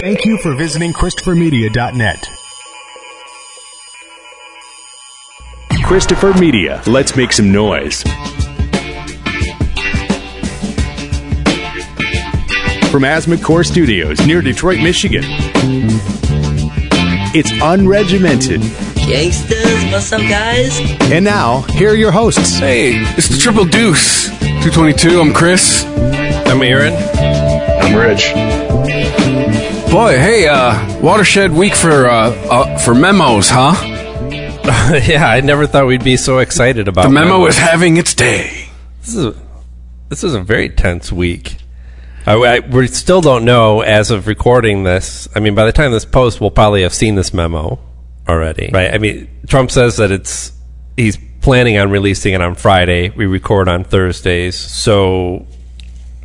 Thank you for visiting ChristopherMedia.net. Christopher Media. Let's make some noise. From Asthma Core Studios near Detroit, Michigan. It's unregimented. Gangsters, what's up, guys? And now, here are your hosts. Hey, it's the Triple Deuce. 222, I'm Chris. I'm Aaron. I'm Rich. Boy, hey, uh, watershed week for, uh, uh for memos, huh? yeah, I never thought we'd be so excited about The memo memos. is having its day. This is a, this is a very tense week. I, I, we still don't know as of recording this. I mean, by the time this post, we'll probably have seen this memo already, right? I mean, Trump says that it's he's planning on releasing it on Friday. We record on Thursdays, so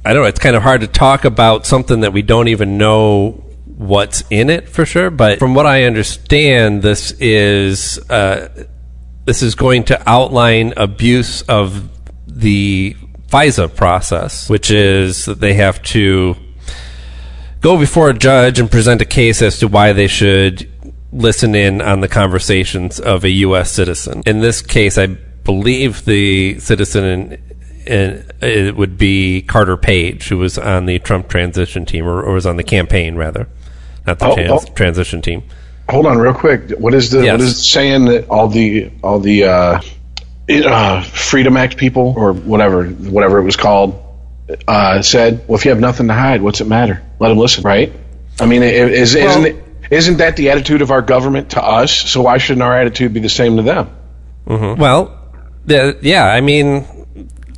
I don't know. It's kind of hard to talk about something that we don't even know what's in it for sure. But from what I understand, this is uh, this is going to outline abuse of the FISA process, which is that they have to go before a judge and present a case as to why they should listen in on the conversations of a U.S. citizen. In this case, I believe the citizen in, it would be Carter Page, who was on the Trump transition team, or, or was on the campaign rather, not the Oh, trans, oh. transition team. Hold on, real quick. What is the Yes. what is it saying that all the all the uh, uh, Freedom Act people or whatever whatever it was called uh, said? Well, if you have nothing to hide, what's it matter? Let them listen, right? I mean, i- is, isn't it isn't that the attitude of our government to us? So why shouldn't our attitude be the same to them? Well, the, yeah, I mean,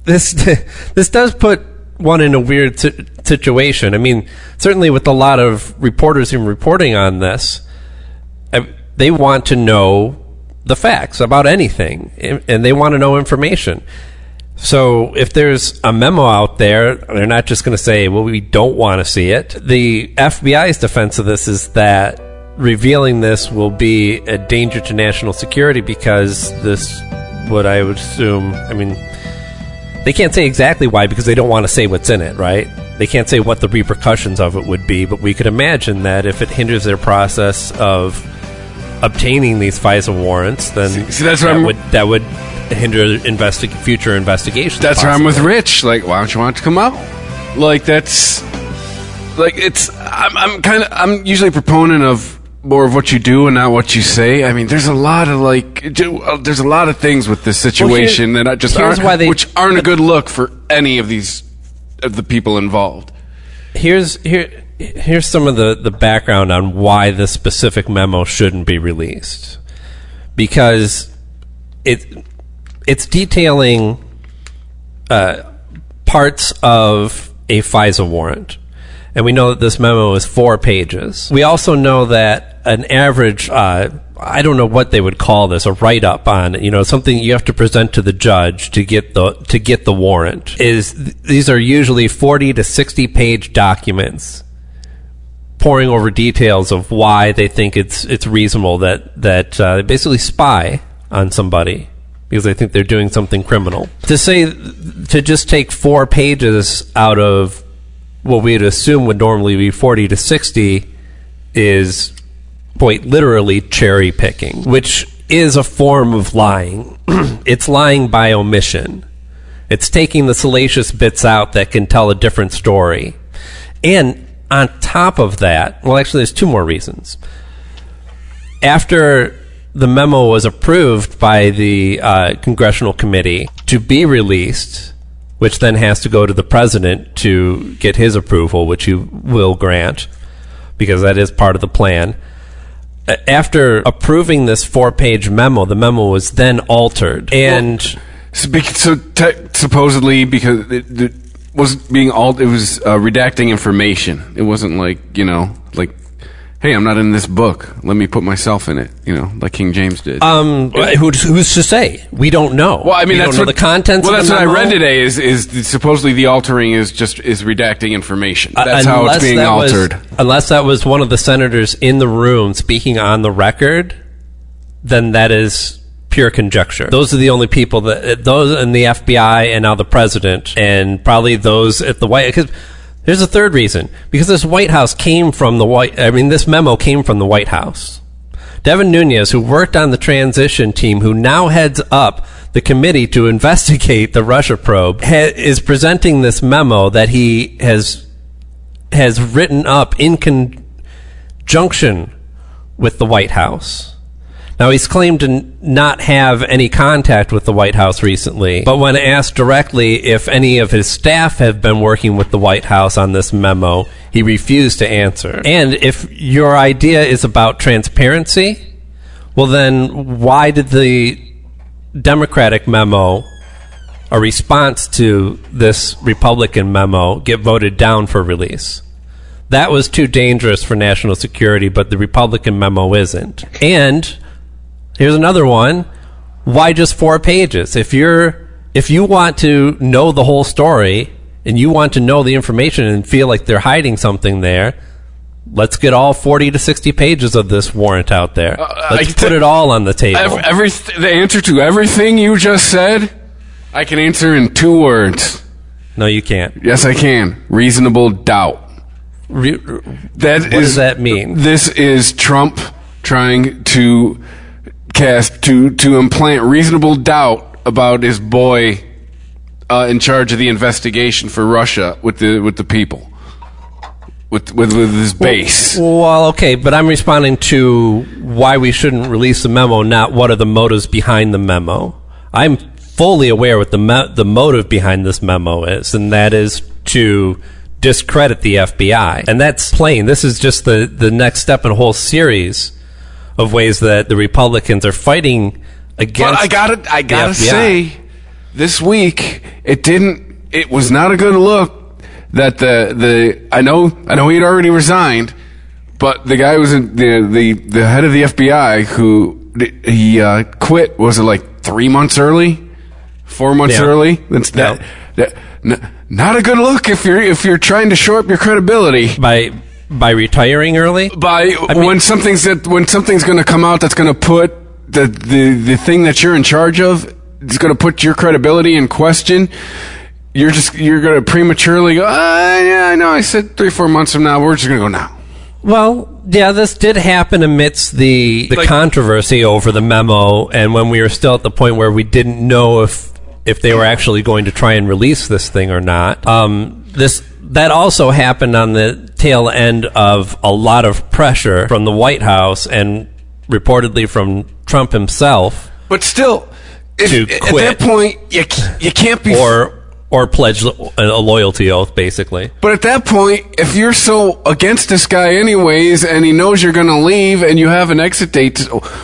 this this does put one in a weird si- situation. I mean, certainly with a lot of reporters who are reporting on this, they want to know the facts about anything, and they want to know information. So if there's a memo out there, they're not just going to say, "Well, we don't want to see it." The FBI's defense of this is that revealing this will be a danger to national security because this, what I would assume, I mean, they can't say exactly why because they don't want to say what's in it, right? They can't say what the repercussions of it would be, but we could imagine that if it hinders their process of obtaining these FISA warrants, then see, that's what that I'm- would that would hinder investi- future investigations. That's where I'm with. Rich. Like, why don't you want it to come out? Like, that's like it's. I'm, I'm kind of. I'm usually a proponent of more of what you do and not what you say. I mean, there's a lot of like, uh, there's a lot of things with this situation that I just aren't, they- which aren't a good look for any of these of the people involved. here's here here's some of the the background on why this specific memo shouldn't be released because it it's detailing uh, parts of a FISA warrant. And we know that this memo is four pages. We also know that an average, uh, I don't know what they would call this, a write up on, you know, something you have to present to the judge to get the, to get the warrant is, th- these are usually 40 to 60 page documents poring over details of why they think it's it's reasonable that that uh, they basically spy on somebody because they think they're doing something criminal. To say to just take four pages out of what we'd assume would normally be forty to sixty is quite literally cherry picking, which is a form of lying. it's lying by omission. It's taking the salacious bits out that can tell a different story. And on top of that, well, actually, there's two more reasons. After the memo was approved by the uh, congressional committee to be released, which then has to go to the president to get his approval, which he will grant, because that is part of the plan. After approving this four page memo, the memo was then altered. And. So, so te- supposedly because it, it was being all it was uh, redacting information. It wasn't like you know like, hey, I'm not in this book. Let me put myself in it. You know, like King James did. Um, who's, who's to say? We don't know. well, I mean, we that's what the contents. Well, of that's what I read today. Is is supposedly the altering is just is redacting information. That's how Unless it's being that was- altered. unless that was one of the senators in the room speaking on the record, then that is pure conjecture. Those are the only people that those in the FBI and now the president, and probably those at the White. Because Here's a third reason because this White House came from the White. I mean, this memo came from the White House. Devin Nunes, who worked on the transition team, who now heads up the committee to investigate the Russia probe, ha- is presenting this memo that he has has written up in conjunction with the White House. Now, he's claimed to not have any contact with the White House recently, but when asked directly if any of his staff have been working with the White House on this memo, he refused to answer. And if your idea is about transparency, well, then why did the Democratic memo, a response to this Republican memo, get voted down for release? That was too dangerous for national security, but the Republican memo isn't. And Here's another one. Why just four pages? If you're if you want to know the whole story and you want to know the information and feel like they're hiding something there, let's get all 40 to 60 pages of this warrant out there. Uh, let's I- put it all on the table. Every, the answer to everything you just said, I can answer in two words. no, you can't. Yes, I can. Reasonable doubt. Re- That what does that mean? This is Trump trying to cast to to implant reasonable doubt about his boy uh, in charge of the investigation for Russia with the with the people. With, with, with his base. Well, okay, but I'm responding to why we shouldn't release the memo, not what are the motives behind the memo. I'm fully aware what the me- the motive behind this memo is, and that is to discredit the FBI, and that's plain. This is just the the next step in a whole series of ways that the Republicans are fighting against. But I gotta, I gotta say, this week it didn't. It was not a good look that the the. I know, I know he had already resigned, but the guy was in, the the the head of the FBI who he uh, quit. Was it like three months early, four months Yeah. early? That's that. that n- not a good look if you're if you're trying to shore up your credibility by by retiring early. by mean- when something's that when something's going to come out that's going to put the, the the thing that you're in charge of is going to put your credibility in question. You're just you're going to prematurely go. Ah, yeah, I know. I said three four months from now. We're just going to go now. Well, yeah, this did happen amidst the the Like- controversy over the memo, and when we were still at the point where we didn't know if if they were actually going to try and release this thing or not. Um, this that also happened on the tail end of a lot of pressure from the White House and reportedly from Trump himself, But still, if, To at quit. that point you you can't be or or pledge a loyalty oath, basically. But at that point, if you're so against this guy anyways, and he knows you're going to leave, and you have an exit date,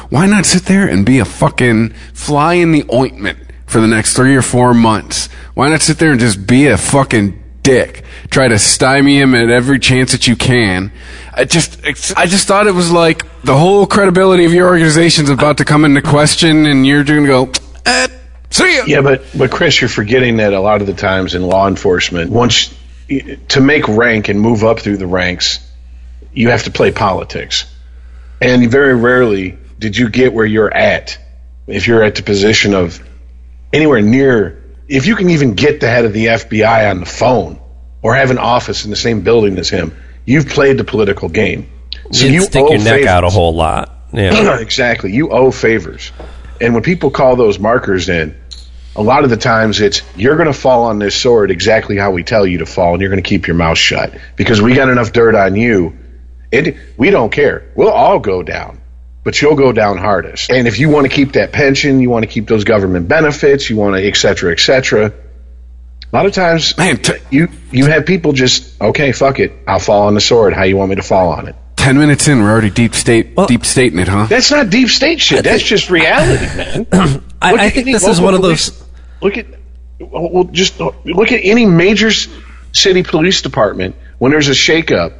why not sit there and be a fucking fly in the ointment for the next three or four months? Why not sit there and just be a fucking dick? Try to stymie him at every chance that you can. I just, I just thought it was like the whole credibility of your organization's about to come into question, and you're going to go, eh, see ya. Yeah, but but Chris, you're forgetting that a lot of the times in law enforcement, once to make rank and move up through the ranks, you have to play politics, and very rarely did you get where you're at if you're at the position of anywhere near. If you can even get the head of the FBI on the phone or have an office in the same building as him, you've played the political game. So You'd you stick owe your neck out a whole lot. Yeah. exactly. You owe favors. And when people call those markers in, a lot of the times it's you're going to fall on this sword exactly how we tell you to fall, and you're going to keep your mouth shut because we got enough dirt on you. It, we don't care. We'll all go down, but you'll go down hardest. And if you want to keep that pension, you want to keep those government benefits, you want to et cetera, et cetera. A lot of times, Man, t- you you have people just okay, fuck it, I'll fall on the sword. How you want me to fall on it? Ten minutes in, we're already deep state, deep stating it, huh? That's not deep state shit. That's just reality, man. I, I think any this is one of police- those. Look at, well, just look at any major city police department when there's a shakeup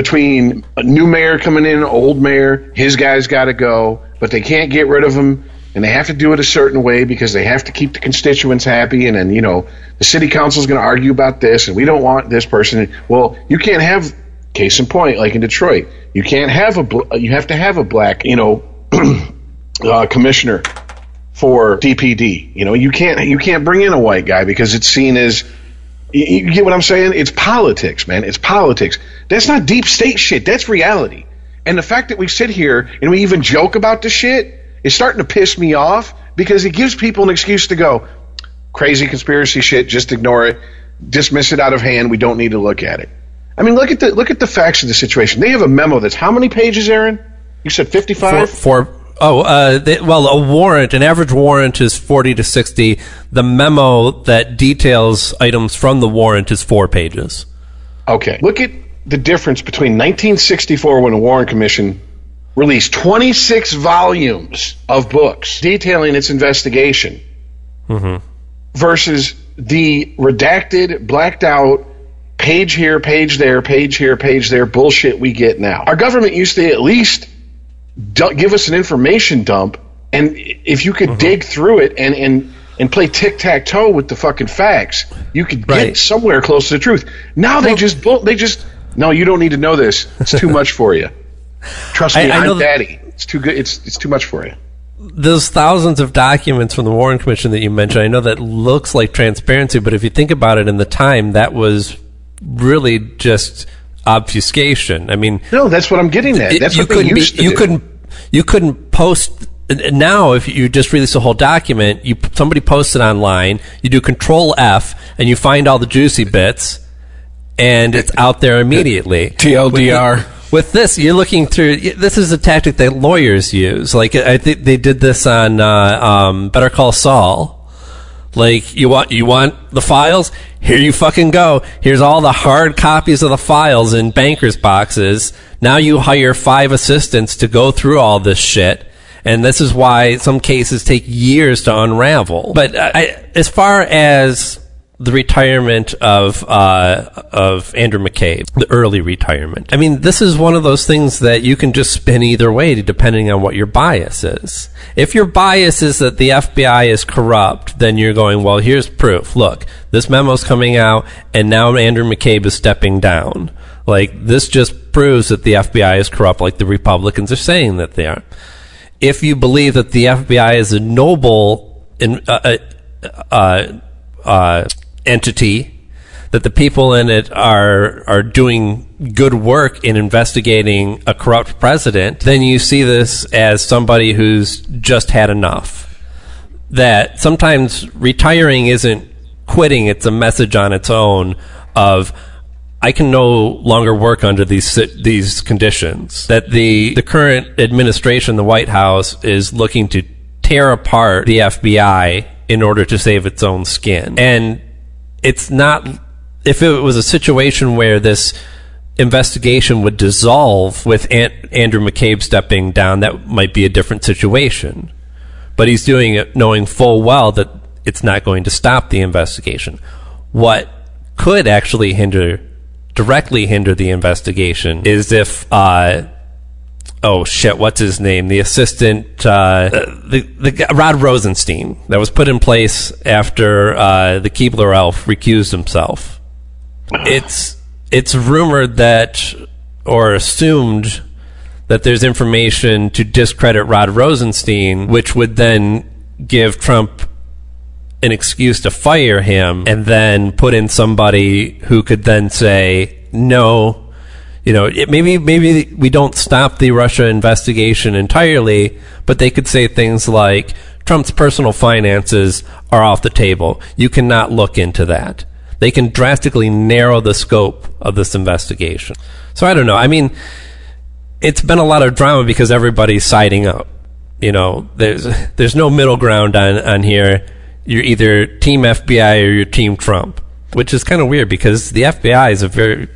between a new mayor coming in, old mayor, his guys got to go, but they can't get rid of him, and they have to do it a certain way because they have to keep the constituents happy, and then you know the city council is going to argue about this, and we don't want this person. Well, you can't have case in point, like in Detroit, you can't have a you have to have a black, you know, uh, commissioner for DPD. You know, you can't you can't bring in a white guy because it's seen as you get what I'm saying? It's politics, man. It's politics. That's not deep state shit. That's reality. And the fact that we sit here and we even joke about the shit is starting to piss me off because it gives people an excuse to go crazy conspiracy shit. Just ignore it, dismiss it out of hand. We don't need to look at it. I mean, look at the look at the facts of the situation. They have a memo that's how many pages, Aaron? You said 55. For, for oh, uh, they, well, a warrant, an average warrant is forty to sixty. The memo that details items from the warrant is four pages. Okay. Look at the difference between 1964 when the Warren Commission released 26 volumes of books detailing its investigation mm-hmm. versus the redacted, blacked out, page here, page there, page here, page there bullshit we get now. Our government used to at least give us an information dump, and if you could mm-hmm. dig through it and and and play tic tac toe with the fucking facts, you could get somewhere close to the truth. Now they just bull- they just no, you don't need to know this. It's too much for you. Trust me, I, that- daddy. It's too good. It's it's too much for you. Those thousands of documents from the Warren Commission that you mentioned, I know that looks like transparency, but if you think about it in the time, that was really just obfuscation. I mean, No, that's what I'm getting at. That's you what they couldn't used be, you do. couldn't you couldn't post now if you just release a whole document you somebody posts it online you do control F and you find all the juicy bits and it's out there immediately TLDR. with, the- with this you're looking through this is a tactic that lawyers use like I think they did this on uh, um, Better Call Saul like you want you want the files? Here you fucking go. Here's all the hard copies of the files in bankers boxes. Now you hire five assistants to go through all this shit. And this is why some cases take years to unravel. But I, as far as the retirement of uh, of Andrew McCabe, the early retirement. I mean, this is one of those things that you can just spin either way depending on what your bias is. If your bias is that the FBI is corrupt, then you're going, well, here's proof. Look, this memo's coming out, and now Andrew McCabe is stepping down. Like this just proves that the FBI is corrupt, like the Republicans are saying that they are. If you believe that the FBI is a noble in, uh, uh, uh, uh, entity, that the people in it are are doing good work in investigating a corrupt president, then you see this as somebody who's just had enough. That sometimes retiring isn't quitting; it's a message on its own of I can no longer work under these these conditions. That the the current administration, the White House, is looking to tear apart the FBI in order to save its own skin. And it's not if it was a situation where this investigation would dissolve with An- Andrew McCabe stepping down, that might be a different situation. But he's doing it knowing full well that it's not going to stop the investigation. What could actually hinder, directly hinder the investigation is if, uh, oh shit, what's his name? The assistant, uh, the, the Rod Rosenstein that was put in place after uh, the Keebler elf recused himself. It's it's rumored that or assumed that there's information to discredit Rod Rosenstein, which would then give Trump an excuse to fire him and then put in somebody who could then say, no, you know, it, maybe maybe we don't stop the Russia investigation entirely, but they could say things like Trump's personal finances are off the table. You cannot look into that. They can drastically narrow the scope of this investigation. So I don't know. I mean, it's been a lot of drama because everybody's siding up. You know, there's there's no middle ground on on here. You're either team FBI or you're team Trump, which is kind of weird because the FBI is a very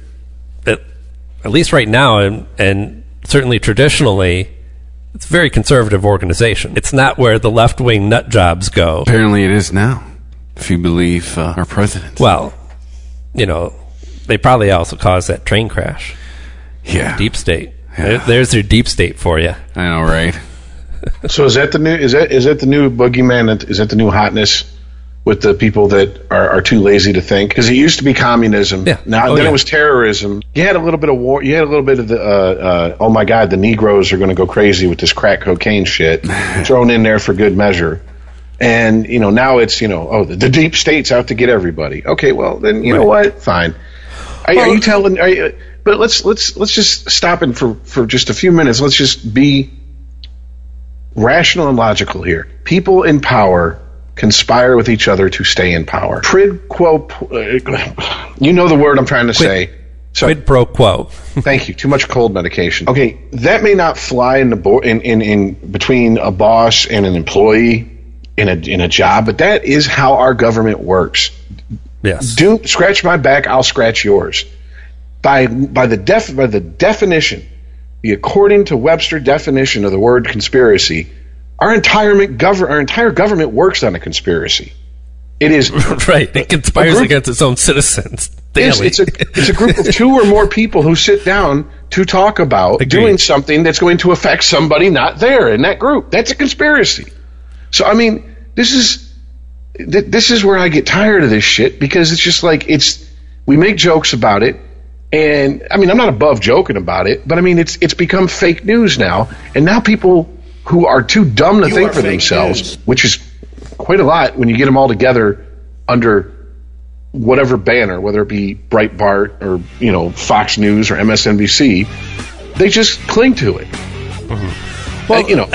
at least right now and and certainly traditionally it's a very conservative organization. It's not where the left wing nut jobs go. Apparently, it is now, if you believe uh, our president. Well, you know, they probably also caused that train crash. yeah, Deep state. Yeah. There, there's your deep state for you. I know, right? So is that the new? Is that is that the new boogeyman? That- Is that the new hotness with the people that are, are too lazy to think? Because it used to be communism. Yeah. Now Oh, then yeah. it was terrorism. You had a little bit of war. You had a little bit of the. Uh, uh, oh my God, the Negroes are going to go crazy with this crack cocaine shit thrown in there for good measure. And you know now it's you know oh the, the deep state's out to get everybody. Okay, well then you know what? Fine. Are, are you telling? Are you, but let's let's let's just stop and for for just a few minutes. Let's just be rational and logical here. People in power conspire with each other to stay in power. Prid quo. Uh, you know the word I'm trying to say. So Quid pro quo. Thank you. Too much cold medication. Okay, that may not fly in the bo- in, in in between a boss and an employee in a in a job, but that is how our government works. Yes. Do scratch my back, I'll scratch yours. By by the def by the definition, the according to Webster definition of the word conspiracy, our entire govern our entire government works on a conspiracy. It is right. It conspires group- against its own citizens daily. it's a it's a group of two or more people who sit down to talk about Agreed. doing something that's going to affect somebody not there in that group. That's a conspiracy. So I mean, this is th- this is where I get tired of this shit because it's just like it's we make jokes about it and I mean I'm not above joking about it, but I mean it's it's become fake news now and now people who are too dumb to think for themselves, which is quite a lot when you get them all together under whatever banner, whether it be Breitbart or you know Fox News or MSNBC, they just cling to it. Mm-hmm. Well, you know,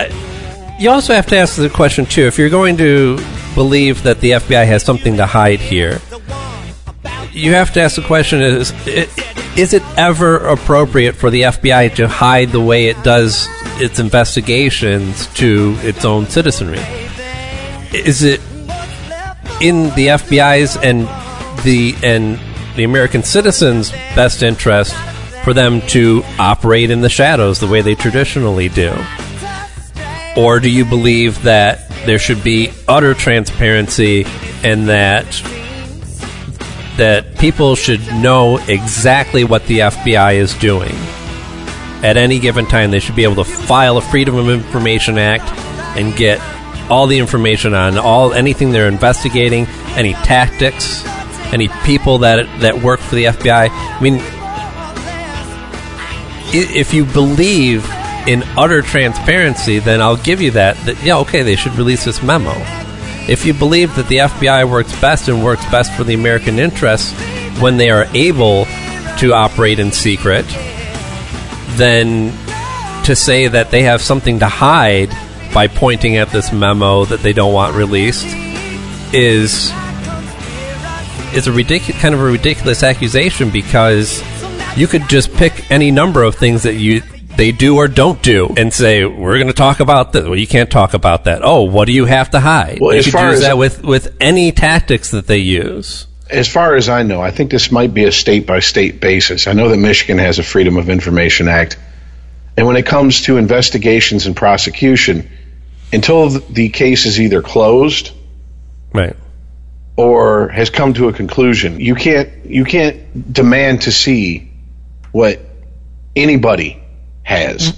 You also have to ask the question too: if you're going to believe that the FBI has something to hide here, you have to ask the question: is is it ever appropriate for the FBI to hide the way it does its investigations to its own citizenry? Is it in the FBI's and the and the American citizens' best interest for them to operate in the shadows the way they traditionally do? Or do you believe that there should be utter transparency and that that people should know exactly what the FBI is doing? At any given time, they should be able to file a Freedom of Information Act and get all the information on all anything they're investigating, any tactics, any people that that work for the FBI. I mean, if you believe in utter transparency, then I'll give you that. That yeah, okay, they should release this memo. If you believe that the FBI works best and works best for the American interests when they are able to operate in secret, then to say that they have something to hide by pointing at this memo that they don't want released is is a ridiculous kind of a ridiculous accusation because you could just pick any number of things that you they do or don't do and say we're going to talk about this. Well, you can't talk about that. Oh, what do you have to hide? Well, you could use that with with any tactics that they use. As far as I know, I think this might be a state by state basis. I know that Michigan has a Freedom of Information Act. And when it comes to investigations and prosecution, until the case is either closed Right. or has come to a conclusion, you can't you can't demand to see what anybody has.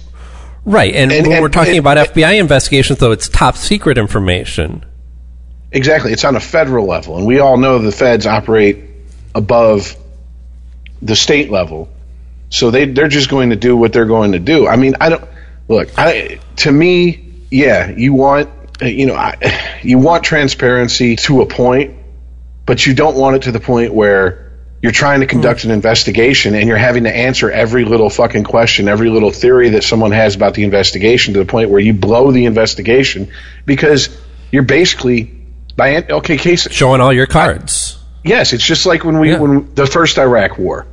Right. And, And- when and- we're talking and- about FBI investigations though, it's top secret information. Exactly. It's on a federal level, and we all know the feds operate above the state level, so they they're just going to do what they're going to do. I mean, I don't look. I to me, yeah, you want you know I, you want transparency to a point, but you don't want it to the point where you're trying to conduct hmm. an investigation and you're having to answer every little fucking question, every little theory that someone has about the investigation to the point where you blow the investigation because you're basically by an- okay case Showing all your cards. yes it's just like when we Yeah. when the first Iraq war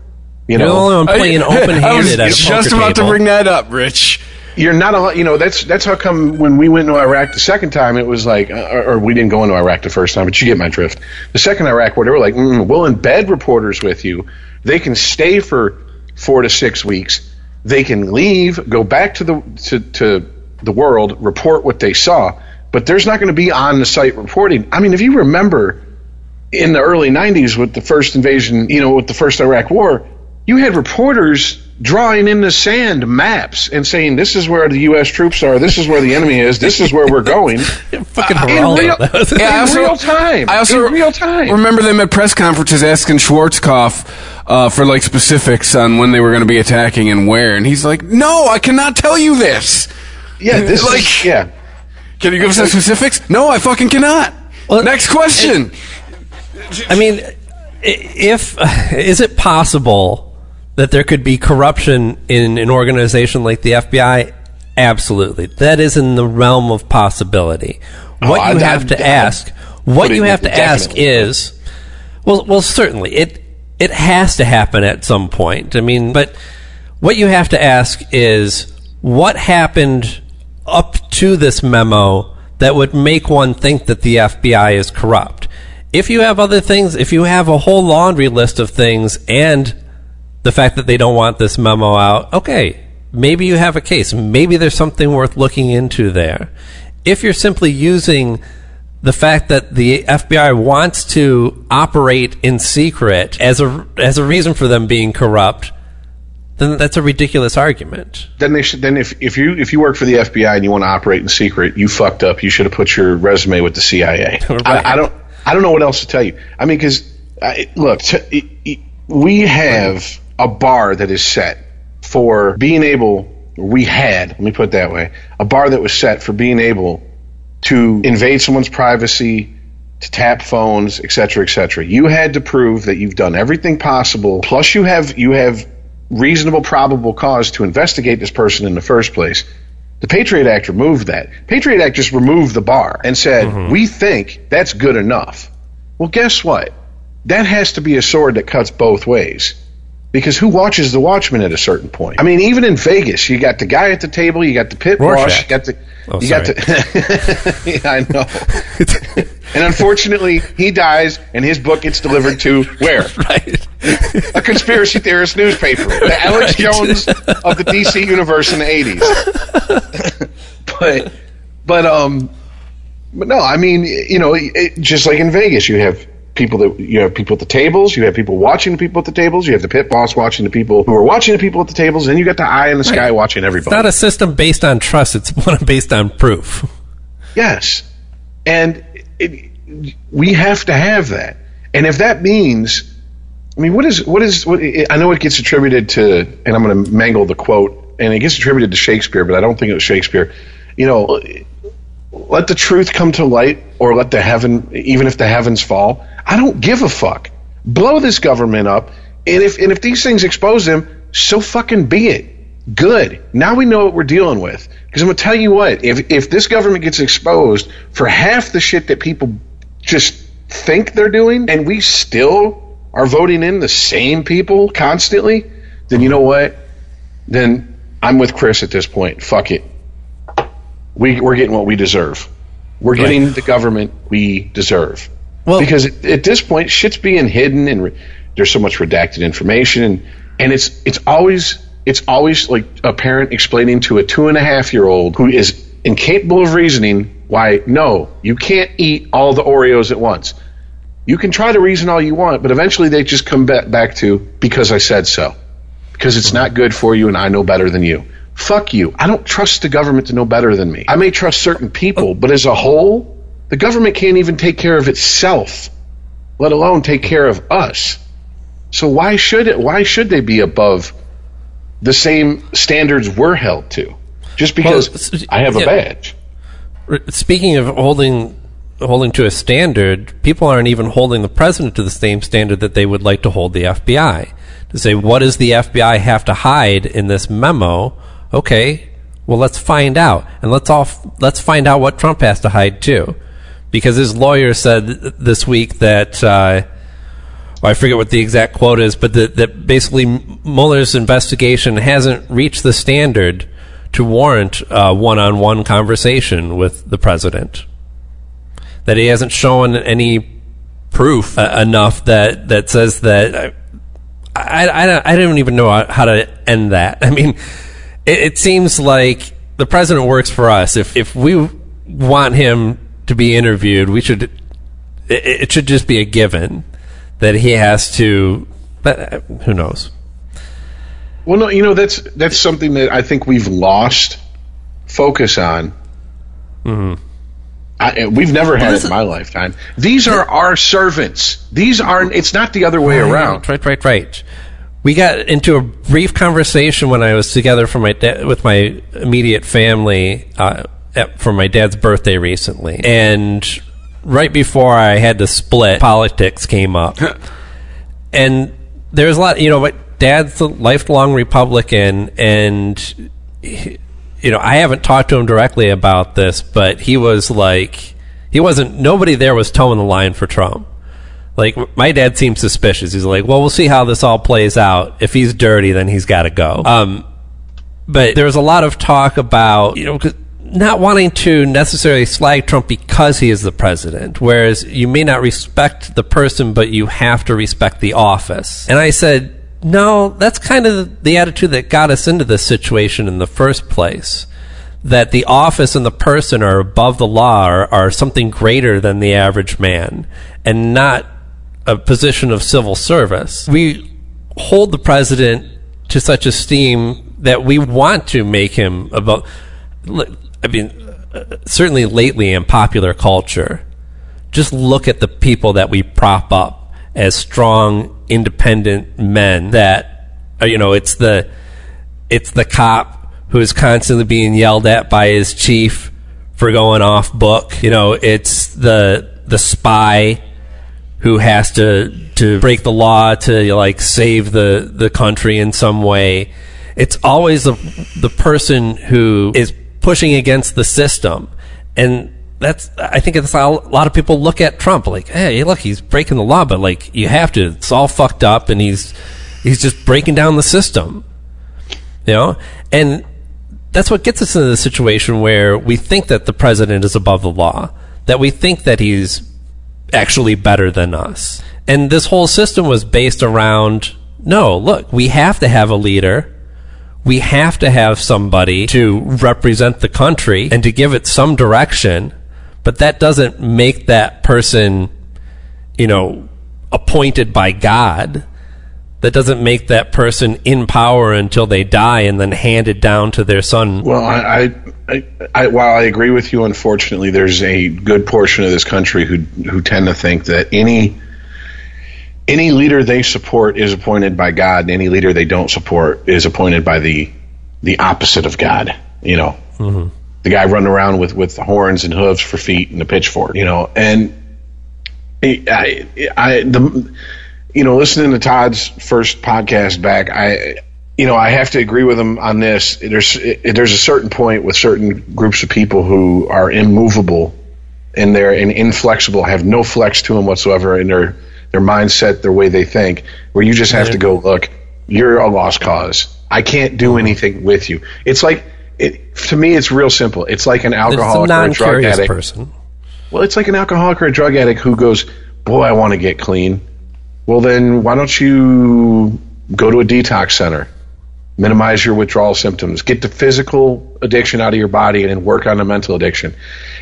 you You're the only know playing open-handed at a just poker about to bring that up, Rich. you're not a you know that's that's how come when we went to Iraq the second time it was like uh, or, or we didn't go into Iraq the first time but you get my drift. The second Iraq war they were like mm, we'll embed reporters with you. They can stay for four to six weeks. They can leave go back to the to, to the world report what they saw but there's not going to be on the site reporting I mean if you remember in the early 90s with the first invasion, you know, with the first Iraq war, you had reporters drawing in the sand maps and saying, this is where the U.S. troops are, this is where the enemy is, this is where we're going. Fucking in Geraldo. real, was- in also- real time. I also in real time. remember them at press conferences asking Schwarzkopf uh, for like specifics on when they were going to be attacking and where, and he's like, "No, I cannot tell you this." yeah, this like- is, yeah. Can you give us some specifics? No, I fucking cannot. Well, Next question. I mean, if is it possible that there could be corruption in an organization like the FBI? Absolutely, that is in the realm of possibility. Oh, what I- you I- have to I- ask, what you have to ask is, well, well, certainly it it has to happen at some point. I mean, but what you have to ask is what happened up to this memo that would make one think that the FBI is corrupt. If you have other things, if you have a whole laundry list of things and the fact that they don't want this memo out, okay, maybe you have a case. Maybe there's something worth looking into there. If you're simply using the fact that the FBI wants to operate in secret as a as a reason for them being corrupt, then that's a ridiculous argument. Then they should. Then if, if you if you work for the FBI and you want to operate in secret, you fucked up. You should have put your resume with the CIA. Right. I, I don't. I don't know what else to tell you. I mean, because look, t- we have a bar that is set for being able. We had. Let me put it that way. A bar that was set for being able to invade someone's privacy, to tap phones, et cetera, et cetera. You had to prove that you've done everything possible. Plus, you have you have reasonable, probable cause to investigate this person in the first place. The Patriot Act removed that. Patriot Act just removed the bar and said, mm-hmm. "We think that's good enough." Well, guess what? That has to be a sword that cuts both ways. Because who watches the Watchmen at a certain point? I mean, even in Vegas, you got the guy at the table, you got the pit Rorschach. boss, you got the, Oh, you got the. yeah, I know. and unfortunately, he dies, and his book gets delivered to where? Right. a conspiracy theorist newspaper, the Alex Jones of the DC universe in the eighties. but, but um, but no, I mean, you know, it, just like in Vegas, you have people that you have people at the tables, you have people watching the people at the tables, you have the pit boss watching the people who are watching the people at the tables, and you got the eye in the sky watching everybody. It's not a system based on trust, it's one based on proof. Yes, and it, we have to have that. And if that means, I mean, what is what is what? I know it gets attributed to, and I'm going to mangle the quote, and it gets attributed to Shakespeare, but I don't think it was Shakespeare. You know, let the truth come to light, or let the heaven, even if the heavens fall. I don't give a fuck. Blow this government up, and if and if these things expose them, so fucking be it. Good. Now we know what we're dealing with. Because I'm gonna tell you what, if if this government gets exposed for half the shit that people just think they're doing, and we still are voting in the same people constantly, then you know what? Then I'm with Chris at this point. Fuck it. We we're getting what we deserve. We're getting the government we deserve. Well- because at, at this point, shit's being hidden, and re- there's so much redacted information, and, and it's it's always it's always like a parent explaining to a two and a half year old who is incapable of reasoning why no, you can't eat all the Oreos at once. You can try to reason all you want, but eventually they just come back to because I said so. Because it's not good for you and I know better than you. Fuck you. I don't trust the government to know better than me. I may trust certain people, but as a whole, the government can't even take care of itself, let alone take care of us. So why should it why should they be above the same standards we're held to? Just because I have a yeah. badge. Speaking of holding holding to a standard, people aren't even holding the president to the same standard that they would like to hold the FBI. To say, what does the FBI have to hide in this memo? Okay, well, let's find out, and let's all f- let's find out what Trump has to hide too, because his lawyer said th- this week that. Uh, well, I forget what the exact quote is, but that, that basically Mueller's investigation hasn't reached the standard to warrant a one-on-one conversation with the president. That he hasn't shown any proof uh, enough that that says that. I, I, I, don't- I don't even know how to end that. I mean, it, it seems like the president works for us. If if we want him to be interviewed, we should. It should just be a given that he has to. But uh, who knows? Well, no, you know that's that's something that I think we've lost focus on. I, we've never had it in my lifetime. These are our servants. These aren't. It's not the other way around. Right, right, right. We got into a brief conversation when I was together for my da- with my immediate family uh, at, for my dad's birthday recently, and right before I had to split, politics came up, and there's a lot. You know, my dad's a lifelong Republican, and he- you know, I haven't talked to him directly about this, but he was like, he wasn't. Nobody there was toeing the line for Trump. Like my dad seemed suspicious. He's like, "Well, we'll see how this all plays out. If he's dirty, then he's got to go." Um, but there was a lot of talk about you know 'cause not wanting to necessarily slag Trump because he is the president, whereas you may not respect the person, but you have to respect the office. And I said, no, that's kind of the attitude that got us into this situation in the first place. That the office and the person are above the law, are, are something greater than the average man, and not a position of civil service. We hold the president to such esteem that we want to make him about. I mean, uh, certainly lately in popular culture, just look at the people that we prop up as strong, independent men. That uh, you know, it's the it's the cop who is constantly being yelled at by his chief for going off book. You know, it's the the spy who has to to break the law to like save the the country in some way. It's always the the person who is pushing against the system, and that's I think it's how a lot of people look at Trump like, hey, look, he's breaking the law, but like you have to. It's all fucked up, and he's he's just breaking down the system, you know, and that's what gets us into the situation where we think that the president is above the law, that we think that he's actually better than us. And this whole system was based around no, look, we have to have a leader. We have to have somebody to represent the country and to give it some direction, but that doesn't make that person, you know, appointed by God. That doesn't make that person in power until they die and then handed down to their son. Well, I, I, I, while I agree with you, unfortunately, there's a good portion of this country who who tend to think that any any leader they support is appointed by God, and any leader they don't support is appointed by the the opposite of God. You know, Mm-hmm. the guy running around with with horns and hooves for feet and a pitchfork. You know, and I, I, the you know, listening to Todd's first podcast back, I, you know, I have to agree with him on this. There's there's a certain point with certain groups of people who are immovable and they're and inflexible, have no flex to them whatsoever in their their mindset, their way they think, where you just have to go, look, you're a lost cause. I can't do anything with you. It's like it, to me, it's real simple. It's like an alcoholic or a drug addict. person. Well, it's like an alcoholic or a drug addict who goes, Boy, I want to get clean. Well, then why don't you go to a detox center? Minimize your withdrawal symptoms. Get the physical addiction out of your body and then work on the mental addiction.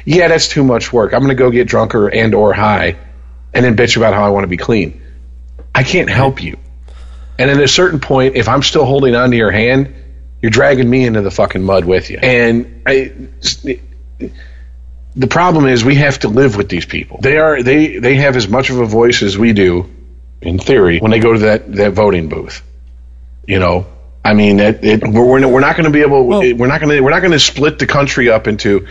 Yeah, that's too much work. I'm going to go get drunk or, and or high and then bitch about how I want to be clean. I can't help you. And at a certain point, if I'm still holding on to your hand, you're dragging me into the fucking mud with you. And I, the problem is we have to live with these people. They are they they have as much of a voice as we do, in theory, when they go to that that voting booth. You know, I mean, it, it, we're we're not going to be able. Well- we're not going to we're not going to split the country up into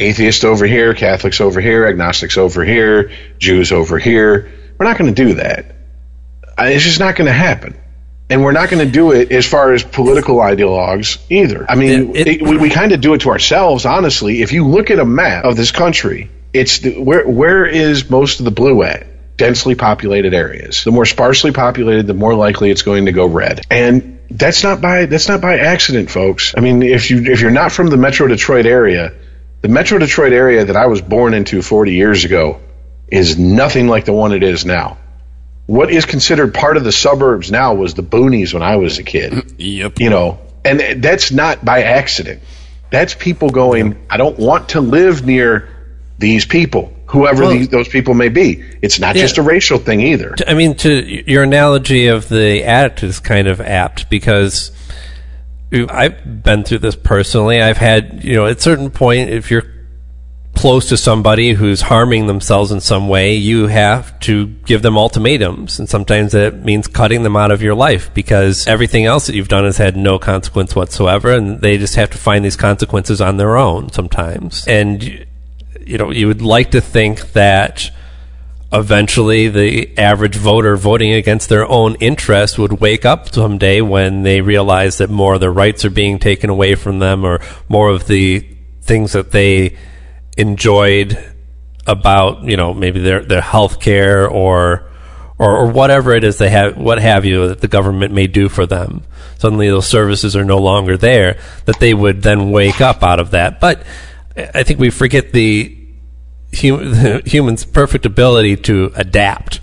atheists over here, Catholics over here, agnostics over here, Jews over here. We're not going to do that. It's just not going to happen. And we're not going to do it as far as political ideologues either. I mean, it- it, we, we kind of do it to ourselves, honestly. If you look at a map of this country, it's the, where where is most of the blue at? Densely populated areas. The more sparsely populated, the more likely it's going to go red. And that's not by that's not by accident, folks. I mean, if you if you're not from the Metro Detroit area, the Metro Detroit area that I was born into 40 years ago is nothing like the one it is now. What is considered part of the suburbs now was the boonies when I was a kid Yep. you know, and that's not by accident. That's people going, I don't want to live near these people, whoever Well- these, those people may be. It's not Yeah. just a racial thing either. I mean, to your analogy of the addict is kind of apt because I've been through this personally. I've had, you know, at a certain point, if you're close to somebody who's harming themselves in some way, you have to give them ultimatums. And sometimes that means cutting them out of your life because everything else that you've done has had no consequence whatsoever. And they just have to find these consequences on their own sometimes. And, you know, you would like to think that eventually the average voter voting against their own interest would wake up someday when they realize that more of their rights are being taken away from them or more of the things that they enjoyed about you know maybe their their health care or, or or whatever it is they have what have you that the government may do for them. Suddenly those services are no longer there that they would then wake up out of that. But i think we forget the, hum, the human's perfect ability to adapt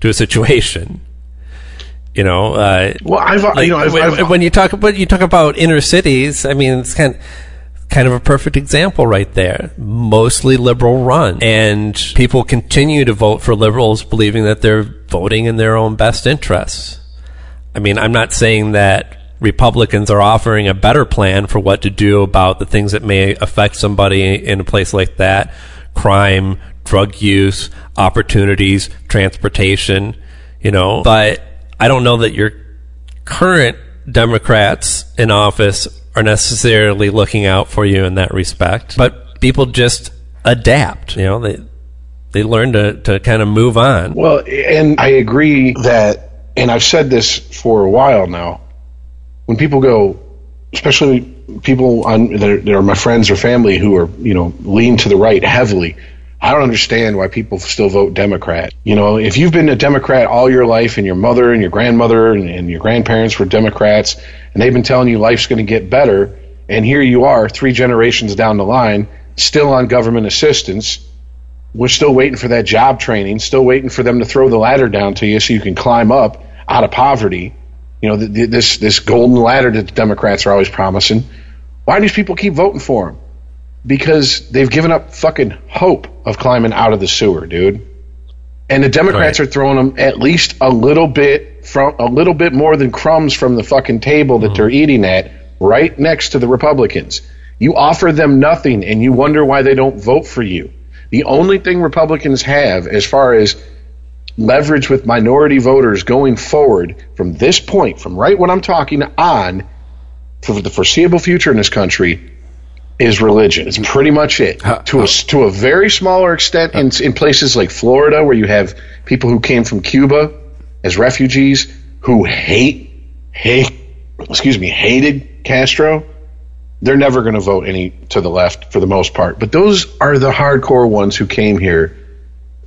to a situation you know uh, Well, I've like, you know I've, when, I've, when you talk when you talk about inner cities i mean it's kind kind of a perfect example right there. Mostly liberal run. And people continue to vote for liberals believing that they're voting in their own best interests. I mean, I'm not saying that Republicans are offering a better plan for what to do about the things that may affect somebody in a place like that crime, drug use, opportunities, transportation, you know. But I don't know that your current Democrats in office are necessarily looking out for you in that respect. But people just adapt. You know, they they learn to, to kind of move on. Well, and I agree that, and I've said this for a while now. When people go, especially people on that are, my friends or family who are you know lean to the right heavily, I don't understand why people still vote Democrat. You know, if you've been a Democrat all your life, and your mother and your grandmother and, and your grandparents were Democrats, and they've been telling you life's going to get better, and here you are, three generations down the line, still on government assistance. We're still waiting for that job training, still waiting for them to throw the ladder down to you so you can climb up out of poverty. You know, th- th- this this golden ladder that the Democrats are always promising. Why do these people keep voting for them? Because they've given up fucking hope of climbing out of the sewer, dude. And the Democrats Right. are throwing them at least a little bit from a little bit more than crumbs from the fucking table that mm-hmm. they're eating at right next to the Republicans. You offer them nothing and you wonder why they don't vote for you. The only thing Republicans have as far as leverage with minority voters going forward from this point, from right when I'm talking on, for the foreseeable future in this country, is religion. It's pretty much it. To a, to a very smaller extent in, in places like Florida, where you have people who came from Cuba as refugees who hate, hate, excuse me, hated Castro. They're never going to vote any to the left for the most part. But those are the hardcore ones who came here.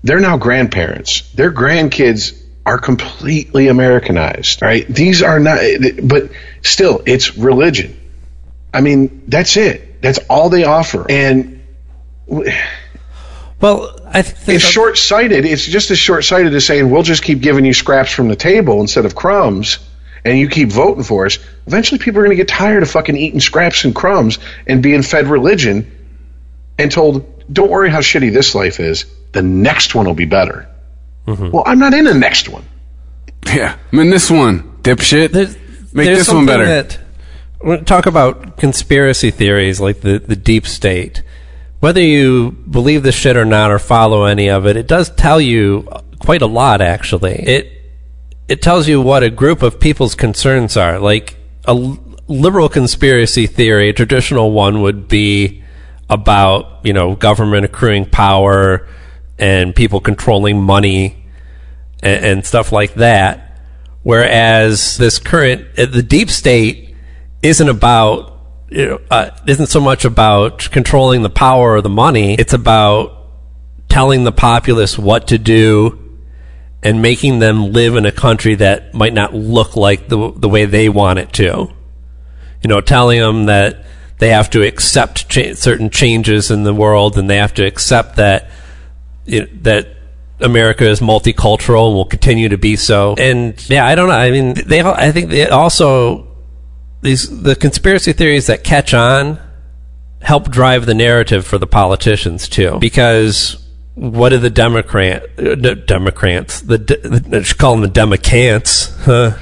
They're now grandparents. Their grandkids are completely Americanized, right? These are not, but still, it's religion. I mean, that's it. That's all they offer. And Well, I think it's short sighted. It's just as short sighted as saying, we'll just keep giving you scraps from the table instead of crumbs, and you keep voting for us. Eventually, people are going to get tired of fucking eating scraps and crumbs and being fed religion and told, don't worry how shitty this life is. The next one will be better. Mm-hmm. Well, I'm not in the next one. Yeah, I'm in this one, dipshit. There's, Make there's this one better. That, when we talk about conspiracy theories like the, the deep state. Whether you believe this shit or not or follow any of it, it does tell you quite a lot, actually. It it tells you what a group of people's concerns are. Like a liberal conspiracy theory, a traditional one would be about, you know, government accruing power and people controlling money and, and stuff like that. Whereas this current, uh, the deep state isn't about, uh, isn't so much about controlling the power or the money. It's about telling the populace what to do and making them live in a country that might not look like the the way they want it to. You know, telling them that they have to accept cha- certain changes in the world and they have to accept that it, that America is multicultural and will continue to be so. And yeah, I don't know. I mean, they. I think they also these the conspiracy theories that catch on help drive the narrative for the politicians too, because what do the Democrat uh, Democrats the, the I should call them the Democrats? Huh?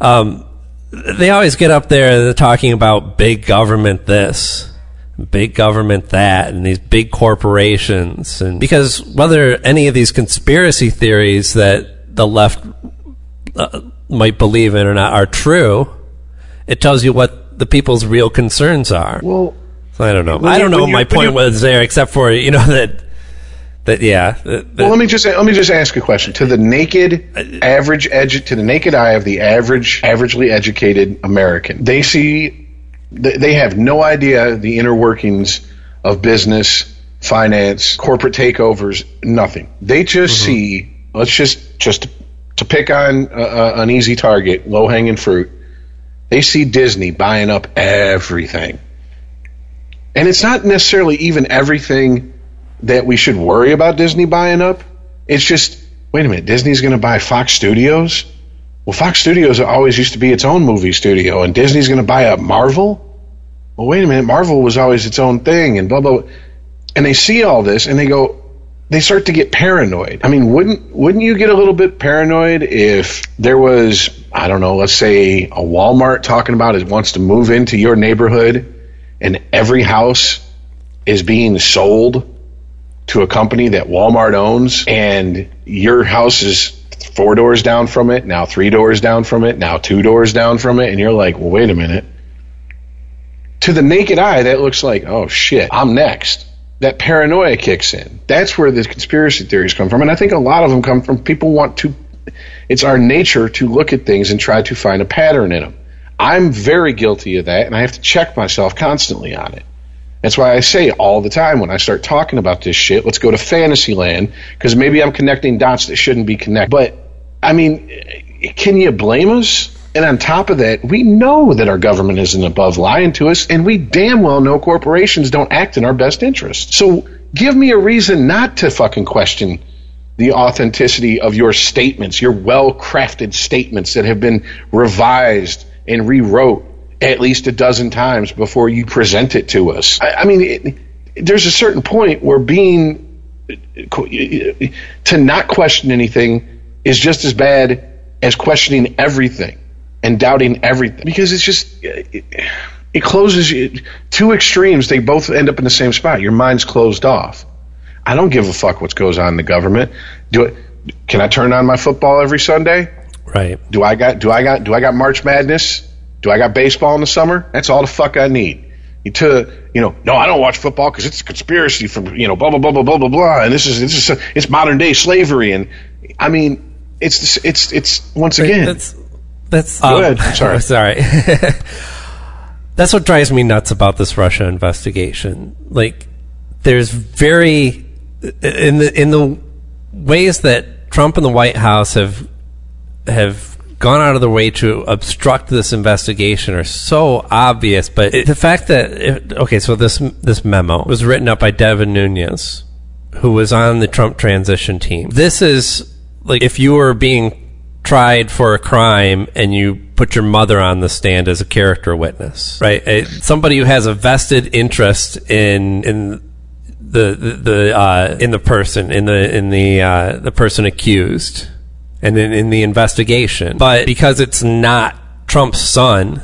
Um, they always get up there talking about big government this, big government that and these big corporations and because whether any of these conspiracy theories that the left uh, might believe in or not are true it tells you what the people's real concerns are Well, So I don't know I don't know what my point was there except for you know that that yeah that, that- Well, let me just let me just ask a question to the naked average edu- to the naked eye of the average averagely educated American. They see they they have no idea the inner workings of business, finance, corporate takeovers, nothing. They just see let's just just to pick on uh, an easy target, low hanging fruit. They see Disney buying up everything. And it's not necessarily even everything that we should worry about Disney buying up. It's just, wait a minute, Disney's going to buy Fox Studios? Well, Fox Studios always used to be its own movie studio, and Disney's going to buy up Marvel? Well, wait a minute, Marvel was always its own thing, and blah, blah. blah. And they see all this, and they go, they start to get paranoid. I mean, wouldn't wouldn't you get a little bit paranoid if there was, I don't know, let's say a Walmart talking about it wants to move into your neighborhood, and every house is being sold to a company that Walmart owns, and your house is four doors down from it, now three doors down from it, now two doors down from it, and you're like, well, wait a minute. To the naked eye, that looks like, oh shit, I'm next. That paranoia kicks in. That's where the conspiracy theories come from. And I think a lot of them come from people want to, it's our nature to look at things and try to find a pattern in them. I'm very guilty of that, and I have to check myself constantly on it. That's why I say all the time when I start talking about this shit, let's go to Fantasyland, because maybe I'm connecting dots that shouldn't be connected. But, I mean, can you blame us? And on top of that, we know that our government isn't above lying to us, and we damn well know corporations don't act in our best interest. So give me a reason not to fucking question the authenticity of your statements, your well crafted statements that have been revised and rewrote at least a dozen times before you present it to us. I, I mean, it, there's a certain point where being to not question anything is just as bad as questioning everything and doubting everything. Because it's just it, it closes you two extremes they both end up in the same spot. Your mind's closed off. I don't give a fuck what goes on in the government. Do it can i turn on my football every sunday? Right. Do i got do i got do i got march madness do i got baseball in the summer that's all the fuck i need you to you know no i don't watch football because it's a conspiracy from you know blah blah blah blah blah blah blah and this is this is it's modern day slavery and i mean it's it's it's once again that's that's Go um, ahead. I'm sorry. sorry. That's what drives me nuts about this Russia investigation. Like, there's very in the in the ways that Trump and the White House have have gone out of their way to obstruct this investigation are so obvious. But it, the fact that it, okay, so this this memo was written up by Devin Nunes, who was on the Trump transition team. This is like if you were being tried for a crime and you put your mother on the stand as a character witness, right? Uh, somebody who has a vested interest in in the the, the uh, in the person in the in the uh, the person accused and in, in the investigation, but because it's not Trump's son.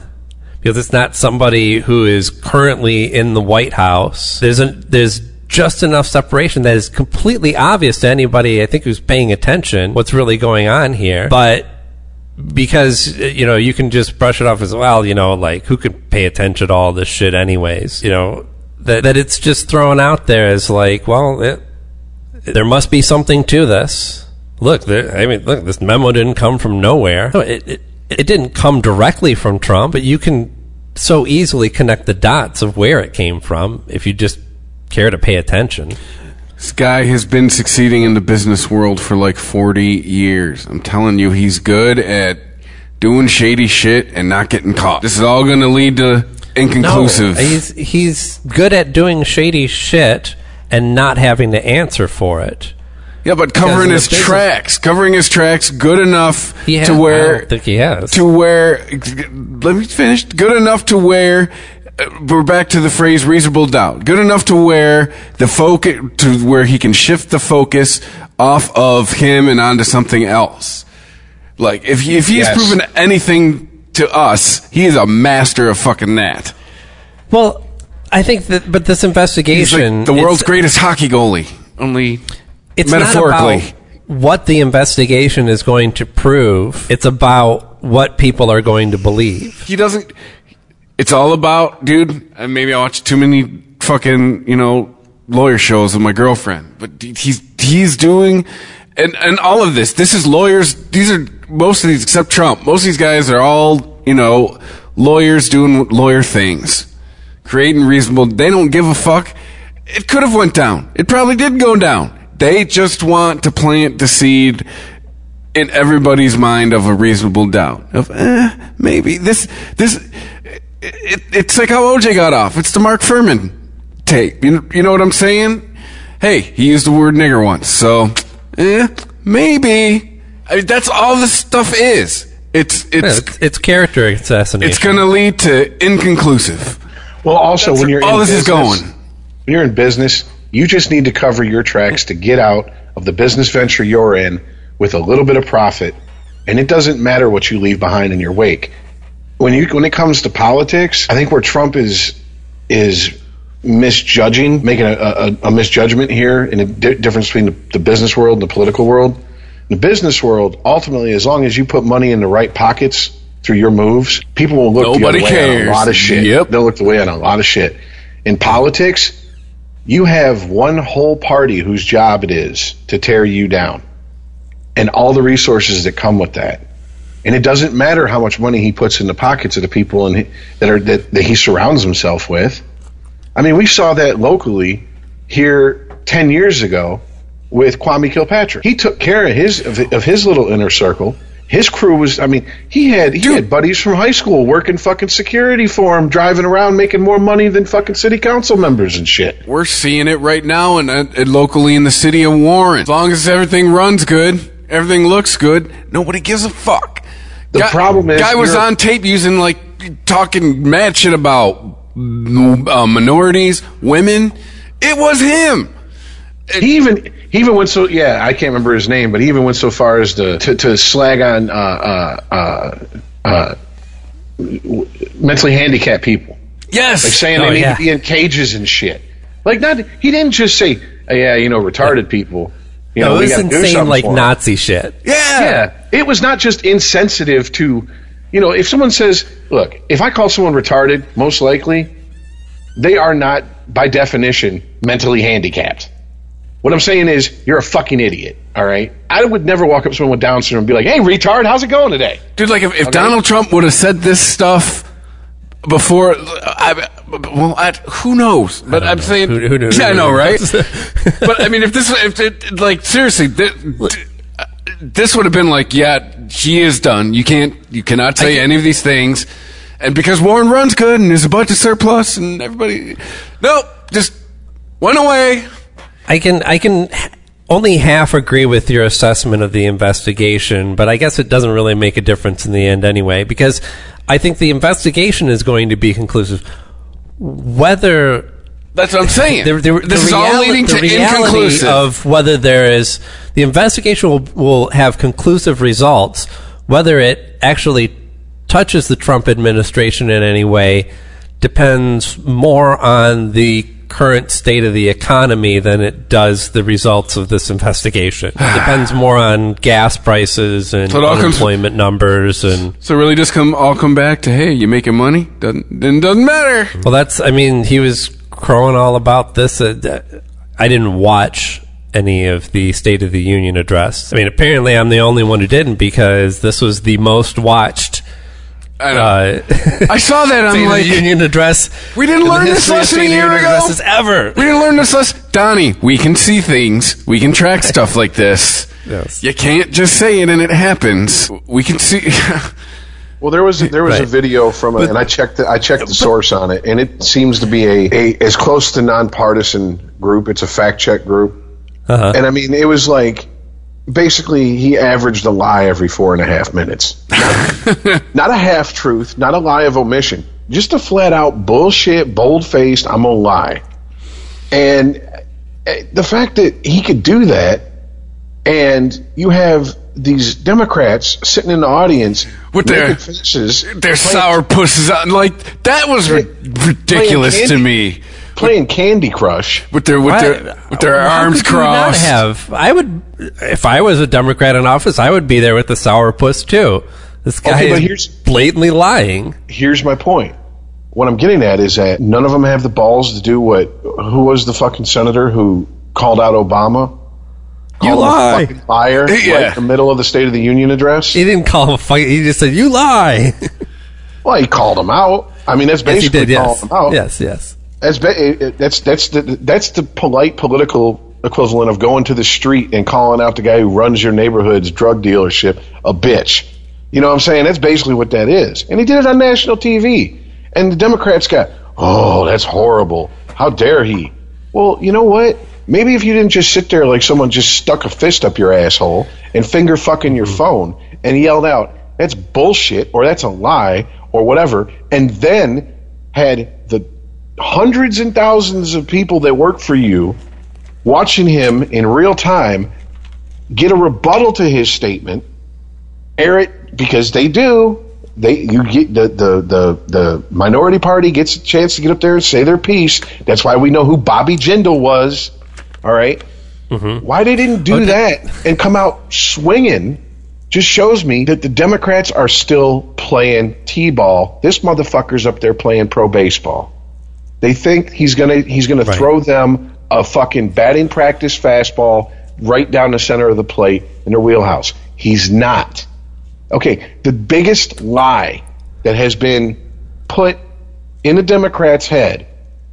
Because it's not somebody who is currently in the White House. There's a, there's just enough separation that is completely obvious to anybody I think who's paying attention what's really going on here. But because you know you can just brush it off as well, you know, like who could pay attention to all this shit anyways, you know, that that it's just thrown out there as like, well, it, there must be something to this. Look, there, I mean, look, this memo didn't come from nowhere. No, it, it it didn't come directly from Trump, but you can so easily connect the dots of where it came from if you just care to pay attention. This guy has been succeeding in the business world for like 40 years. I'm telling you, he's good at doing shady shit and not getting caught. This is all going to lead to inconclusive. No, he's he's good at doing shady shit and not having to answer for it. Yeah, but covering his business- tracks, covering his tracks good enough He has, to I where don't think he has. to where let me finish good enough to where uh, we're back to the phrase reasonable doubt good enough to where the focus to where he can shift the focus off of him and onto something else like if he, if he Yes. has proven anything to us he is a master of fucking that Well, I think that, but this He's investigation, like the world's greatest hockey goalie. Only it's metaphorically. not about what the investigation is going to prove. It's about what people are going to believe. he doesn't. It's all about, dude. And maybe I watch too many fucking, you know, lawyer shows with my girlfriend. But he's he's doing, and and all of this. This is lawyers. These are most of these, except Trump. Most of these guys are all, you know, lawyers doing lawyer things, creating reasonable. They don't give a fuck. It could have went down. It probably did go down. They just want to plant the seed in everybody's mind of a reasonable doubt of eh, maybe this this it, it's like how OJ got off. It's the Mark Fuhrman tape. You, you know what I'm saying? Hey, he used the word nigger once, so eh, maybe I mean, that's all this stuff is. It's it's It's, it's character assassination. it's going to lead to inconclusive. Well, also when you're all in this is going. when you're in business, you just need to cover your tracks to get out of the business venture you're in with a little bit of profit, and it doesn't matter what you leave behind in your wake. When you when it comes to politics, I think where Trump is is misjudging, making a, a, a misjudgment here in the di- difference between the, the business world and the political world. In the business world, ultimately, as long as you put money in the right pockets through your moves, people will look Nobody the other way on cares. a lot of shit. Yep. They'll look the way on a lot of shit. In politics, you have one whole party whose job it is to tear you down and all the resources that come with that. And it doesn't matter how much money he puts in the pockets of the people and that are that, that he surrounds himself with. I mean, we saw that locally here 10 years ago with Kwame Kilpatrick. He took care of his of, of his little inner circle. His crew was I mean, he had he had buddies from high school working fucking security for him, driving around making more money than fucking city council members and shit. We're seeing it right now and uh, locally in the city of Warren. As long as everything runs good, everything looks good, nobody gives a fuck. The problem is guy was on tape using like talking mad shit about uh, minorities, women. It was him. He even he even went so yeah I can't remember his name, but he even went so far as to to, to slag on uh, uh, uh, mentally handicapped people, Yes, like saying Oh, they need yeah. to be in cages and shit. Like not he didn't just say oh, yeah you know retarded people. You know no, it was insane, like. Nazi shit. yeah. Yeah, it was not just insensitive to, you know, if someone says, look, if I call someone retarded, most likely they are not, by definition, mentally handicapped. What I'm saying is, you're a fucking idiot, all right? I would never walk up to someone with Down syndrome and be like, hey, retard, how's it going today? Dude, like if, if Donald Trump would have said this stuff before, I, well, I, who knows? But I'm saying, Who- who knew- yeah, I know, knew? right? but I mean, if this, if it, like seriously, this, this would have been like, yeah, he is done. You can't, you cannot say any of these things, and because Warren runs good and there's a budget surplus and everybody, nope, just went away. I can I can only half agree with your assessment of the investigation, but I guess it doesn't really make a difference in the end anyway because I think the investigation is going to be conclusive. Whether That's what I'm saying. the, the, this the is all leading to inconclusive. of whether there is the investigation will, will have conclusive results. Whether it actually touches the Trump administration in any way depends more on the current state of the economy than it does the results of this investigation. It depends more on gas prices and So all comes- unemployment numbers and so really, just come all come back to hey, you making money? Doesn't then doesn't matter. Well, that's. I mean, he was crowing all about this. Uh, I didn't watch any of the State of the Union address. I mean, apparently, I'm the only one who didn't because this was the most watched. I know. Uh, I saw that. State I'm like, the Union address. We didn't learn this lesson a State of year ago. ever. we didn't learn this lesson. Donnie, we can see things. We can track stuff like this. Yes. You can't just say it and it happens. We can see. Well, there was there was a video from, a, and I checked the, I checked the source on it, and it seems to be a, a as close to nonpartisan group. It's a fact check group, Uh-huh. and I mean, it was like basically he averaged a lie every four and a half minutes. not a half truth, not a lie of omission, just a flat out bullshit, bold faced. I'm gonna lie, and uh, the fact that he could do that, and you have these Democrats sitting in the audience With their- faces, Their sour pusses out. Like that was ri- ridiculous to me. Playing Candy Crush. With their with Why- their with their how arms crossed. you not have I would if I was a Democrat in office, I would be there with the sourpuss too. This guy Okay, but is blatantly lying. Here's my point. What I'm getting at is that none of them have the balls to do what. Who was the fucking senator who called out Obama? You Called him a lie. fucking liar. Yeah. Right in the middle of the State of the Union address. He didn't call him a fight. He just said, "You lie." well, he called him out. I mean, that's yes, he basically did. calling Yes, him out. yes, yes. That's ba- it- it- that's that's the that's the polite political equivalent of going to the street and calling out the guy who runs your neighborhood's drug dealership a bitch. You know what I'm saying? That's basically what that is. And he did it on national TV. And the Democrats got, "Oh, that's horrible. How dare he?" Well, you know what? Maybe if you didn't just sit there like someone just stuck a fist up your asshole and finger fucking your mm-hmm. phone and yelled out, "That's bullshit" or "That's a lie" or whatever, and then had the hundreds and thousands of people that work for you watching him in real time get a rebuttal to his statement, air it because they do. They you get the, the the the minority party gets a chance to get up there and say their piece. That's why we know who Bobby Jindal was. All right? Mm-hmm. Why they didn't do that and come out swinging just shows me that the Democrats are still playing t-ball. This motherfucker's up there playing pro baseball. They think he's gonna he's gonna throw them a fucking batting practice fastball right down the center of the plate in their wheelhouse. He's not. Okay, the biggest lie that has been put in the Democrats' head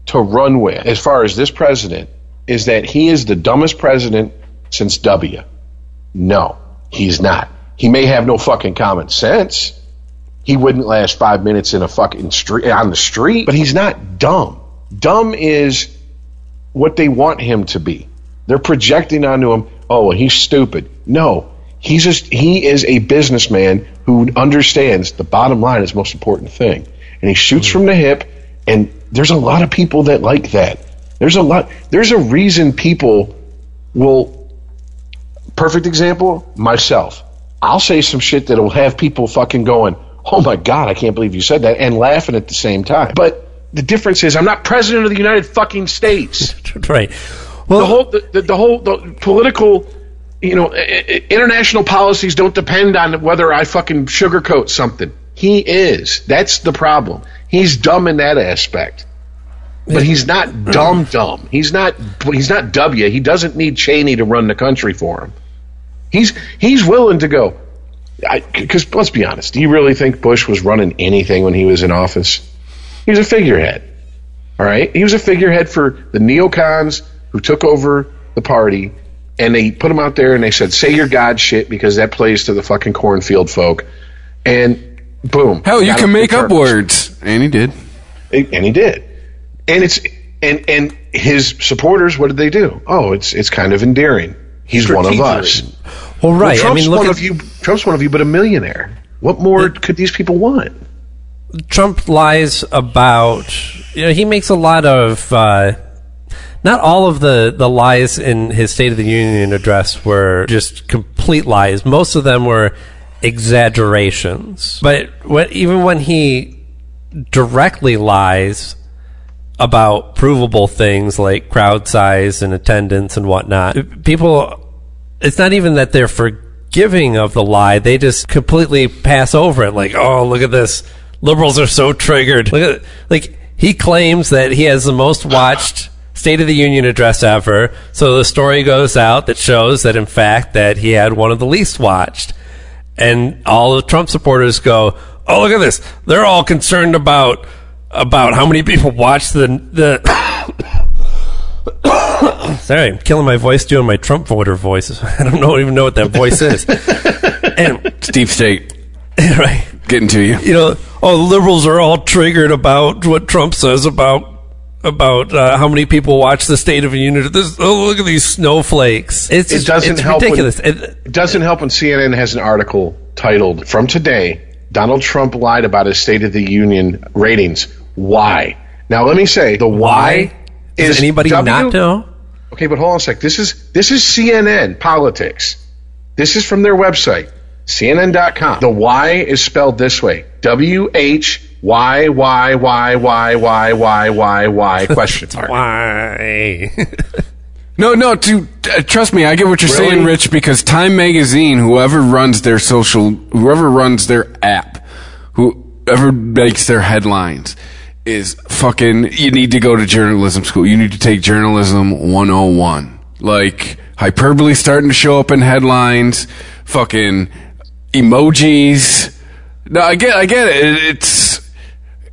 to run with, as far as this president, is that he is the dumbest president since W. No, he's not. He may have no fucking common sense. He wouldn't last five minutes in a fucking street on the street, but he's not dumb. Dumb is what they want him to be. They're projecting onto him, oh, well, he's stupid. No, he's just he is a businessman who understands the bottom line is the most important thing, and he shoots mm-hmm. from the hip. And there's a lot of people that like that. There's a lot. There's a reason people will. Perfect example, myself. I'll say some shit that'll have people fucking going, "Oh my god, I can't believe you said that," and laughing at the same time. But the difference is, I'm not president of the United fucking States right. Well, the whole the, the, the whole the political you know international policies don't depend on whether I fucking sugarcoat something. He is. That's the problem. He's dumb in that aspect. But he's not mm-hmm. dumb dumb. He's not he's not W. He doesn't need Cheney to run the country for him. He's he's willing to go. Because let's be honest, do you really think Bush was running anything when he was in office? He was a figurehead. All right, he was a figurehead for the neocons who took over the party, and they put him out there and they said, "Say your God shit," because that plays to the fucking cornfield folk. And boom, Hell, you can make up words, and he did. and he did. And it's and and his supporters, what did they do? Oh, it's it's kind of endearing. He's one of us. Well, right. Well, Trump's I mean, look one at of you. Trump's one of you, but a millionaire. What more could these people want? Trump lies about. You know, he makes a lot of. Uh, not all of the, the lies in his State of the Union address were just complete lies. Most of them were exaggerations. But when, even when he directly lies about provable things like crowd size and attendance and whatnot, people, it's not even that they're forgiving of the lie. They just completely pass over it. Like, oh, look at this. Liberals are so triggered. Look at, like, he claims that he has the most watched State of the Union address ever. So the story goes out that shows that, in fact, that he had one of the least watched. And all the Trump supporters go, "Oh, look at this! They're all concerned about about how many people watch the the." Sorry, I'm killing my voice doing my Trump voter voice. I don't know, even know what that voice is. and Deep state right, getting to you. you know, oh, liberals are all triggered about what Trump says about about uh, how many people watch the State of the Union. This, oh, look at these snowflakes. It's It doesn't it's help when- It- It doesn't help when CNN has an article titled "From Today: Donald Trump lied about his State of the Union ratings. Why?" Now, let me say the why, Does is anybody W- not know? Okay, but hold on a sec. This is this is CNN politics. This is from their website, CNN.com. The Y is spelled this way W H Y Y Y Y Y Y Y Y question mark. Why? No, no. To uh, trust me, I get what you're Really? saying, Rich. Because Time Magazine, whoever runs their social, whoever runs their app, whoever makes their headlines, is fucking. You need to go to journalism school. You need to take journalism 101. Like hyperbole starting to show up in headlines. Fucking emojis. No, I get, I get it. It- It's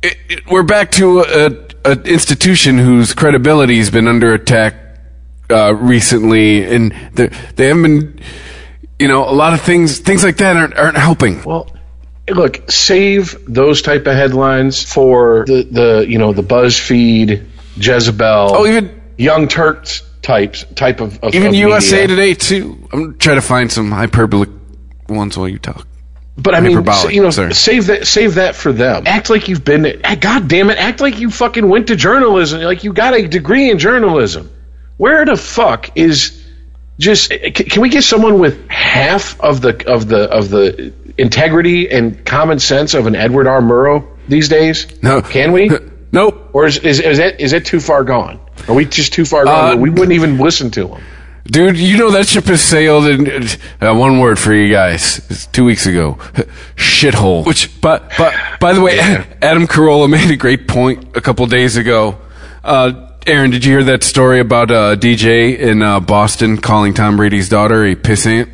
it, it, we're back to a, a institution whose credibility has been under attack uh, recently, and they they haven't been. You know, a lot of things things like that aren't aren't helping. Well, look, save those type of headlines for the, the you know the BuzzFeed, Jezebel, Oh, even Young Turks types type of, of even of USA. Today too. I'm trying to find some hyperbolic ones while you talk. But I mean, you know, sorry. save that save that for them. Act like you've been. ah, God damn it! Act like you fucking went to journalism. Like you got a degree in journalism. Where the fuck is just? Can we get someone with half of the of the of the integrity and common sense of an Edward R. Murrow these days? No, Can we? nope. Or is is, is that is that too far gone? Are we just too far gone? Uh, we wouldn't even listen to him. Dude, you know that ship has sailed and uh, one word for you guys. It's two weeks ago. Shithole. Which, but, but, by the way, Adam Carolla made a great point a couple days ago. Uh, Aaron, did you hear that story about uh, DJ in uh, Boston calling Tom Brady's daughter a pissant?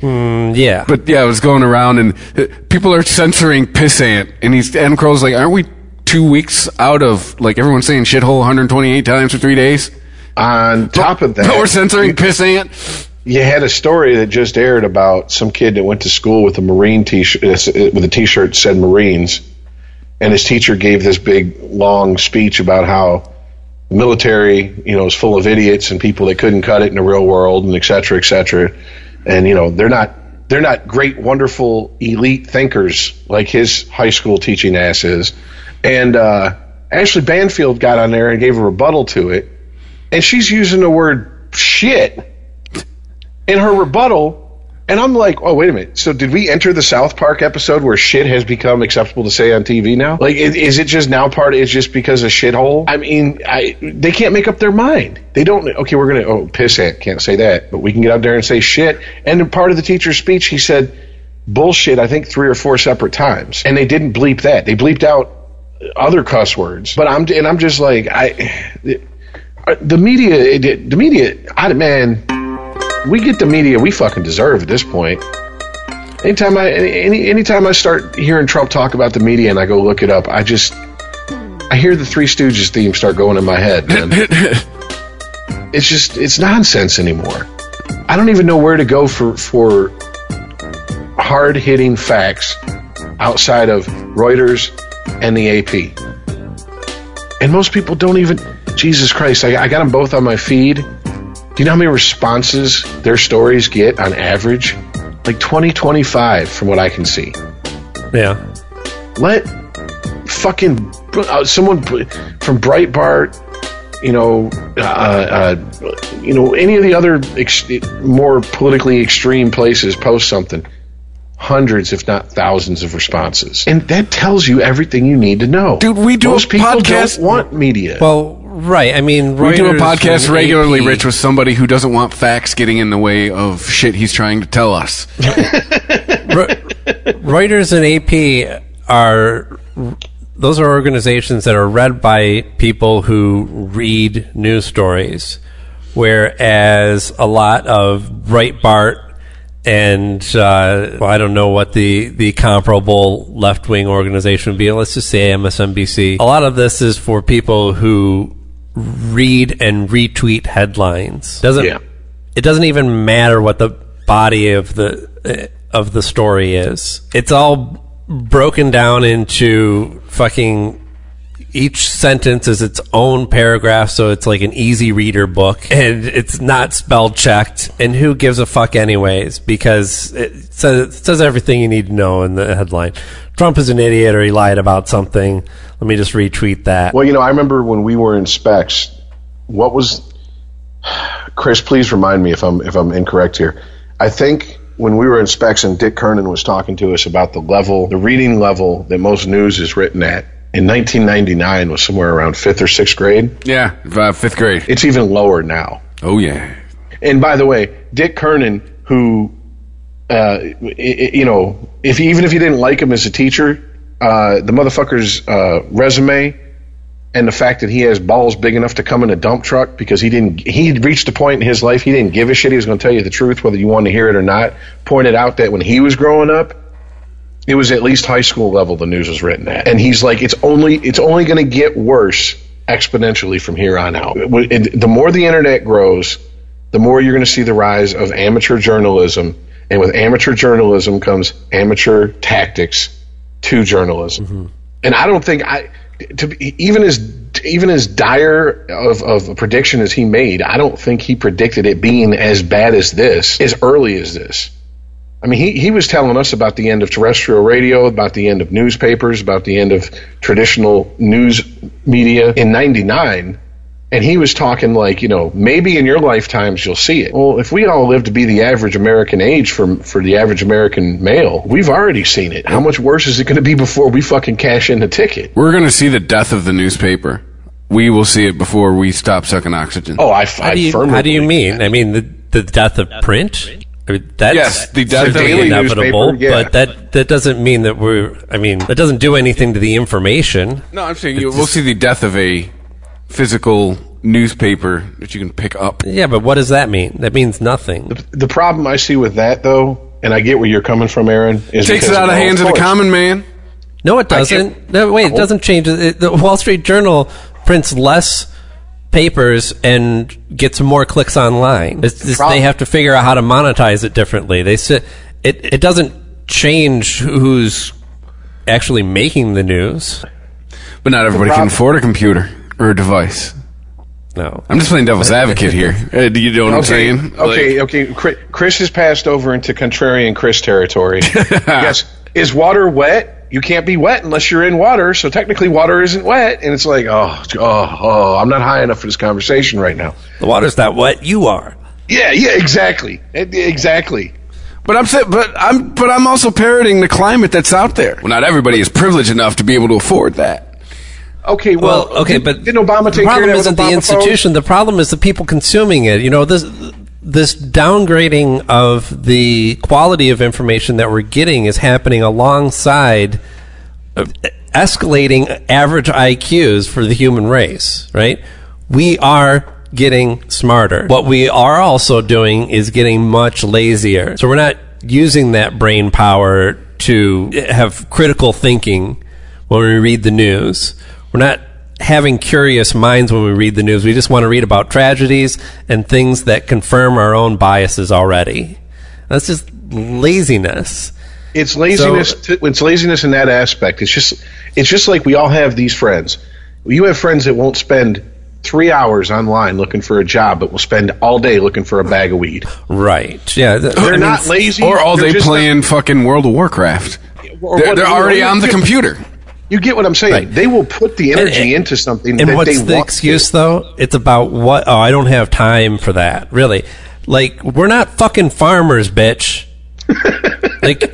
Yeah. But yeah, I was going around and uh, people are censoring pissant, and he's Adam Crow's like, aren't we two weeks out of like everyone saying shithole 128 times for three days? On top of that, But we're censoring pissant. You had a story that just aired about some kid that went to school with a Marine t-shirt, uh, with a T-shirt that said Marines, and his teacher gave this big long speech about how the military, you know, is full of idiots and people that couldn't cut it in the real world, and et cetera, et cetera, and you know they're not they're not great, wonderful, elite thinkers like his high school teaching ass is, and uh, Ashley Banfield got on there and gave a rebuttal to it, and she's using the word shit in her rebuttal. And I'm like, oh, wait a minute. So did we enter the South Park episode where shit has become acceptable to say on TV now? Like, is, is it just now part? It's just because of shithole? I mean, I, they can't make up their mind. They don't. Okay, we're gonna. Oh, pissant can't say that, but we can get out there and say shit. And in part of the teacher's speech, he said bullshit. I think three or four separate times, and they didn't bleep that. They bleeped out other cuss words. But I'm and I'm just like I. The uh, media, the media, I, man, we get the media we fucking deserve at this point. Anytime I any anytime I start hearing Trump talk about the media and I go look it up, I just I hear the Three Stooges theme start going in my head. Man. it's just it's nonsense anymore. I don't even know where to go for for hard hitting facts outside of Reuters and the AP. And most people don't even. Jesus Christ! I, I got them both on my feed. Do you know how many responses their stories get on average? Like 20, 25 from what I can see. yeah. Let fucking uh, someone from Breitbart, you know, uh, uh, you know, any of the other ex- more politically extreme places post something. Hundreds, if not thousands, of responses, and that tells you everything you need to know. Dude, we do a people podcast- don't want media. Well, right. I mean, We do a podcast regularly, AP Rich, with somebody who doesn't want facts getting in the way of shit he's trying to tell us. Re- Reuters and AP are those are organizations that are read by people who read news stories, whereas a lot of Breitbart and uh, well, I don't know what the the comparable left wing organization would be. Let's just say MSNBC. A lot of this is for people who read and retweet headlines. Doesn't Yeah. it doesn't even matter what the body of the of the story is. It's all broken down into fucking each sentence is its own paragraph, so it's like an easy reader book, and it's not spell checked. And who gives a fuck, anyways? Because it says, it says everything you need to know in the headline. Trump is an idiot, or he lied about something. Let me just retweet that. Well, you know, I remember when we were in specs. What was Chris? Please remind me if I'm if I'm incorrect here. I think when we were in specs and Dick Kernan was talking to us about the level, the reading level that most news is written at in 1999 was somewhere around fifth or sixth grade. Yeah, uh, fifth grade. It's even lower now. Oh yeah. And by the way, Dick Kernan, who, uh, i- i- you know, if even if you didn't like him as a teacher, uh, the motherfucker's uh, resume and the fact that he has balls big enough to come in a dump truck because he didn't, he reached a point in his life he didn't give a shit. He was going to tell you the truth whether you wanted to hear it or not. Pointed out that when he was growing up, it was at least high school level the news was written at, and he's like, it's only it's only going to get worse exponentially from here on out. And The more the internet grows, the more you're going to see the rise of amateur journalism, and with amateur journalism comes amateur tactics to journalism. Mm-hmm. And I don't think I to be, even as even as dire of, of a prediction as he made, I don't think he predicted it being as bad as this as early as this. I mean, he, he was telling us about the end of terrestrial radio, about the end of newspapers, about the end of traditional news media in 99. And he was talking like, you know, maybe in your lifetimes you'll see it. Well, if we all live to be the average American age for, for the average American male, we've already seen it. How much worse is it going to be before we fucking cash in the ticket? We're gonna see the death of the newspaper. We will see it before we stop sucking oxygen. Oh, I, How I do you, firmly how do you believe mean? I mean, the, the death of print? I mean, that's Yes, the death of the certainly daily inevitable, newspaper, yeah. but that, that doesn't mean that we're, I mean, that doesn't do anything to the information. No, I'm saying you, we'll see the death of a physical newspaper that you can pick up. Yeah, but what does that mean? That means nothing. The problem I see with that, though, and I get where you're coming from, Aaron, is Takes it out of the hands of the common man. No, it doesn't. No, wait, it oh. doesn't change. It, the Wall Street Journal prints less papers and gets more clicks online. It's just, they have to figure out how to monetize it differently. They sit, it it doesn't change who's actually making the news. But not everybody can afford a computer or a device. No. I'm just playing devil's advocate here. Uh, do you know what I'm Okay, saying? okay, Like, okay. Chris has passed over into contrarian Chris territory. yes, is water wet? You can't be wet unless you're in water. So technically, water isn't wet. And it's like, oh, oh, oh, I'm not high enough for this conversation right now. The water's not wet. You are. Yeah, yeah, exactly, E- exactly. But I'm but I'm, but I'm also parroting the climate that's out there. Well, not everybody is privileged enough to be able to afford that. Okay, well, Well, okay, did, but didn't Obama the take care of problem that with isn't the Obama institution. The problem is the people consuming it. You know this this downgrading of the quality of information that we're getting is happening alongside escalating average IQs for the human race. Right? We are getting smarter. What we are also doing is getting much lazier. So we're not using that brain power to have critical thinking when we read the news. We're not having curious minds when we read the news. We just want to read about tragedies and things that confirm our own biases already. That's just laziness. It's laziness. to, it's laziness in that aspect. It's just it's just like we all have these friends. You have friends that won't spend three hours online looking for a job, but will spend all day looking for a bag of weed. Right. Yeah. th- They're I mean, not lazy, Or all they're day just playing fucking World of Warcraft. Or They're, what- they're already on the computer. You get what I'm saying? Right. They will put the energy And- into something And what's they the excuse, to. though? It's about what? Oh, I don't have time for that. Really? Like, we're not fucking farmers, bitch. like,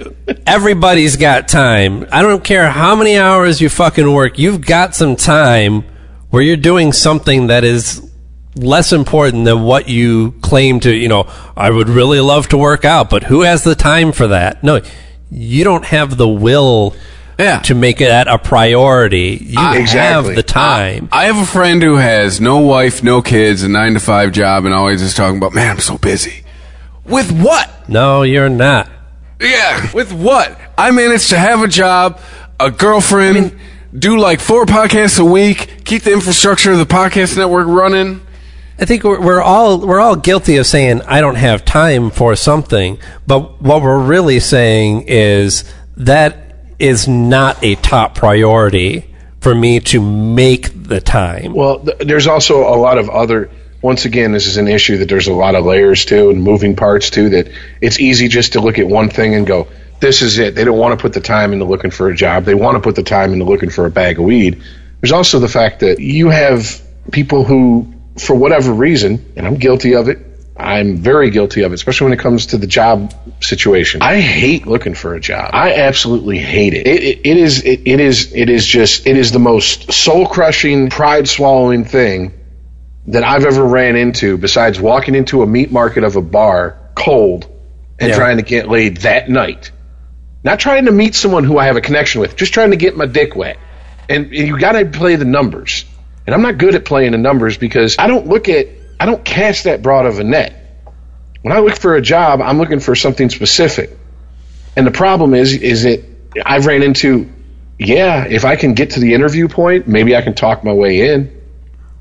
everybody's got time. I don't care how many hours you fucking work. You've got some time where you're doing something that is less important than what you claim to, you know, I would really love to work out, but who has the time for that? No, you don't have the will Yeah. to make that a priority. You have Exactly. the time. I have a friend who has no wife, no kids, a nine to five job, and always is talking about, man, I'm so busy. With what? no, you're not. Yeah, with what? I managed to have a job, a girlfriend, do like four podcasts a week, keep the infrastructure of the podcast network running. I think we're, we're all we're all guilty of saying I don't have time for something, but what we're really saying is that is not a top priority for me to make the time. Well, th- there's also a lot of other. Once again, this is an issue that there's a lot of layers to and moving parts to. That it's easy just to look at one thing and go, "This is it." They don't want to put the time into looking for a job. They want to put the time into looking for a bag of weed. There's also the fact that you have people who, for whatever reason, and I'm guilty of it, I'm very guilty of it, especially when it comes to the job situation. I hate looking for a job. I absolutely hate it. It, it, it is it, it is it is just it is the most soul crushing, pride swallowing thing that I've ever ran into. Besides walking into a meat market of a bar cold and Yeah. trying to get laid that night, not trying to meet someone who I have a connection with, just trying to get my dick wet. And, and you got to play the numbers. And I'm not good at playing the numbers because I don't look at I don't cast that broad of a net. When I look for a job, I'm looking for something specific. And the problem is is that I've ran into yeah, if I can get to the interview point, maybe I can talk my way in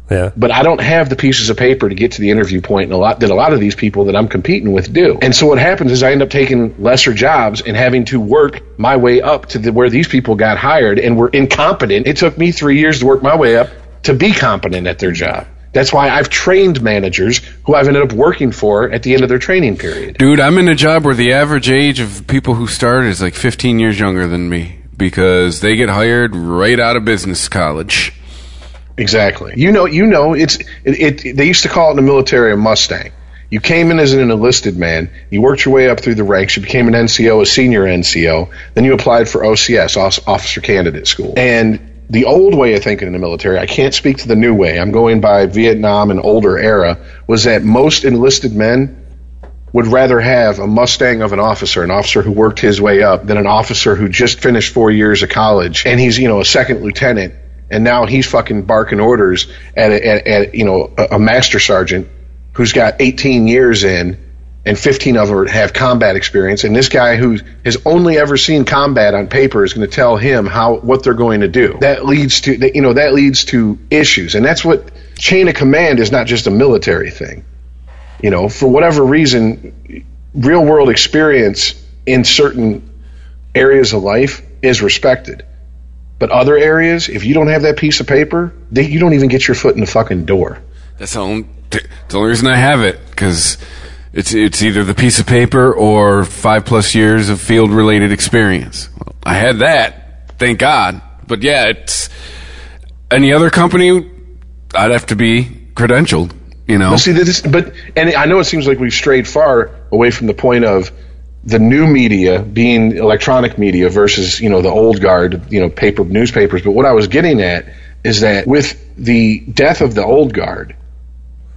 Yeah. but I don't have the pieces of paper to get to the interview point and a lot that a lot of these people that I'm competing with do. And so what happens is I end up taking lesser jobs and having to work my way up to the, where these people got hired and were incompetent. It took me 3 years to work my way up to be competent at their job. That's why I've trained managers who I've ended up working for at the end of their training period. Dude, I'm in a job where the average age of people who start is like 15 years younger than me because they get hired right out of business college. Exactly. You know, you know, it's it, it. They used to call it in the military a Mustang. You came in as an enlisted man. You worked your way up through the ranks. You became an NCO, a senior NCO. Then you applied for OCS, Officer Candidate School. And the old way of thinking in the military, I can't speak to the new way. I'm going by Vietnam and older era. Was that most enlisted men would rather have a Mustang of an officer, an officer who worked his way up, than an officer who just finished four years of college and he's, you know, a second lieutenant and now he's fucking barking orders at, a, at, at you know, a, a master sergeant who's got 18 years in and 15 of them have combat experience. And this guy who has only ever seen combat on paper is going to tell him how, what they're going to do. That leads to, you know, that leads to issues. And that's what chain of command is not just a military thing you know, for whatever reason, real world experience in certain areas of life is respected. But other areas, if you don't have that piece of paper, they, you don't even get your foot in the fucking door. That's the only, the only reason I have it because it's it's either the piece of paper or five plus years of field related experience. I had that, thank God. But yeah, it's any other company, I'd have to be credentialed. You know, see, this, but and I know it seems like we've strayed far away from the point of the new media being electronic media versus you know the old guard, you know, paper newspapers. But what I was getting at is that with the death of the old guard,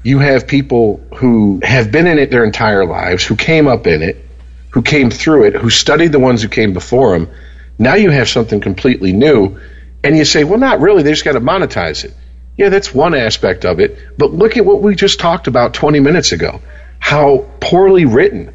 you have people who have been in it their entire lives, who came up in it, who came through it, who studied the ones who came before them. Now you have something completely new, and you say, well, not really. They just got to monetize it. Yeah, that's one aspect of it. But look at what we just talked about 20 minutes ago. How poorly written,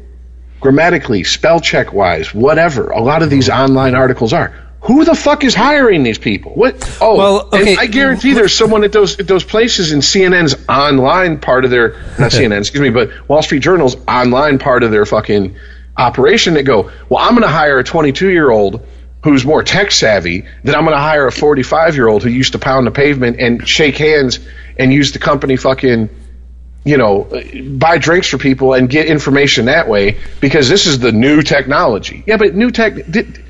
grammatically, spell check wise, whatever, a lot of these online articles are. Who the fuck is hiring these people? What? Oh, Well, okay. I guarantee there's someone at those at those places in CNN's online part of their not CNN, excuse me, but Wall Street Journal's online part of their fucking operation that go, well, I'm going to hire a 22 year old who's more tech savvy than I'm going to hire a 45 year old who used to pound the pavement and shake hands and use the company fucking you know, buy drinks for people and get information that way because this is the new technology. Yeah, but new tech. Did,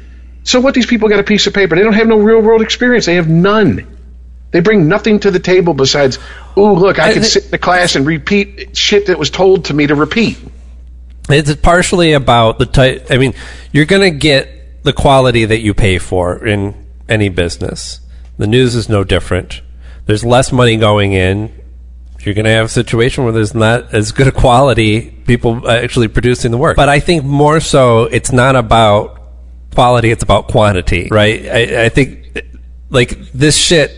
so what? These people got a piece of paper. They don't have no real world experience. They have none. They bring nothing to the table besides, ooh, look, I can sit in the class and repeat shit that was told to me to repeat. It's partially about the type. I mean, you're going to get the quality that you pay for in any business. The news is no different. There's less money going in. You're going to have a situation where there's not as good a quality people actually producing the work. But I think more so, it's not about quality; it's about quantity, right? I, I think like this shit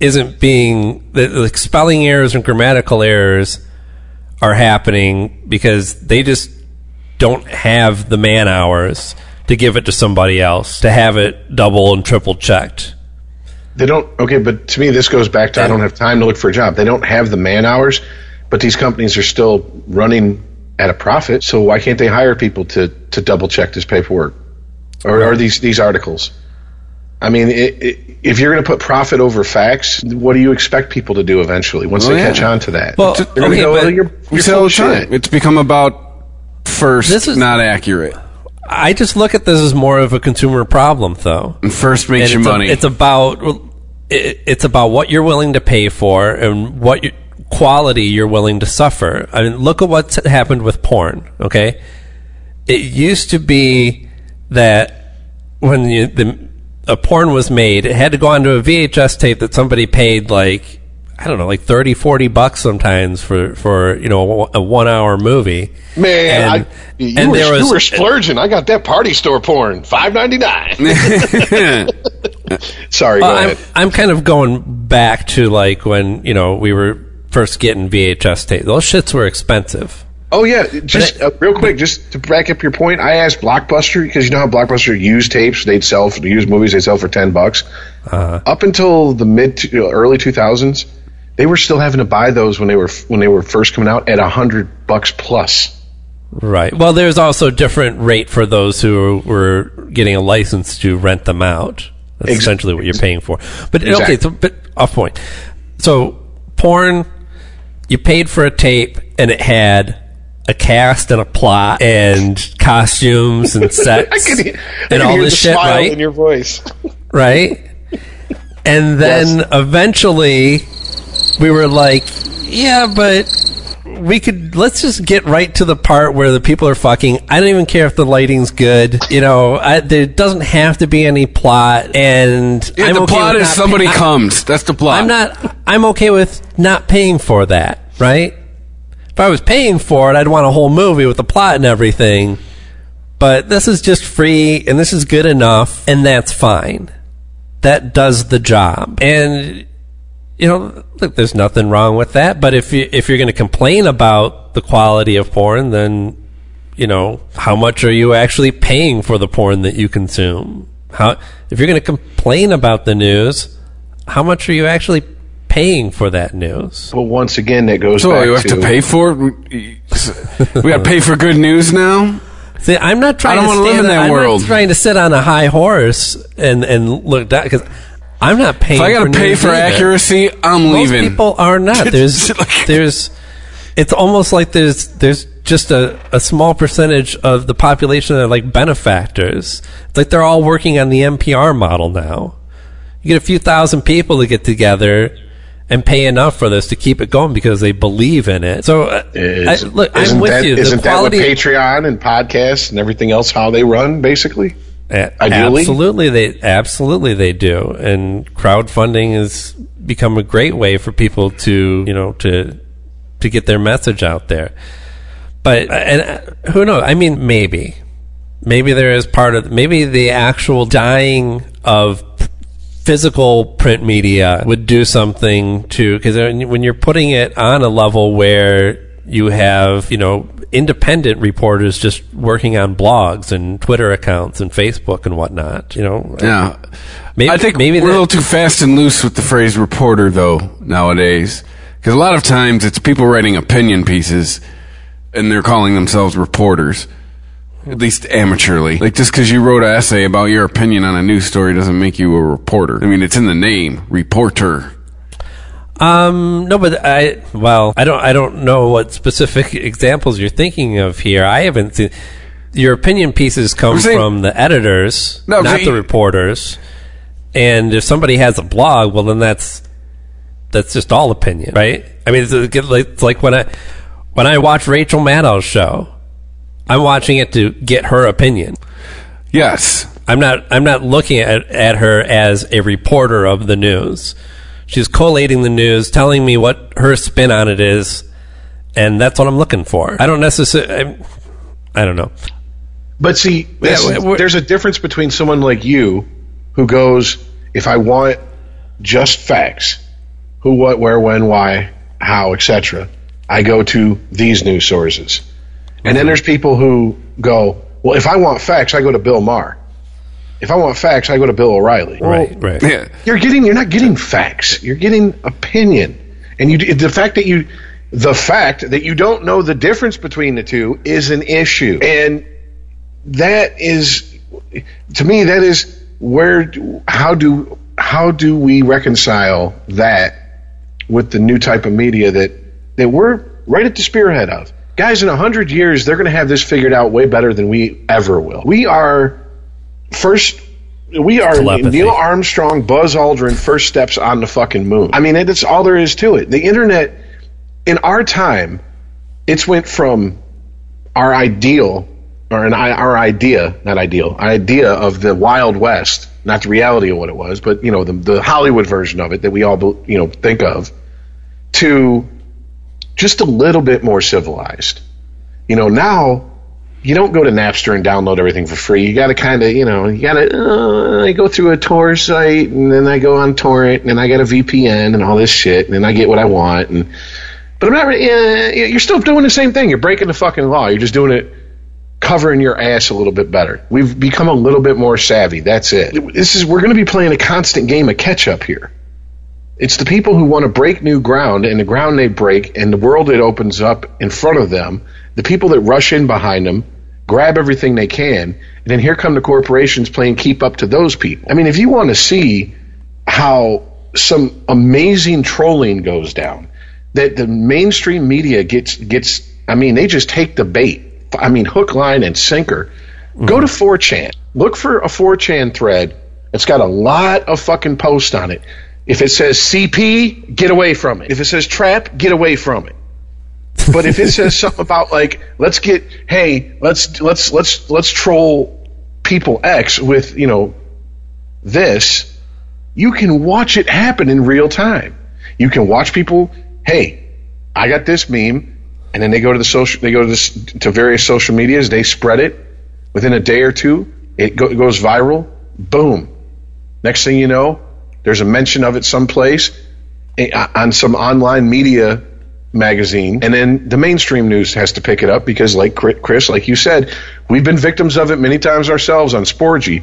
isn't being the, spelling errors and grammatical errors are happening because they just don't have the man hours to give it to somebody else to have it double and triple checked. They don't. Okay, but to me, this goes back to I don't have time to look for a job. They don't have the man hours, but these companies are still running at a profit. So why can't they hire people to to double check this paperwork or, or these these articles? I mean, it, it, if you're going to put profit over facts, what do you expect people to do eventually once Oh, they yeah. catch on to that? Well, They're gonna okay, go, oh, but "Well, you're, we you're say full of the time. shit." It's become about first, This is- not accurate. I just look at this as more of a consumer problem, though. And first makes And you it's a- money. it's about it, it's about what you're willing to pay for and what you, quality you're willing to suffer. I mean, look at what's happened with porn. Okay, it used to be that when you, the a porn was made, it had to go onto a VHS tape that somebody paid like I don't know, like 30, 40 bucks sometimes for for you know a one hour movie. Man, And- I, you, and were, there was- you were splurging. I got that party store porn, five ninety nine. Sorry, go Well, I'm, ahead. I'm kind of going back to like when you know we were first getting VHS tape. Those shits were expensive. Oh yeah, just uh, real quick, just to back up your point, I asked Blockbuster because you know how Blockbuster used tapes they'd sell for used movies they'd sell for ten bucks. Uh-huh. Up until the mid to, early two thousands, they were still having to buy those when they were when they were first coming out at a hundred bucks plus. Right. Well, there's also a different rate for those who were getting a license to rent them out. That's essentially what you're paying for. But okay, Exactly. so but off point. So porn, you paid for a tape, and it had a cast and a plot and costumes and I sets can, hear- I and can all this shit, right? in your voice. right? And then Yes. eventually we were like, yeah, but we could let's just get right to the part where the people are fucking. I don't even care if the lighting's good. You know, I, there doesn't have to be any plot. And Yeah, the okay plot is somebody pay- I- comes. That's the plot. I'm not. I'm okay with not paying for that. Right? If I was paying for it, I'd want a whole movie with the plot and everything. But this is just free, and this is good enough, and that's fine. That does the job. And you know, look, there's nothing wrong with that. But if you if you're going to complain about the quality of porn, then you know, how much are you actually paying for the porn that you consume? How if you're going to complain about the news, how much are you actually paying for that news? But once again, that goes So back you have to pay for it. We, we got to pay for good news now. See, I'm not trying I don't to wanna live in that I'm world. Not trying to sit on a high horse and and look down because I'm not paying. If I got for to pay for either. accuracy, I'm Most leaving. people are not. There's there's it's almost like there's there's just a, a small percentage of the population that are like benefactors. It's like they're all working on the NPR model now. You get a few thousand people to get together and pay enough for this to keep it going because they believe in it. So uh, I, look, I'm with that, you. Isn't that what Patreon and podcasts and everything else how they run, basically? Ideally? Absolutely, they absolutely they do, and crowdfunding has become a great way for people to you know to to get their message out there. But and uh, who knows? I mean, maybe, maybe there is part of maybe the actual dying of physical print media would do something to because when you're putting it on a level where you have you know independent reporters just working on blogs and Twitter accounts and Facebook and whatnot. You know, Yeah. Maybe- I think maybe we're a little too fast and loose with the phrase reporter, though, nowadays. Because a lot of times it's people writing opinion pieces and they're calling themselves reporters. At least amateurly. Like, just because you wrote an essay about your opinion on a news story doesn't make you a reporter. I mean, it's in the name, reporter. Um, no, but I well, I don't I don't know what specific examples you're thinking of here. I haven't seen your opinion pieces come saying- from the editors, No, not the reporters. And if somebody has a blog, well, then that's that's just all opinion, right? I mean, it's it's like when I when I watch Rachel Maddow's show, I'm watching it to get her opinion. Yes. I'm not I'm not looking at, at her as a reporter of the news. She's collating the news, telling me what her spin on it is, and that's what I'm looking for. I don't necessarily I don't know. But see, Yeah, there's a difference between someone like you who goes, if I want just facts, who, what, where, when, why, how, etc., I go to these news sources. And then there's people who go, well, if I want facts, I go to Bill Maher. If I want facts, I go to Bill O'Reilly. Right, right. Yeah. You're getting you're not getting facts. You're getting opinion. And you the fact that you the fact that you don't know the difference between the two is an issue. And that is to me that is where how do how do we reconcile that with the new type of media that that we're right at the spearhead of. Guys, in a hundred years, they're going to have this figured out way better than we ever will. We are first. We are Telepathy. Neil Armstrong, Buzz Aldrin, first steps on the fucking moon. I mean, that's all there is to it. The internet in our time, it's went from our ideal or an, our idea, not ideal, idea of the Wild West, not the reality of what it was, but you know the, the Hollywood version of it that we all you know think of, to just a little bit more civilized. You know now you don't go to Napster and download everything for free. You got to kind of, you know, you got to. Uh, I go through a Tor site, and then I go on torrent, and I get a VPN and all this shit, and then I get what I want. And but I'm not. Really, uh, you're still doing the same thing. You're breaking the fucking law. You're just doing it, covering your ass a little bit better. We've become a little bit more savvy. That's it. This is we're going to be playing a constant game of catch up here. It's the people who want to break new ground, and the ground they break, and the world it opens up in front of them. The people that rush in behind them grab everything they can, and then here come the corporations playing keep up to those people. I mean, if you want to see how some amazing trolling goes down, that the mainstream media gets gets, I mean, they just take the bait. I mean, hook, line, and sinker. Mm-hmm. Go to 4chan. Look for a 4chan thread. It's got a lot of fucking posts on it. If it says CP, get away from it. If it says trap, get away from it. But if it says something about like let's get hey let's let's let's let's troll people X with you know this, you can watch it happen in real time. You can watch people. Hey, I got this meme, and then they go to the social. They go to this to various social medias. They spread it within a day or two. It, go, it goes viral. Boom. Next thing you know, there's a mention of it someplace eh, on some online media magazine, and then the mainstream news has to pick it up because, like Chris, like you said, we've been victims of it many times ourselves on Sporgy.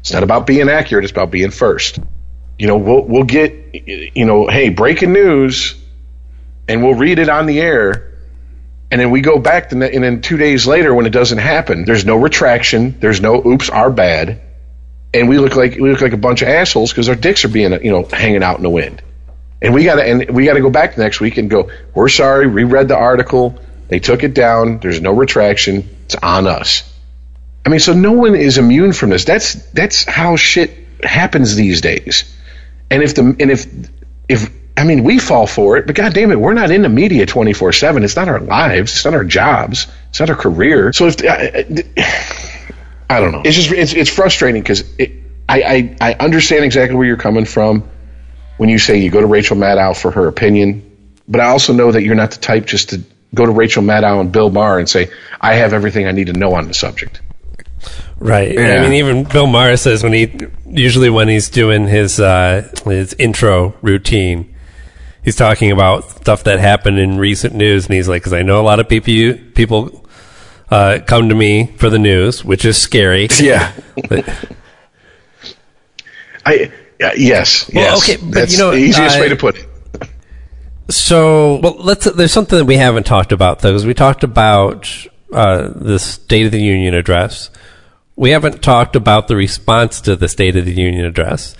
It's not about being accurate; it's about being first. You know, we'll we'll get you know, hey, breaking news, and we'll read it on the air, and then we go back, and then two days later, when it doesn't happen, there's no retraction, there's no oops, our bad, and we look like we look like a bunch of assholes because our dicks are being you know hanging out in the wind. And we got to and we got to go back next week and go. We're sorry. Reread the article. They took it down. There's no retraction. It's on us. I mean, so no one is immune from this. That's that's how shit happens these days. And if the and if if I mean we fall for it, but god damn it, we're not in the media 24 seven. It's not our lives. It's not our jobs. It's not our career. So if I, I don't know, it's just it's it's frustrating because I, I I understand exactly where you're coming from when you say you go to Rachel Maddow for her opinion, but I also know that you're not the type just to go to Rachel Maddow and Bill Maher and say, I have everything I need to know on the subject. Right. Yeah. I mean, even Bill Maher says when he, usually when he's doing his, uh, his intro routine, he's talking about stuff that happened in recent news. And he's like, cause I know a lot of people, people, uh, come to me for the news, which is scary. Yeah. But, I, yeah, yes. Well, yes. okay, but That's you know, the easiest uh, way to put it. So, well, let's. There's something that we haven't talked about though, because we talked about uh, the State of the Union address. We haven't talked about the response to the State of the Union address,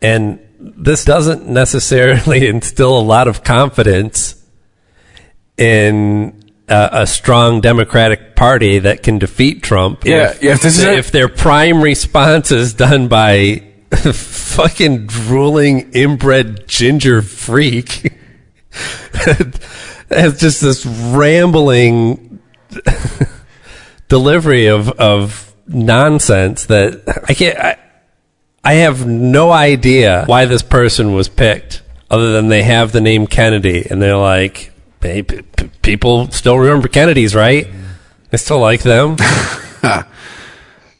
and this doesn't necessarily instill a lot of confidence in uh, a strong Democratic Party that can defeat Trump. Yeah, if, yeah. If, if their prime response is done by fucking drooling inbred ginger freak has just this rambling delivery of of nonsense that I can't. I, I have no idea why this person was picked, other than they have the name Kennedy, and they're like, hey, p- p- people still remember Kennedys, right? I still like them.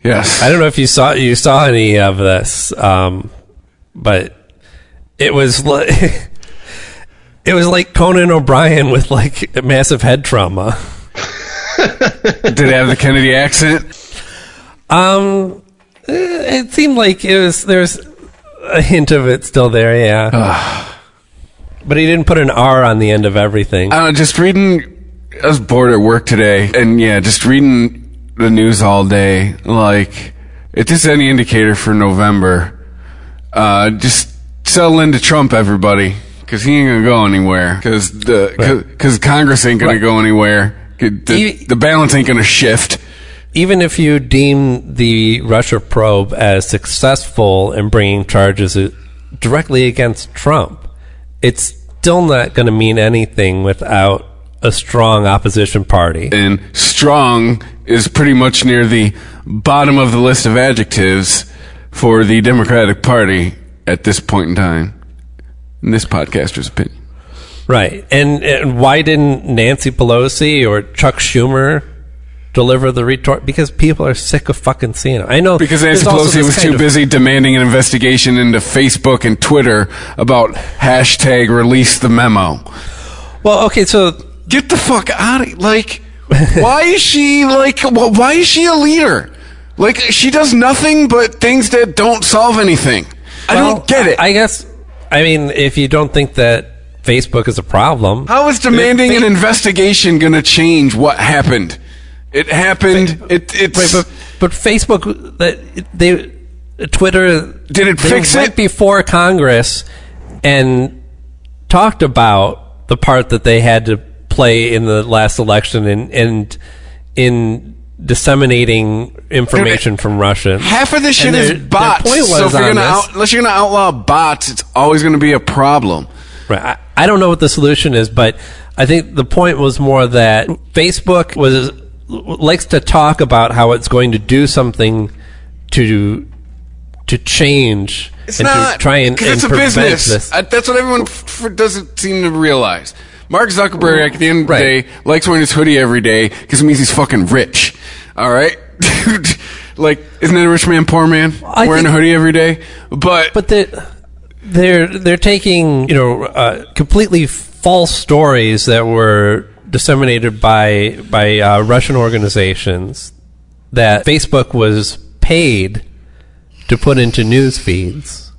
Yes. I don't know if you saw you saw any of this, um, but it was like it was like Conan O'Brien with like massive head trauma. Did it have the Kennedy accent? Um, it seemed like it was. There's a hint of it still there. Yeah. But he didn't put an R on the end of everything. I just reading. I was bored at work today, and yeah, just reading the news all day. Like, if this is any indicator for November, uh, just settle into Trump, everybody, because he ain't gonna go anywhere. Because the because right. Congress ain't gonna right. go anywhere. The, the balance ain't gonna shift. Even if you deem the Russia probe as successful in bringing charges directly against Trump, it's still not going to mean anything without a strong opposition party. and strong is pretty much near the bottom of the list of adjectives for the Democratic Party at this point in time. In this podcaster's opinion. Right. And, and why didn't Nancy Pelosi or Chuck Schumer deliver the retort? Because people are sick of fucking seeing it. I know. Because Nancy Pelosi was too busy demanding an investigation into Facebook and Twitter about hashtag release the memo. Well, okay, so Get the fuck out of like. why is she like? Why is she a leader? Like she does nothing but things that don't solve anything. I well, don't get it. I guess, I mean, if you don't think that Facebook is a problem. How is demanding an investigation going to change what happened? It happened. It it's Right, but, but Facebook, that they, Twitter, Did it they fix went it? before Congress and talked about the part that they had to play in the last election and and in disseminating information from Russia. half of this shit is their- their bots. point so if you're gonna out, unless you're gonna outlaw bots, it's always gonna be a problem. Right. I, I don't know what the solution is, but I think the point was more that Facebook was likes to talk about how it's going to do something to to change It's and not to try and, and it's a prevent business. this. I, that's what everyone f- f- doesn't seem to realize. Mark Zuckerberg, at the end of the Right. day, likes wearing his hoodie every day because it means he's fucking rich. All right, like isn't that a rich man, poor man I wearing think- a hoodie every day? But but they they're they're taking you know uh, completely false stories that were disseminated by by uh, Russian organizations that Facebook was paid to put into news feeds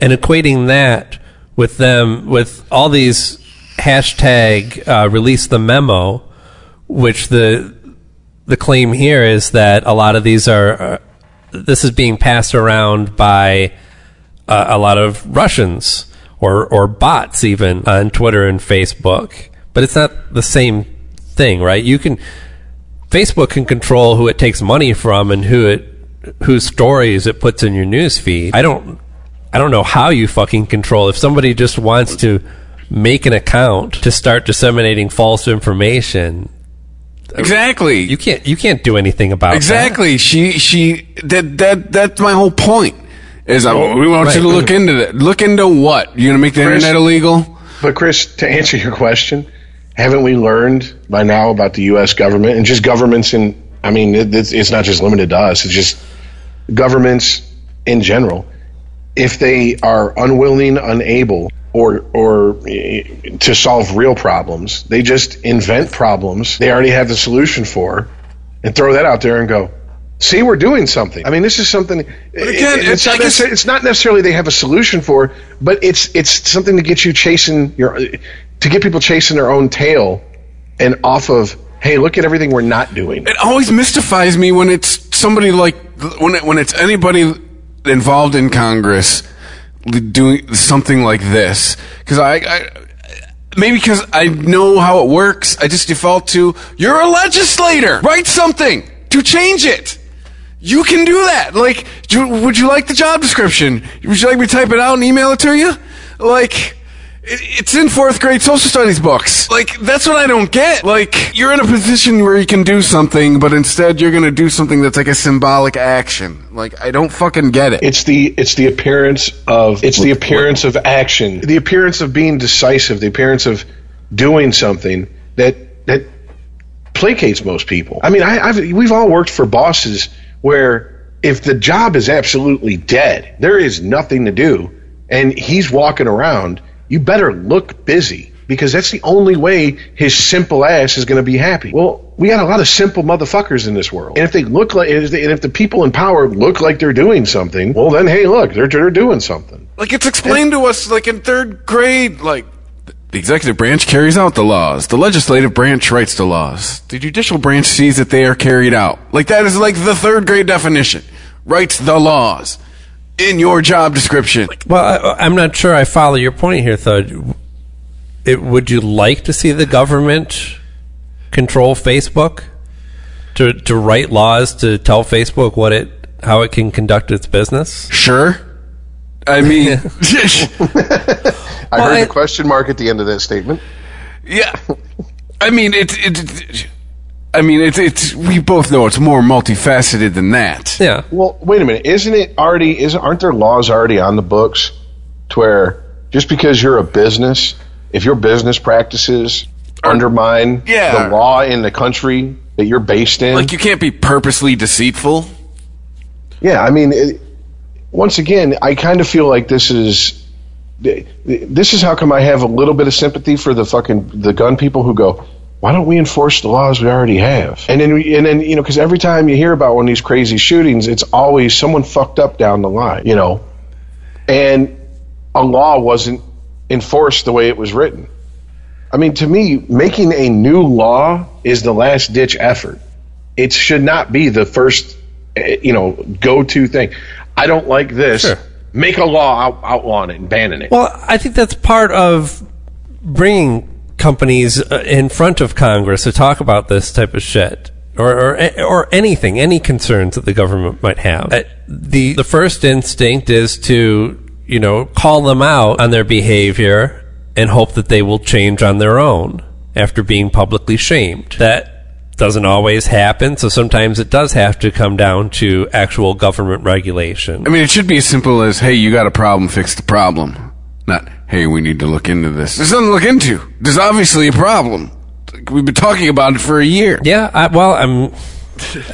and equating that with them with all these hashtag uh, release the memo which the the claim here is that a lot of these are uh, this is being passed around by uh, a lot of Russians or or bots even on Twitter and Facebook. But it's not the same thing, right? You can Facebook can control who it takes money from and who it whose stories it puts in your news feed. I don't I don't know how you fucking control if somebody just wants to make an account to start disseminating false information. exactly, You can't you can't do anything about that. Exactly. She she that that that's my whole point. Is uh, we want you to look into that. Look into what? You're gonna make the Chris- internet illegal? But Chris, to answer your question, haven't we learned by now about the U.S. government and just governments in? I mean, it, it's, it's not just limited to us. It's just governments in general. If they are unwilling, unable, or or eh, to solve real problems, they just invent problems they already have the solution for, and throw that out there and go. See, we're doing something. I mean, this is something. again, it- it's- it's, not guess- necessarily, it's not necessarily they have a solution for, but it's it's something to get you chasing your eh, to get people chasing their own tail and off of. Hey, look at everything we're not doing. It always mystifies me when it's somebody like when it, when it's anybody involved in Congress doing something like this because I, I maybe because I know how it works. I just default to you're a legislator. Write something to change it. You can do that. Like, do, would you like the job description? Would you like me to type it out and email it to you? Like, it's in fourth grade social studies books. Like, that's what I don't get. Like, you're in a position where you can do something, but instead you're to do something that's like a symbolic action. Like, I don't fucking get it. It's the it's the appearance of it's the appearance of action, the appearance of being decisive, the appearance of doing something that that placates most people. I mean, I, I've we've all worked for bosses where if the job is absolutely dead, there is nothing to do, and he's walking around, you better look busy because that's the only way his simple ass is going to be happy. Well, we got a lot of simple motherfuckers in this world, and if they look like, and if and the people in power look like they're doing something, well, then hey, look, they're they're doing something. Like, it's explained to us, like, in third grade, like, the executive branch carries out the laws. The legislative branch writes the laws. The judicial branch sees that they are carried out. Like, that is like the third grade definition. Writes the laws in your job description. Well, I, I'm not sure I follow your point here, though. It, would you like to see the government control Facebook to to write laws to tell Facebook what it how it can conduct its business? Sure. I mean, I Well, heard I- the question mark at the end of that statement. Yeah, I mean it's it's. I mean it's it's. We both know it's more multifaceted than that. Yeah. Well, wait a minute. Isn't it already? Is aren't there laws already on the books to where just because you're a business, if your business practices undermine Yeah. the law in the country that you're based in, Like you can't be purposely deceitful. yeah. I mean, it, once again, I kind of feel like this is. This is how come I have a little bit of sympathy for the fucking the gun people who go, why don't we enforce the laws we already have? And then, we, and then you know, because every time you hear about one of these crazy shootings, it's always someone fucked up down the line, you know, and a law wasn't enforced the way it was written. I mean, to me, making a new law is the last ditch effort. It should not be the first, eh, you know, go to thing. I don't like this. Sure. Make a law out, outlawing it and banning it. Well, I think that's part of bringing companies uh, in front of Congress to talk about this type of shit. Or, or or anything, any concerns that the government might have. Uh, the the first instinct is to you know call them out on their behavior and hope that they will change on their own after being publicly shamed. That doesn't always happen, so sometimes it does have to come down to actual government regulation. I mean, it should be as simple as, "Hey, you got a problem, fix the problem." Not, "Hey, we need to look into this." There's nothing to look into. There's obviously a problem. We've been talking about it for a year. Yeah, I, well, I'm.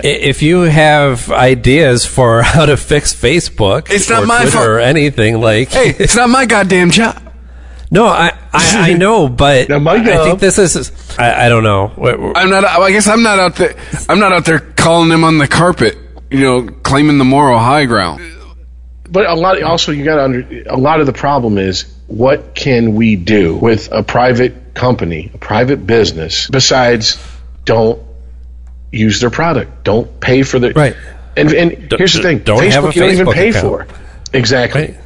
If you have ideas for how to fix Facebook, It's not or my Twitter fault. or anything like. Hey, it's not my goddamn job. no, I, I, I know, but Now, I think this is. I, I don't know. What- what- I'm not. I guess I'm not out there. I'm not out there calling them on the carpet. You know, claiming the moral high ground. But a lot also you got to under a lot of the problem is what can we do with a private company, a private business besides don't use their product, don't pay for the Right. And and here's the thing, don't Facebook have a you don't even pay account. for. Exactly. Right.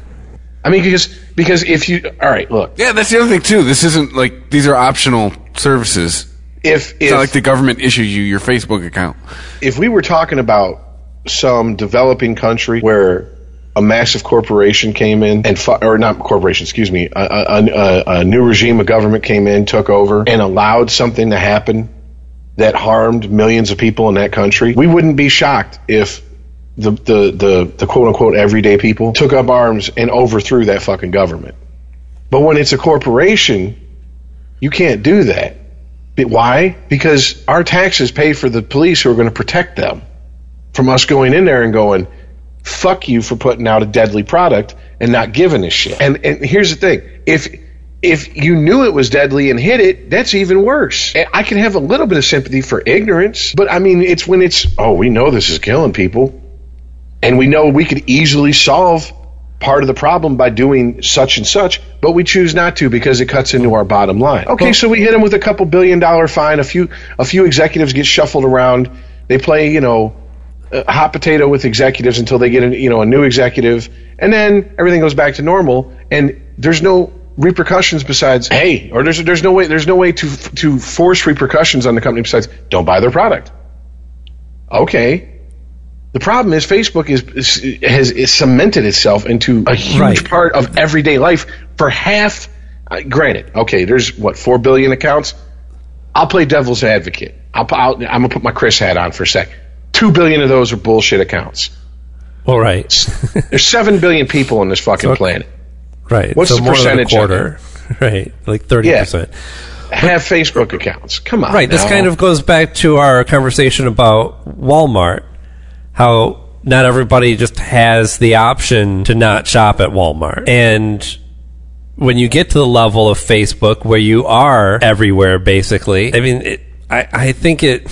I mean because because if you all right, look, Yeah, that's the other thing too. This isn't like these are optional services. if It's not like the government issues you your Facebook account. if we were talking about some developing country where a massive corporation came in and fu- or not corporation, excuse me, a, a, a, a new regime of government came in, took over, and allowed something to happen that harmed millions of people in that country, we wouldn't be shocked if the the the, the quote unquote everyday people took up arms and overthrew that fucking government. But when it's a corporation, you can't do that. But why? Because our taxes pay for the police who are going to protect them from us going in there and going, fuck you for putting out a deadly product and not giving a shit. And and here's the thing. If if you knew it was deadly and hit it, that's even worse. I can have a little bit of sympathy for ignorance, but I mean it's when it's oh, we know this is killing people and we know we could easily solve part of the problem by doing such and such, but we choose not to because it cuts into our bottom line. Okay, so we hit them with a couple billion dollar fine. A few a few executives get shuffled around. They play, you know, uh, hot potato with executives until they get a, you know a new executive, and then everything goes back to normal. And there's no repercussions besides hey, or there's there's no way there's no way to to force repercussions on the company besides don't buy their product. Okay, the problem is Facebook is, is has is cemented itself into a huge Right. part of everyday life for half. Uh, granted, okay, there's what four billion accounts. I'll play devil's advocate. I'll, I'll I'm gonna put my Chris hat on for a sec. Two billion of those are bullshit accounts. All right, There's seven billion people on this fucking So- planet. right. What's so the more than a percentage of quarter, right? Like thirty percent. Have Facebook accounts. Come on. Right. This kind of goes back to our conversation about Walmart. How not everybody just has the option to not shop at Walmart. And when you get to the level of Facebook where you are everywhere, basically, I mean, it, I, I think it.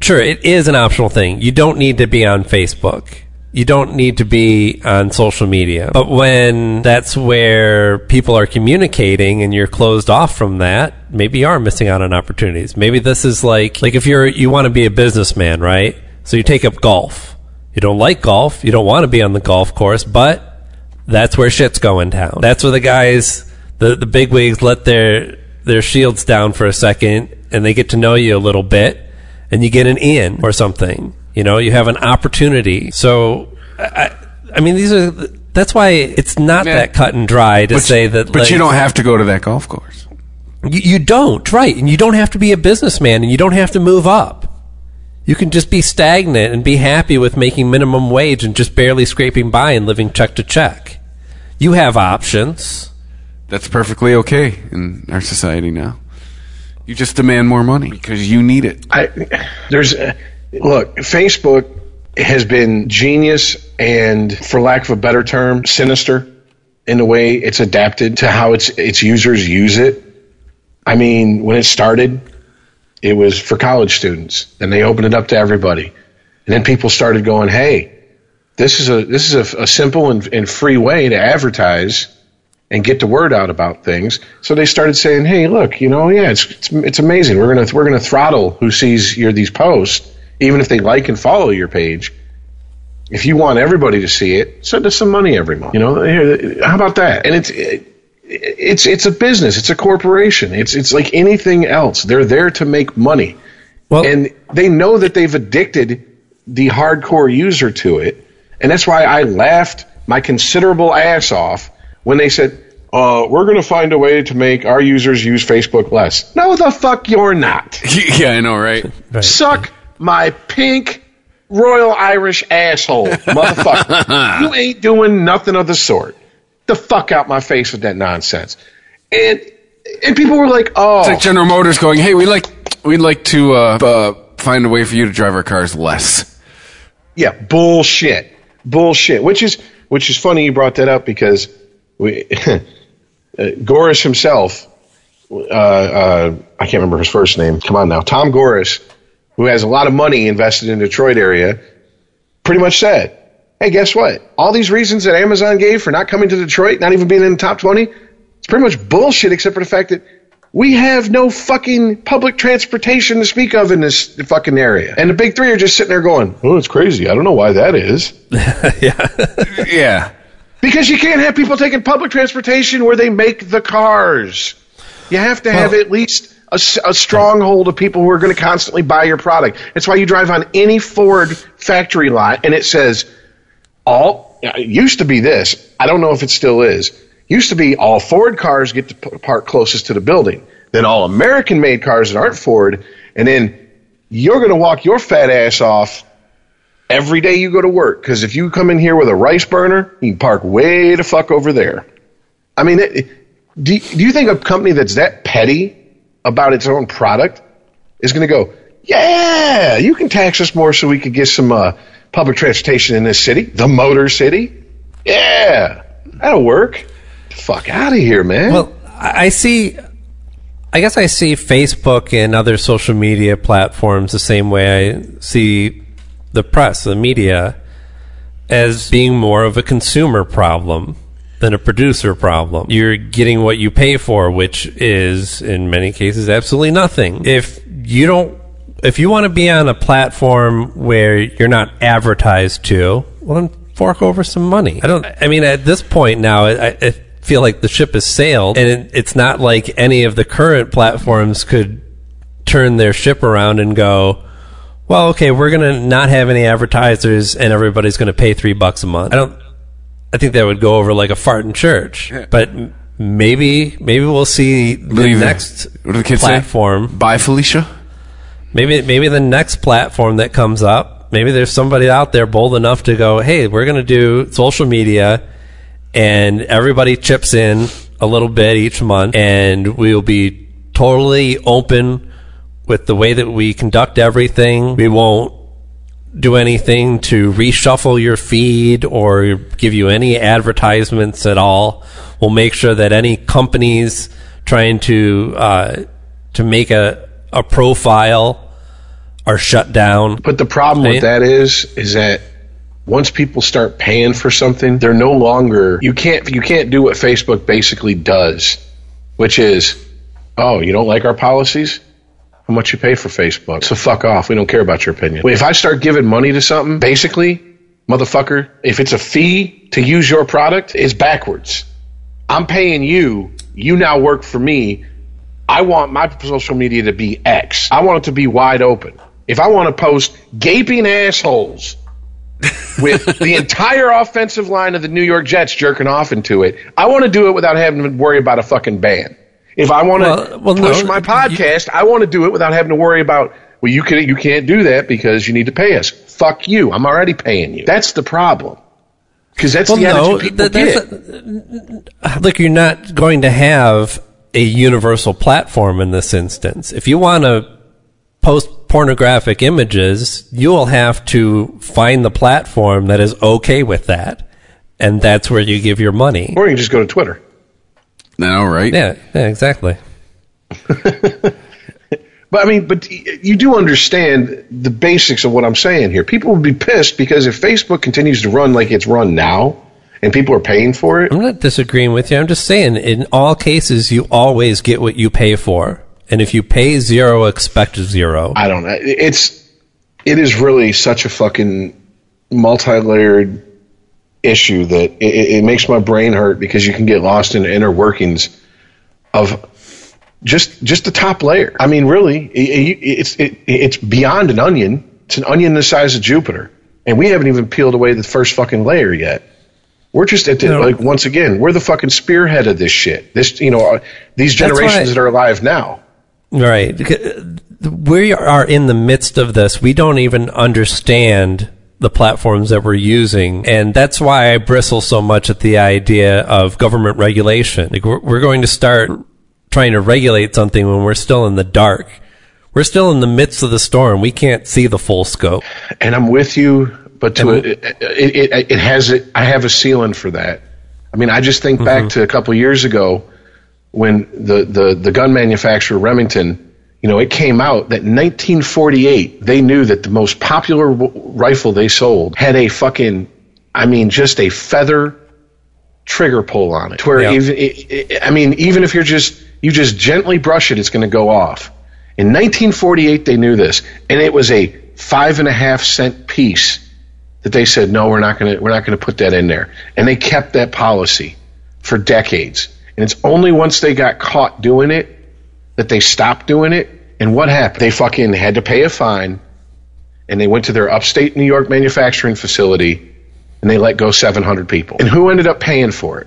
Sure, it is an optional thing. You don't need to be on Facebook. You don't need to be on social media. But when that's where people are communicating and you're closed off from that, maybe you are missing out on opportunities. Maybe this is like like if you're you want to be a businessman, right? So you take up golf. You don't like golf, you don't want to be on the golf course, but that's where shit's going down. That's where the guys the the big wigs let their their shields down for a second and they get to know you a little bit and you get an in or something. You know, you have an opportunity. So, I, I mean, these are that's why it's not Yeah. that cut and dry to But, say that. but like, you don't have to go to that golf course. You, you don't, right? And you don't have to be a businessman, and you don't have to move up. You can just be stagnant and be happy with making minimum wage and just barely scraping by and living check to check. You have options. That's perfectly okay in our society now. You just demand more money because you need it. I, there's look, Facebook has been genius and, for lack of a better term, sinister in the way it's adapted to how its its users use it. I mean, when it started, it was for college students, and they opened it up to everybody, and then people started going, "Hey, this is a this is a, a simple and, and free way to advertise." And get the word out about things. So they started saying, "Hey, look, you know, yeah, it's it's, it's amazing. We're gonna we're gonna throttle who sees your these posts, even if they like and follow your page. If you want everybody to see it, send us some money every month. You know, here, how about that? And it's it, it's it's a business. It's a corporation. It's it's like anything else. They're there to make money, Well, and they know that they've addicted the hardcore user to it, and that's why I laughed my considerable ass off when they said, uh, "We're going to find a way to make our users use Facebook less." No, the fuck you're not. yeah, I know, right? right. Suck my pink Royal Irish asshole, motherfucker. you ain't doing nothing of the sort. The fuck out my face with that nonsense. And and people were like, "Oh, It's like General Motors going, "Hey, we like we'd like to uh, uh, find a way for you to drive our cars less." Yeah, bullshit, bullshit. Which is which is funny you brought that up because we, uh, Gores himself, uh, uh, I can't remember his first name. Come on now, Tom Gores, who has a lot of money invested in the Detroit area, pretty much said, "Hey, guess what? All these reasons that Amazon gave for not coming to Detroit, not even being in the top twenty, it's pretty much bullshit, except for the fact that." We have no fucking public transportation to speak of in this fucking area. And the big three are just sitting there going, Oh, it's crazy. I don't know why that is. yeah. Yeah, Because you can't have people taking public transportation where they make the cars. You have to have Well- at least a stronghold of people who are going to constantly buy your product. That's why you drive on any Ford factory lot and it says all. It used to be this. I don't know if it still is. Used to be all Ford cars get to park closest to the building. Then all American made cars that aren't Ford, and then you're going to walk your fat ass off every day you go to work. Because if you come in here with a rice burner, you can park way the fuck over there. I mean, it, do, do you think a company that's that petty about its own product is going to go, yeah, you can tax us more so we could get some uh, public transportation in this city, the Motor City? Yeah, that'll work. Fuck out of here, man. Well, I I see. I guess I see Facebook and other social media platforms the same way I see the press, the media, as being more of a consumer problem than a producer problem. You're getting what you pay for, which is in many cases absolutely nothing. If you don't if you want to be on a platform where you're not advertised to, well then fork over some money. I don't I mean at this point now I, I feel like the ship has sailed and it, it's not like any of the current platforms could turn their ship around and go well, okay, we're gonna not have any advertisers, and everybody's gonna pay three bucks a month. I don't. I think that would go over like a fart in church. But maybe, maybe we'll see the Believe it. next What do the kids platform. say? Bye, Felicia. Maybe, maybe the next platform that comes up. Maybe there's somebody out there bold enough to go, hey, we're gonna do social media, and everybody chips in a little bit each month, and we'll be totally open with the way that we conduct everything. We won't do anything to reshuffle your feed or give you any advertisements at all. We'll make sure that any companies trying to uh, to make a a profile are shut down. But the problem Right. with that is, is that once people start paying for something, they're no longer you can't you can't do what Facebook basically does, which is, oh, you don't like our policies? How much you pay for Facebook? So fuck off. We don't care about your opinion. If I start giving money to something, basically, motherfucker, if it's a fee to use your product, it's backwards. I'm paying you. You now work for me. I want my social media to be X. I want it to be wide open. If I want to post gaping assholes with the entire offensive line of the New York Jets jerking off into it. I want to do it without having to worry about a fucking ban. If I want to Well- well, push no, my you- podcast, I want to do it without having to worry about well, you can you can't do that because you need to pay us. Fuck you. I'm already paying you. That's the problem. Because that's the attitude people that- get. a- look, you're not going to have a universal platform in this instance. If you want to post pornographic images, you will have to find the platform that is okay with that, and that's where you give your money. or you can just go to Twitter. Now, right? Yeah, yeah, exactly. But I mean, but you do understand the basics of what I'm saying here. People would be pissed because if Facebook continues to run like it's run now, and people are paying for it, I'm not disagreeing with you. I'm just saying, in all cases, you always get what you pay for, and if you pay zero, expect zero. I don't know. It's it is really such a fucking multi-layered issue that it, it makes my brain hurt because you can get lost in the inner workings of just just the top layer. I mean, really, it, it's it, it's beyond an onion. It's an onion the size of Jupiter, and we haven't even peeled away the first fucking layer yet. We're just at the, No. like once again, we're the fucking spearhead of this shit. This you know, uh, these generations that are alive now. Right. We are in the midst of this. We don't even understand the platforms that we're using. And that's why I bristle so much at the idea of government regulation. Like we're, we're going to start trying to regulate something when we're still in the dark. We're still in the midst of the storm. We can't see the full scope. and I'm with you, but to it, it, it, it has it. I have a ceiling for that. I mean, I just think back mm-hmm. to a couple years ago when the, the, the gun manufacturer Remington, you know, it came out that in 1948 they knew that the most popular w- rifle they sold had a fucking, I mean, just a feather trigger pull on it. To where Yeah. even, it, it, I mean, even if you're just you just gently brush it, it's going to go off. In 1948, they knew this, and it was a five and a half cent piece that they said, no, we're not going to we're not going to put that in there, and they kept that policy for decades. And it's only once they got caught doing it that they stopped doing it. And what happened? They fucking had to pay a fine, and they went to their upstate New York manufacturing facility, and they let go 700 people. And who ended up paying for it?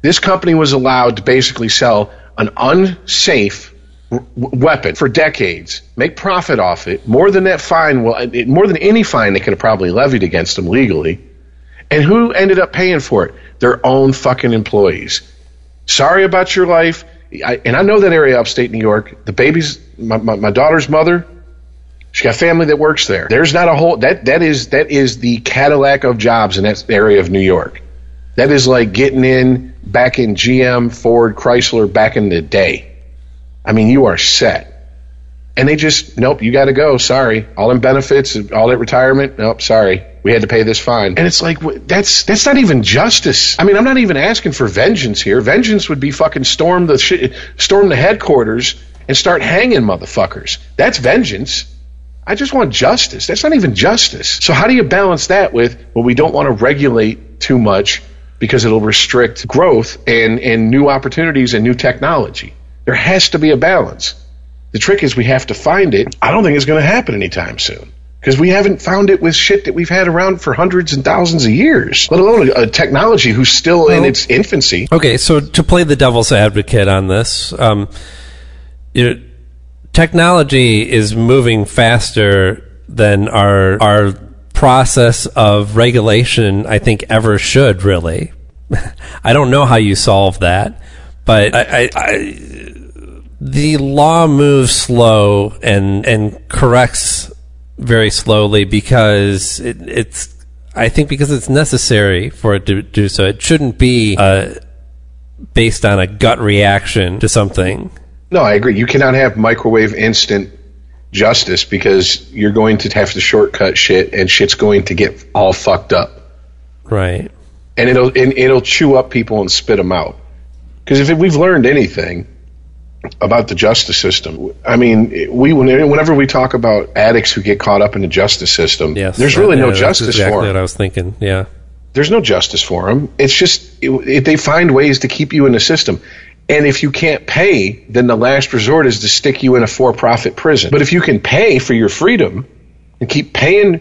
This company was allowed to basically sell an unsafe weapon for decades, make profit off it, more than that fine, well, it- more than any fine they could have probably levied against them legally. And who ended up paying for it? Their own fucking employees. Sorry about your life. I, and I know that area upstate New York. The baby's, my, my, my daughter's mother, she got family that works there. There's not a whole, that, that is, that is the Cadillac of jobs in that area of New York. That is like getting in back in GM, Ford, Chrysler back in the day. I mean, you are set. And they just, nope, you got to go. Sorry. All in benefits, all that retirement. Nope, sorry. We had to pay this fine. And it's like, that's, that's not even justice. I mean, I'm not even asking for vengeance here. Vengeance would be fucking storm the shit, storm the headquarters and start hanging motherfuckers. That's vengeance. I just want justice. That's not even justice. So how do you balance that with, well, we don't want to regulate too much because it'll restrict growth and, and new opportunities and new technology. There has to be a balance. The trick is we have to find it. I don't think it's going to happen anytime soon because we haven't found it with shit that we've had around for hundreds and thousands of years, let alone a, a technology who's still in its infancy. Okay, so to play the devil's advocate on this, um, you know, technology is moving faster than our our process of regulation. I think ever should really. I don't know how you solve that, but I, I, I the law moves slow and and corrects very slowly because it, it's I think because it's necessary for it to do so. It shouldn't be uh, based on a gut reaction to something. No, I agree. You cannot have microwave instant justice because you're going to have to shortcut shit and shit's going to get all fucked up. Right. And it'll and it'll chew up people and spit them out. Because if we've learned anything about the justice system, I mean, we whenever we talk about addicts who get caught up in the justice system, Yes. there's really no justice exactly for what them. I was thinking. Yeah. There's no justice for them. It's just it, it, they find ways to keep you in the system. And if you can't pay, then the last resort is to stick you in a for-profit prison. But if you can pay for your freedom and keep paying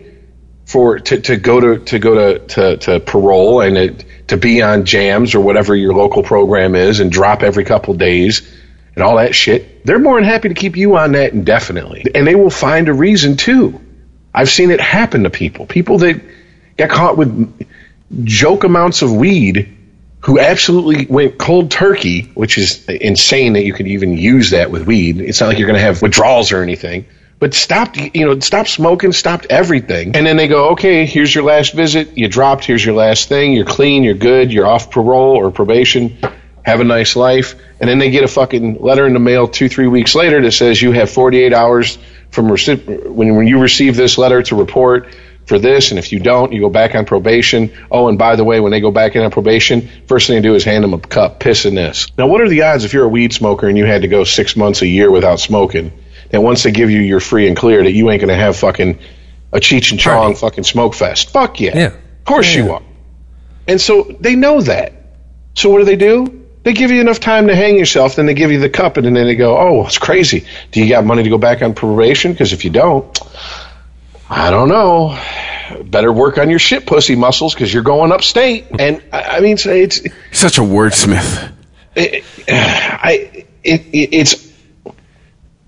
for to, to go to to go to, to, to parole and it, to be on jams or whatever your local program is and drop every couple days and all that shit. They're more than happy to keep you on that indefinitely, and they will find a reason too. I've seen it happen to people. People that got caught with joke amounts of weed who absolutely went cold turkey, which is insane that you could even use that with weed. It's not like you're going to have withdrawals or anything. But stopped, you know, stopped smoking, stopped everything. And then they go, okay, here's your last visit. You dropped. Here's your last thing. You're clean. You're good. You're off parole or probation. Have a nice life. And then they get a fucking letter in the mail two, three weeks later that says you have 48 hours from rece- when, when you receive this letter to report for this, and if you don't, you go back on probation. Oh, and by the way, when they go back in on probation, first thing they do is hand them a cup, piss in this. Now, what are the odds if you're a weed smoker and you had to go six months a year without smoking, that once they give you your free and clear, that you ain't gonna have fucking a Cheech and Chong Party. fucking smoke fest? Fuck yeah, Yeah. of course Yeah. you are. And so they know that. So what do they do? They give you enough time to hang yourself, then they give you the cup, and then they go, "Oh, it's crazy. Do you got money to go back on probation? Because if you don't, I don't know. Better work on your shit pussy muscles because you're going upstate." And I I mean, it's Such a wordsmith. it, I it, it, it's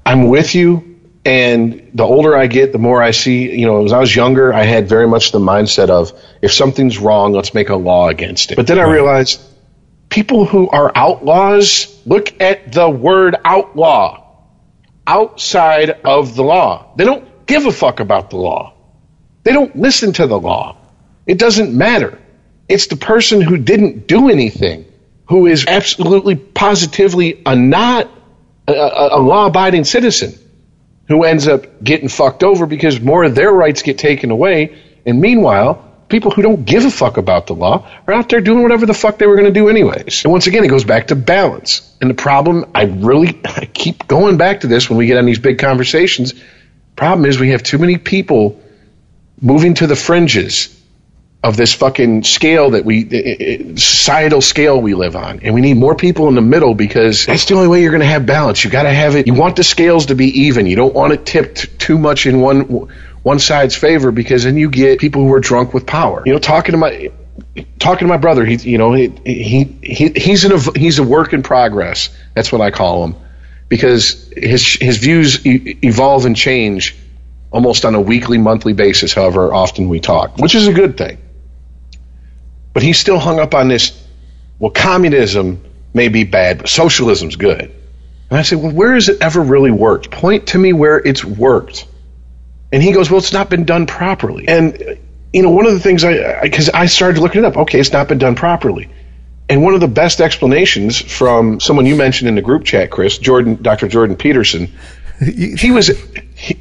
I'm with you. And the older I get, the more I see. You know, as I was younger, I had very much the mindset of if something's wrong, let's make a law against it. But then I realized people who are outlaws look at the word outlaw outside of the law. They don't give a fuck about the law. They don't listen to the law. It doesn't matter. It's the person who didn't do anything, who is absolutely positively a not a, a, a law-abiding citizen, who ends up getting fucked over because more of their rights get taken away. And meanwhile, people who don't give a fuck about the law are out there doing whatever the fuck they were going to do anyways. And once again, it goes back to balance. And the problem, I really, I keep going back to this when we get on these big conversations. Problem is, we have too many people moving to the fringes of this fucking scale that we societal scale we live on and we need more people in the middle because that's the only way you're going to have balance you got to have it you want the scales to be even you don't want it tipped too much in one one side's favor because then you get people who are drunk with power you know talking to my talking to my brother he you know he, he, he he's in a he's a work in progress that's what I call him because his his views e- evolve and change almost on a weekly monthly basis however often we talk which is a good thing but he's still hung up on this. Well, communism may be bad, but socialism's good. And I say, well, where has it ever really worked? Point to me where it's worked. And he goes, well, it's not been done properly. And you know, one of the things I because I, started looking it up. Okay, it's not been done properly. And one of the best explanations from someone you mentioned in the group chat, Chris, Jordan, Dr. Jordan Peterson, he was. He,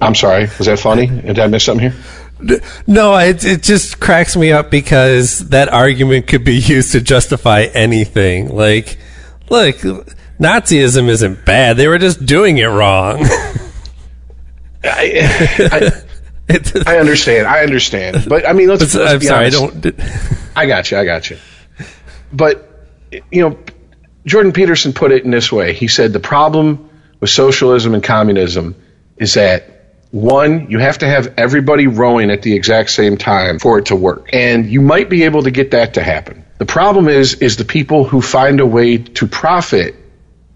I'm sorry, was that funny? Did I miss something here? No, it it just cracks me up because that argument could be used to justify anything. Like, look, Nazism isn't bad; they were just doing it wrong. I, I, I understand. I understand. But I mean, let's. let's I'm be sorry, I honest. don't. I got you. I got you. But you know, Jordan Peterson put it in this way. He said the problem with socialism and communism is that one, you have to have everybody rowing at the exact same time for it to work, and you might be able to get that to happen. The problem is, is the people who find a way to profit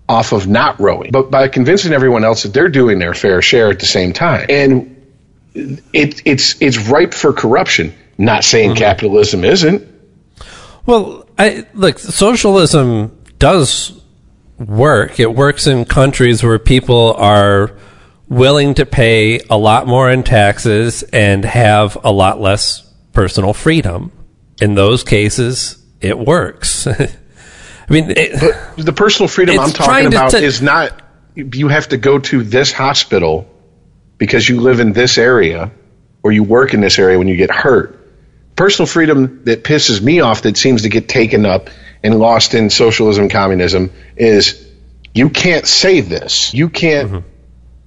off of not rowing, but by convincing everyone else that they're doing their fair share at the same time, and it, it's it's ripe for corruption. Not saying mm-hmm. capitalism isn't. Well, I look, socialism does work. It works in countries where people are willing to pay a lot more in taxes and have a lot less personal freedom. In those cases, it works. I mean, it, the personal freedom I'm talking about t- is not you have to go to this hospital because you live in this area or you work in this area when you get hurt. Personal freedom that pisses me off that seems to get taken up and lost in socialism communism is you can't say this. You can't Mm-hmm.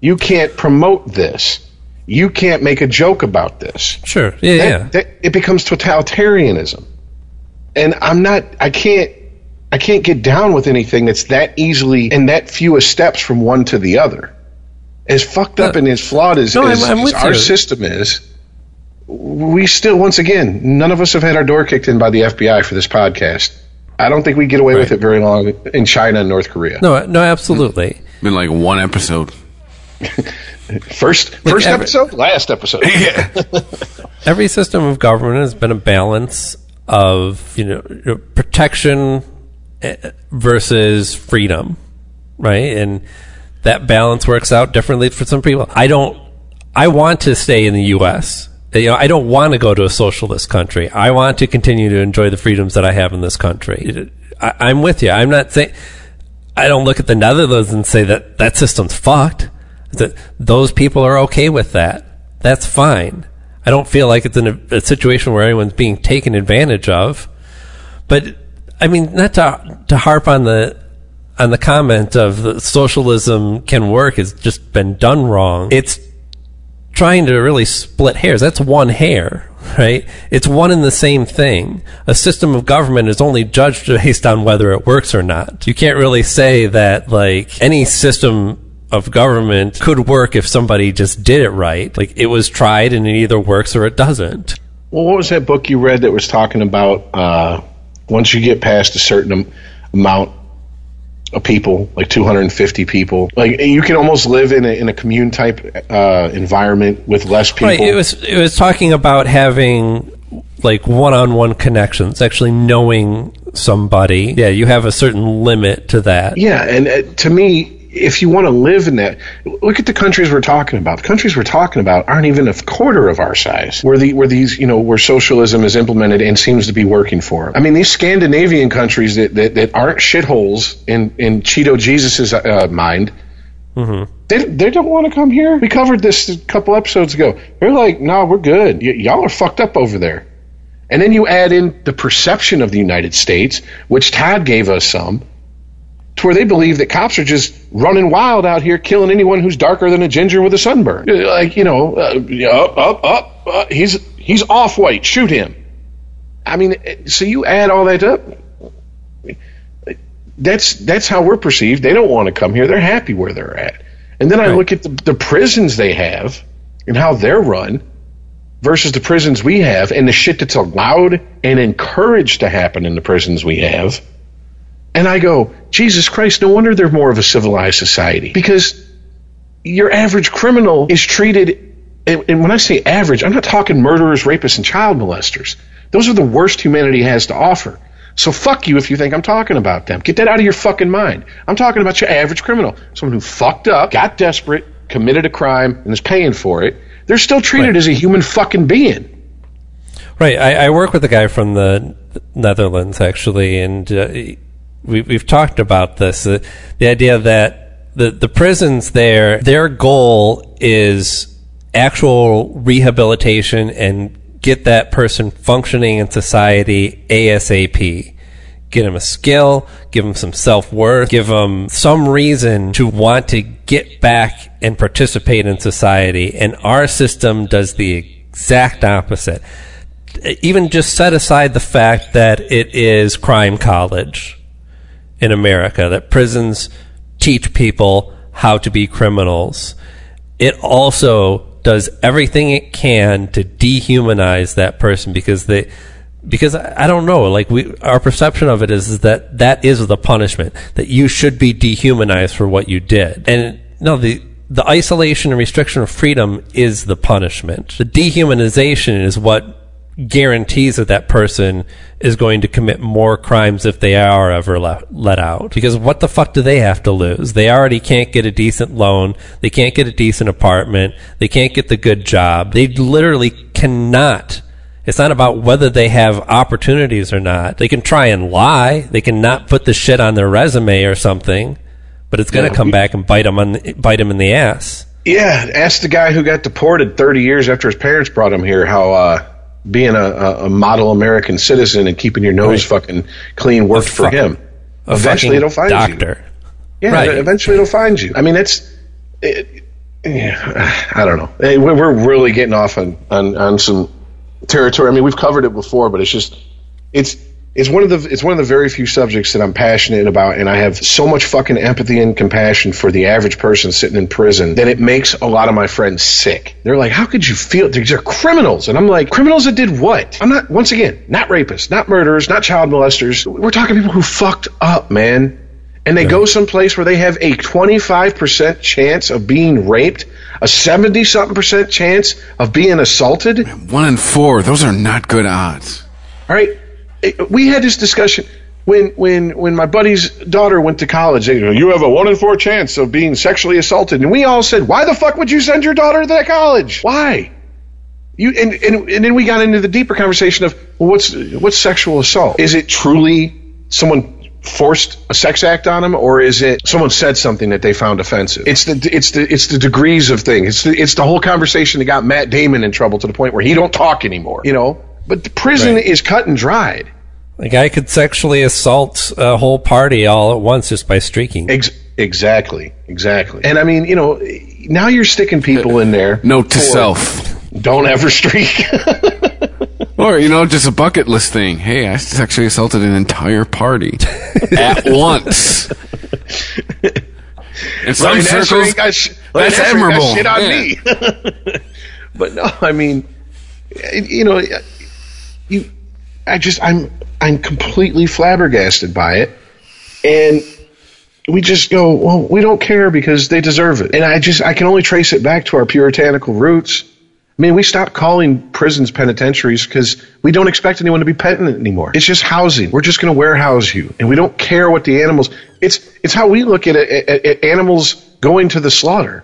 you can't promote this. You can't make a joke about this. sure, yeah, That- yeah. that- it becomes totalitarianism. And I'm not I can't I can't get down with anything that's that easily and that few a steps from one to the other. As fucked up Uh, and as flawed as, no, I'm- I'm as our you. system is, we still, once again, none of us have had our door kicked in by the FBI for this podcast. I don't think we get away with it very long in China and North Korea. No, no, absolutely. Been like one episode. First, first every- episode, last episode. Yeah. Every system of government has been a balance of you know protection versus freedom, right? And that balance works out differently for some people. I don't. I want to stay in the U.S. You know, I don't want to go to a socialist country. I want to continue to enjoy the freedoms that I have in this country. I, I'm with you. I'm not saying. I don't look at the Netherlands and say that that system's fucked. That those people are okay with that. That's fine. I don't feel like it's in a, a situation where anyone's being taken advantage of. But I mean, not to to harp on the on the comment of the socialism can work has just been done wrong. It's trying to really split hairs. That's one hair, right? It's one and the same thing. A system of government is only judged based on whether it works or not. You can't really say that like any system of government could work if somebody just did it right. Like it was tried and it either works or it doesn't. Well, what was that book you read that was talking about uh, once you get past a certain am- amount of people, like 250 people, like you can almost live in a, in a commune type uh, environment with less people. Right. It was it was talking about having like one-on-one connections, actually knowing somebody. Yeah, you have a certain limit to that. Yeah, and uh, to me, if you want to live in that, look at the countries we're talking about. The countries we're talking about aren't even a quarter of our size. Where the where these you know where socialism is implemented and seems to be working for them. I mean, these Scandinavian countries that that, that aren't shitholes in in Cheeto Jesus's uh, mind. They, they don't want to come here. We covered this a couple episodes ago. They're like, no, we're good. Y- y'all are fucked up over there. And then you add in the perception of the United States, which Todd gave us some, to where they believe that cops are just running wild out here, killing anyone who's darker than a ginger with a sunburn. Uh, Like you know, uh, up, up, up. Uh, he's he's off white. Shoot him. I mean, uh, so you add all that up. That's that's how we're perceived. They don't want to come here. They're happy where they're at. And then I look at the, the prisons they have and how they're run versus the prisons we have and the shit that's allowed and encouraged to happen in the prisons we have. And I go, Jesus Christ, no wonder they're more of a civilized society. Because your average criminal is treated, and when I say average, I'm not talking murderers, rapists, and child molesters. Those are the worst humanity has to offer. So fuck you if you think I'm talking about them. Get that out of your fucking mind. I'm talking about your average criminal. Someone who fucked up, got desperate, committed a crime, and is paying for it. They're still treated Right. as a human fucking being. Right. I, I work with a guy from the Netherlands actually, and uh, we, we've talked about this. Uh, the idea that the the prisons there, their goal is actual rehabilitation and get that person functioning in society ASAP. Get them a skill, give them some self worth, give them some reason to want to get back and participate in society. And our system does the exact opposite even just set aside the fact that it is crime college in America, that prisons teach people how to be criminals. It also does everything it can to dehumanize that person because they because I don't know, like we, our perception of it is, is that that is the punishment that you should be dehumanized for what you did. And no, the the isolation and restriction of freedom is the punishment. The dehumanization is what guarantees that that person is going to commit more crimes if they are ever let, let out. Because what the fuck do they have to lose? They already can't get a decent loan. They can't get a decent apartment. They can't get the good job. They literally cannot. It's not about whether they have opportunities or not. They can try and lie. They can not put the shit on their resume or something, but it's going to Yeah. come back and bite them on bite them in the ass. Yeah, ask the guy who got deported 30 years after his parents brought him here how uh, being a, a, model American citizen and keeping your nose fucking clean worked for him. Eventually, it'll find you. doctor. Yeah, Right. eventually it'll find you. I mean, it's. It, yeah, I don't know. We're, we're really getting off on, on, on some territory. I mean, we've covered it before, but it's just it's it's one of the it's one of the very few subjects that I'm passionate about, and I have so much fucking empathy and compassion for the average person sitting in prison that it makes a lot of my friends sick. They're like, "How could you feel? These are criminals," and I'm like, "Criminals that did what?" I'm not once again not rapists, not murderers, not child molesters. We're talking people who fucked up, man. And they go someplace where they have a 25% chance of being raped, a 70 something percent chance of being assaulted. One in four. Those are not good odds. All right, It- we had this discussion when when when my buddy's daughter went to college. They "You have a one in four chance of being sexually assaulted," and we all said, "Why the fuck would you send your daughter to that college? Why?" You and, and and then we got into the deeper conversation of well, what's what's sexual assault? Is it truly someone forced a sex act on them, or is it someone said something that they found offensive? It's the it's the it's the degrees of things. It's the it's the whole conversation that got Matt Damon in trouble to the point where he don't talk anymore. You know, but the prison Right. is cut and dried. A guy could sexually assault a whole party all at once just by streaking. Ex- exactly, exactly. And I mean, you know, now you're sticking people in there. Note to self. Don't ever streak. Or, you know, just a bucket list thing. Hey, I sexually assaulted an entire party at once. In some Larry circles, ain't sh- that's Nassar ain't admirable. Shit on Yeah. me. but no, I mean, you know, you, I just, I'm, I'm completely flabbergasted by it, and we just go, well, we don't care because they deserve it, and I just, I can only trace it back to our puritanical roots. I mean, we stopped calling prisons penitentiaries because we don't expect anyone to be penitent anymore. It's just housing. We're just going to warehouse you, and we don't care what the animals. It's it's how we look at, at, at animals going to the slaughter.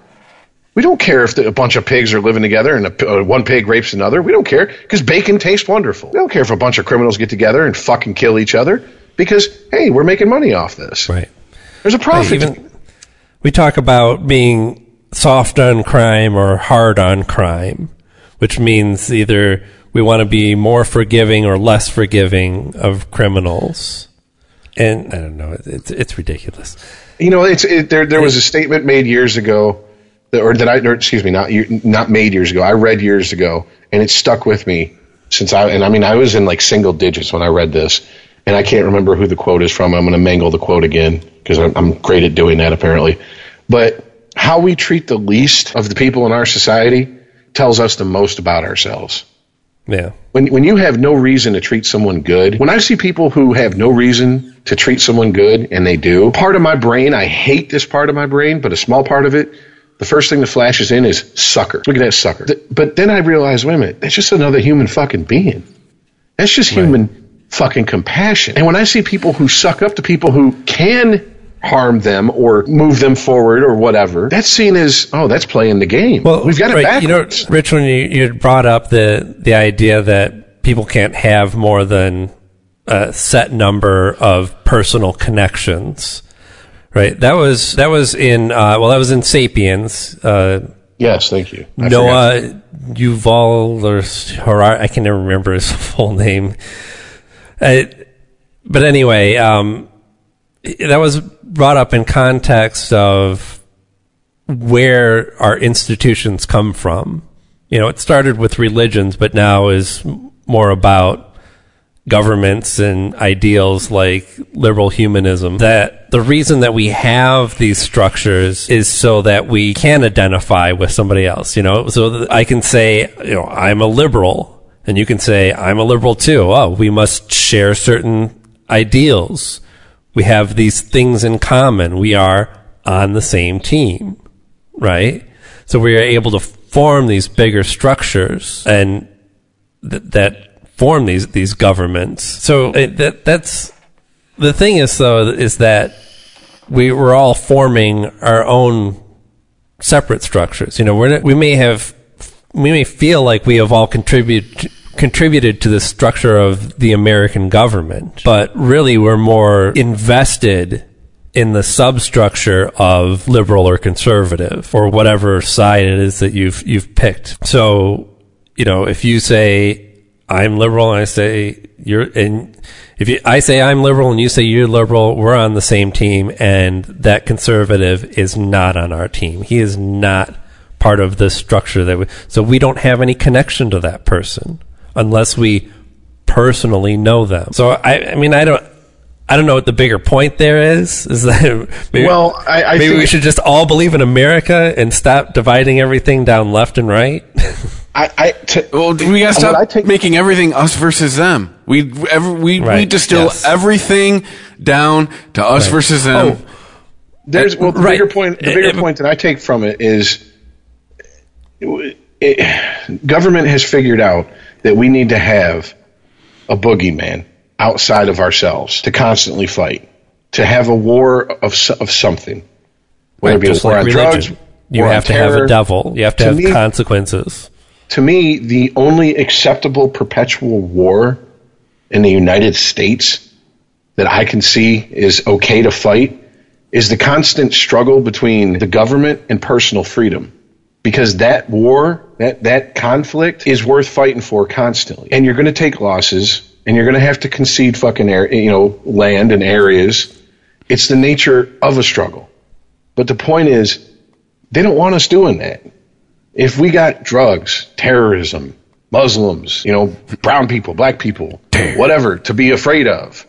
We don't care if the, a bunch of pigs are living together and a, uh, one pig rapes another. We don't care because bacon tastes wonderful. We don't care if a bunch of criminals get together and fucking kill each other because hey, we're making money off this. Right. There's a profit. even we talk about being soft on crime or hard on crime, which means either we want to be more forgiving or less forgiving of criminals. And I don't know, it's it's ridiculous. You know, it's it, there. There was a statement made years ago, or that I, or, excuse me, not not made years ago. I read years ago, and it stuck with me since I. And I mean, I was in like single digits when I read this, and I can't remember who the quote is from. I'm going to mangle the quote again because I'm, I'm great at doing that apparently. But how we treat the least of the people in our society tells us the most about ourselves Yeah. when when you have no reason to treat someone good, when I see people who have no reason to treat someone good and they do, part of my brain, I hate this part of my brain, but a small part of it, the first thing that flashes in is sucker. Look at that sucker. But then I realize, wait a minute, that's just another human fucking being. That's just human fucking compassion. And when I see people who suck up to people who can harm them or move them forward or whatever, that's seen as, oh, that's playing the game. Well, we've got it right, You know. Rich, when you, you brought up the the idea that people can't have more than a set number of personal connections, right? That was that was in uh, well, that was in *Sapiens*. Uh, yes, thank you. I forgot. Noah Yuval or Harari, I can never remember his full name. Uh, but anyway, um, that was brought up in context of where our institutions come from. You know, it started with religions, but now is more about governments and ideals like liberal humanism. That the reason that we have these structures is so that we can identify with somebody else, you know, so I can say, you know, I'm a liberal and you can say, I'm a liberal too. Oh, we must share certain ideals. We have these things in common. We are on the same team, right? So we are able to form these bigger structures and th- that form these these governments. So it, that that's the thing is though is that we we're all forming our own separate structures. You know, we're we may have we may feel like we have all contributed contributed to the structure of the American government, but really we're more invested in the substructure of liberal or conservative or whatever side it is that you've you've picked. So, you know, if you say I'm liberal and I say you're and if you, I say I'm liberal and you say you're liberal, we're on the same team and that conservative is not on our team. He is not part of the structure that we, so we don't have any connection to that person unless we personally know them. So I, I mean, I don't. I don't know what the bigger point there is. Is that maybe, Well, I- I maybe we should just all believe in America and stop dividing everything down left and right. I, I t- Well, we gotta stop I take- making everything us versus them. We every, we we distill yes. everything down to us versus them. There's well, the Right. bigger point. The bigger uh, point that I take from it is, it, government has figured out that we need to have a boogeyman outside of ourselves to constantly fight, to have a war of of something, whether it be Just a war like on religion. drugs. You have to have a devil. You have to, To have me- consequences. To me, the only acceptable perpetual war in the United States that I can see is okay to fight is the constant struggle between the government and personal freedom. Because that war, that, that conflict is worth fighting for constantly. And you're going to take losses and you're going to have to concede fucking air, you know, land and areas. It's the nature of a struggle. But the point is, they don't want us doing that. If we got drugs, terrorism, Muslims, you know, brown people, black people, whatever to be afraid of,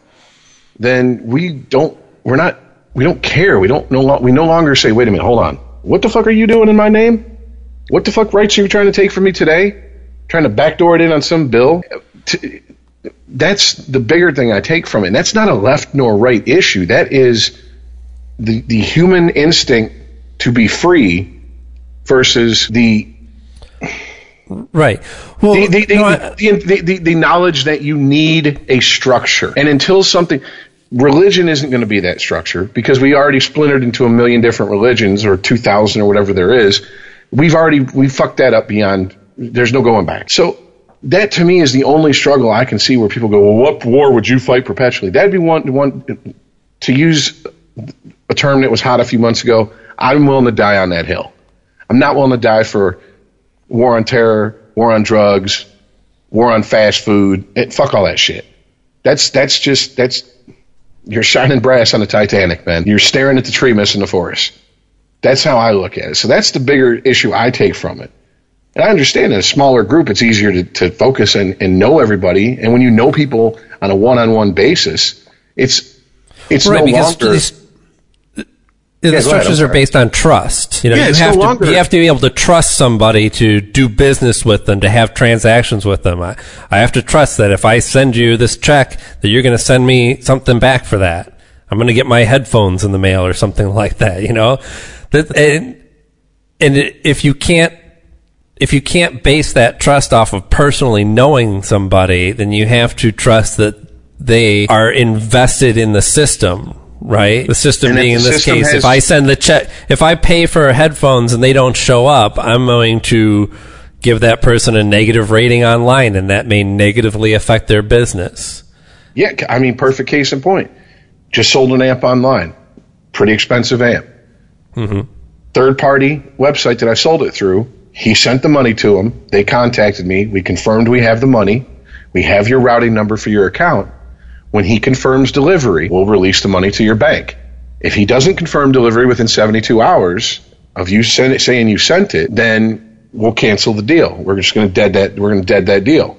then we don't, we're not, we don't care. We don't no, we no longer say, wait a minute, hold on. What the fuck are you doing in my name? What the fuck rights are you trying to take from me today? Trying to backdoor it in on some bill? That's the bigger thing I take from it. And that's not a left nor right issue. That is the, the human instinct to be free versus the Right. Well, the, the, the, no, I- the, the, the, knowledge that you need a structure. And until something, religion isn't going to be that structure because we already splintered into a million different religions or 2,000 or whatever there is. We've already, we fucked that up beyond, there's no going back. So that to me is the only struggle I can see where people go, well, what war would you fight perpetually? That'd be one, one, to use a term that was hot a few months ago, I'm willing to die on that hill. I'm not willing to die for war on terror, war on drugs, war on fast food. Eh, fuck all that shit. That's that's just that's you're shining brass on the Titanic, man. You're staring at the tree missing the forest. That's how I look at it. So that's the bigger issue I take from it. And I understand in a smaller group, it's easier to, to focus and, and know everybody. And when you know people on a one-on-one basis, it's it's right no because longer. The go ahead, structures I'm are based on trust. You know, Yeah, you it's have no to longer- you have to be able to trust somebody to do business with them, to have transactions with them. I, I have to trust that if I send you this check, that you're going to send me something back for that. I'm going to get my headphones in the mail or something like that. You know, that and and if you can't if you can't base that trust off of personally knowing somebody, then you have to trust that they are invested in the system, right? The system And being in this system case, has- if I send the check, if I pay for headphones and they don't show up, I'm going to give that person a negative rating online and that may negatively affect their business. Yeah, I mean, perfect case in point. Just sold an amp online, pretty expensive amp. Mm-hmm. Third party website that I sold it through. He sent the money to him. They contacted me. We confirmed we have the money. We have your routing number for your account. When he confirms delivery, we'll release the money to your bank. If he doesn't confirm delivery within 72 hours of you it, saying you sent it, then we'll cancel the deal. We're just going to dead that. We're going to dead that deal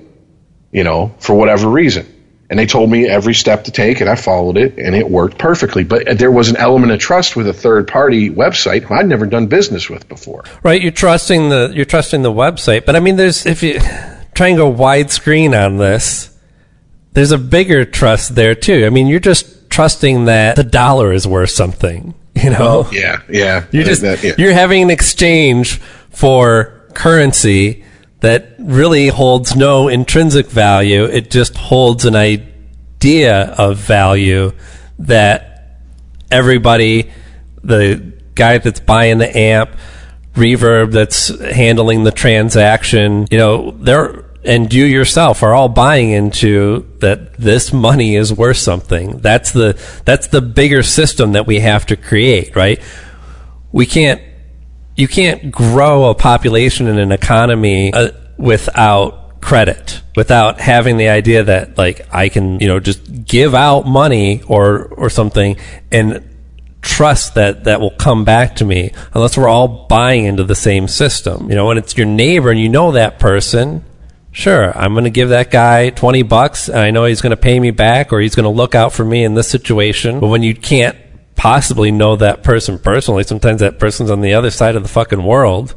you know, for whatever reason. And they told me every step to take, and I followed it, and it worked perfectly. But there was an element of trust with a third party website who I'd never done business with before. Right, you're trusting the you're trusting the website, but I mean, there's if you try and go widescreen on this, there's a bigger trust there too. I mean, you're just trusting that the dollar is worth something. You know, oh, Yeah, yeah. you're uh, just That- yeah. you're having an exchange for currency that really holds no intrinsic value. It just holds an idea of value that everybody, the guy that's buying the amp, Reverb that's handling the transaction, you know, they're and you yourself are all buying into that this money is worth something. That's the that's the bigger system that we have to create, right? We can't you can't grow a population and an economy uh, without credit without having the idea that like I can you know just give out money or or something and trust that that will come back to me unless we're all buying into the same system you know and it's your neighbor and you know that person Sure, I'm going to give that guy 20 bucks and I know he's going to pay me back or he's going to look out for me in this situation. But when you can't possibly know that person personally, sometimes that person's on the other side of the fucking world.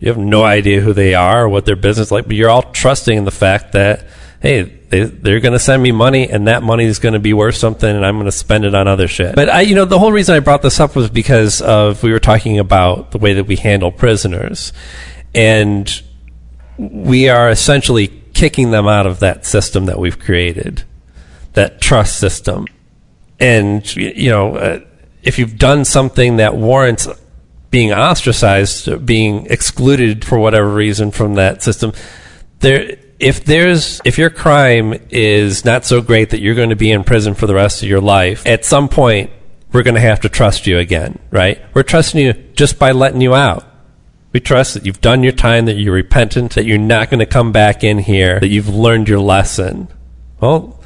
You have no idea who they are or what their business is like, but you're all trusting in the fact that, hey, they, they're going to send me money and that money is going to be worth something and I'm going to spend it on other shit. But I, you know, the whole reason I brought this up was because of, we were talking about the way that we handle prisoners. And we are essentially kicking them out of that system that we've created, that trust system. And, you know, uh, if you've done something that warrants being ostracized, being excluded for whatever reason from that system, there, if there's, if your crime is not so great that you're going to be in prison for the rest of your life, at some point, we're going to have to trust you again, right? We're trusting you just by letting you out. We trust that you've done your time, that you're repentant, that you're not going to come back in here, that you've learned your lesson. Well,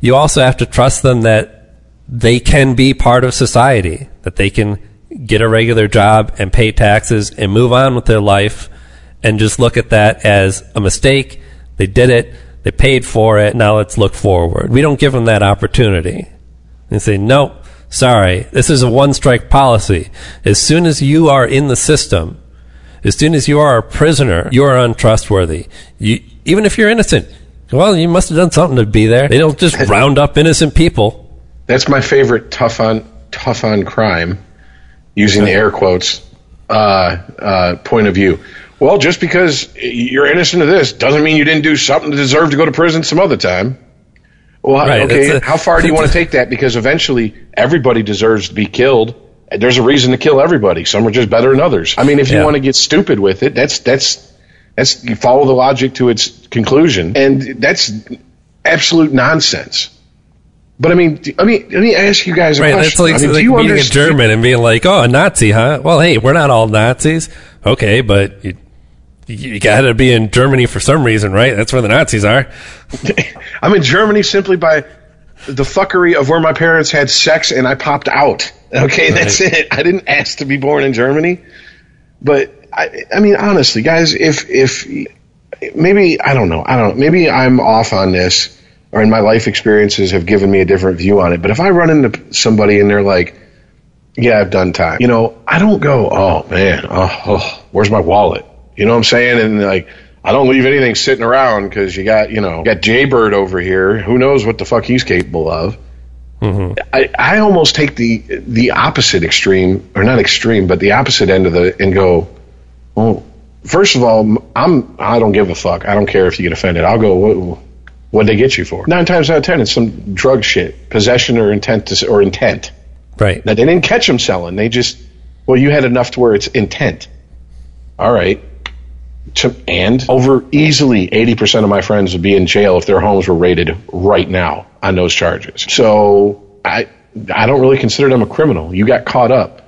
you also have to trust them that they can be part of society, that they can get a regular job and pay taxes and move on with their life and just look at that as a mistake. They did it, they paid for it, now let's look forward. We don't give them that opportunity. They say, nope, sorry, this is a one strike policy. As soon as you are in the system, as soon as you are a prisoner, you are untrustworthy. You, even if you're innocent, well, you must have done something to be there. They don't just round up innocent people. That's my favorite tough on tough on crime, using the air quotes uh, uh, point of view. Well, just because you're innocent of this doesn't mean you didn't do something to deserve to go to prison some other time. Well, Right, okay, a- how far do you want to take that? Because eventually, everybody deserves to be killed. There's a reason to kill everybody. Some are just better than others. I mean, if you Yeah. want to get stupid with it, that's that's that's you follow the logic to its conclusion, and that's absolute nonsense. But I mean, let me let me ask you guys a Right, question. that's like, I mean, like you meeting a understand- German and being like, "Oh, a Nazi, huh? Well, hey, we're not all Nazis, okay, but you, you got to be in Germany for some reason, right? That's where the Nazis are." I'm in Germany simply by the fuckery of where my parents had sex and I popped out. Okay, that's it. I didn't ask to be born in Germany. But I, I mean, honestly, guys, if if maybe I don't know, I don't. Know. Maybe I'm off on this, or in my life experiences have given me a different view on it. But if I run into somebody and they're like, "Yeah, I've done time," you know, I don't go, "Oh man, oh, oh where's my wallet?" You know what I'm saying? And like. I don't leave anything sitting around because you got, you know, got Jaybird over here. Who knows what the fuck he's capable of? I, I almost take the the opposite extreme, or not extreme, but the opposite end of the and go. Well, first of all, I'm I don't give a fuck. I don't care if you get offended. I'll go. What what they get you for? Nine times out of ten, it's some drug shit, possession or intent to, or intent. Right. Now they didn't catch them selling. They just well, you had enough to where it's intent. All right. To, and over easily 80% of my friends would be in jail if their homes were raided right now on those charges. So I I don't really consider them a criminal. You got caught up.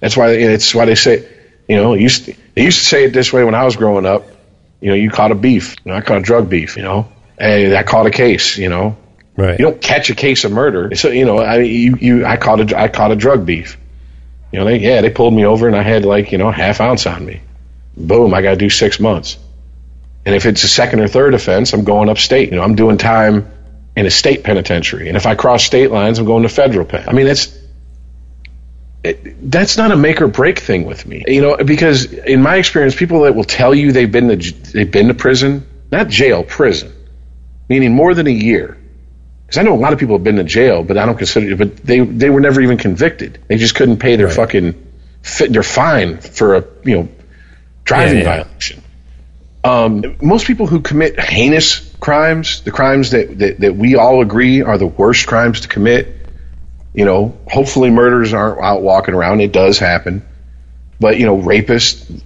That's why it's why they say, you know, it used to, they used to say it this way when I was growing up. You know, you caught a beef. You know, I caught a drug beef. You know, hey, I caught a case. You know, Right. you don't catch a case of murder. So you know, I you, you I caught a I caught a drug beef. You know, they yeah they pulled me over and I had like you know half ounce on me. Boom, I got to do six months. And if it's a second or third offense, I'm going upstate. You know, I'm doing time in a state penitentiary. And if I cross state lines, I'm going to federal pen. I mean, that's it, that's not a make or break thing with me. You know, because in my experience, people that will tell you they've been to they've been to prison, not jail, prison, meaning more than a year. Because I know a lot of people have been to jail, but I don't consider it. But they they were never even convicted. They just couldn't pay their fucking fit their fine for a you know driving Yeah, yeah. violation. Um, most people who commit heinous crimes, the crimes that, that, that we all agree are the worst crimes to commit, you know, hopefully murders aren't out walking around. It does happen. But, you know, rapists,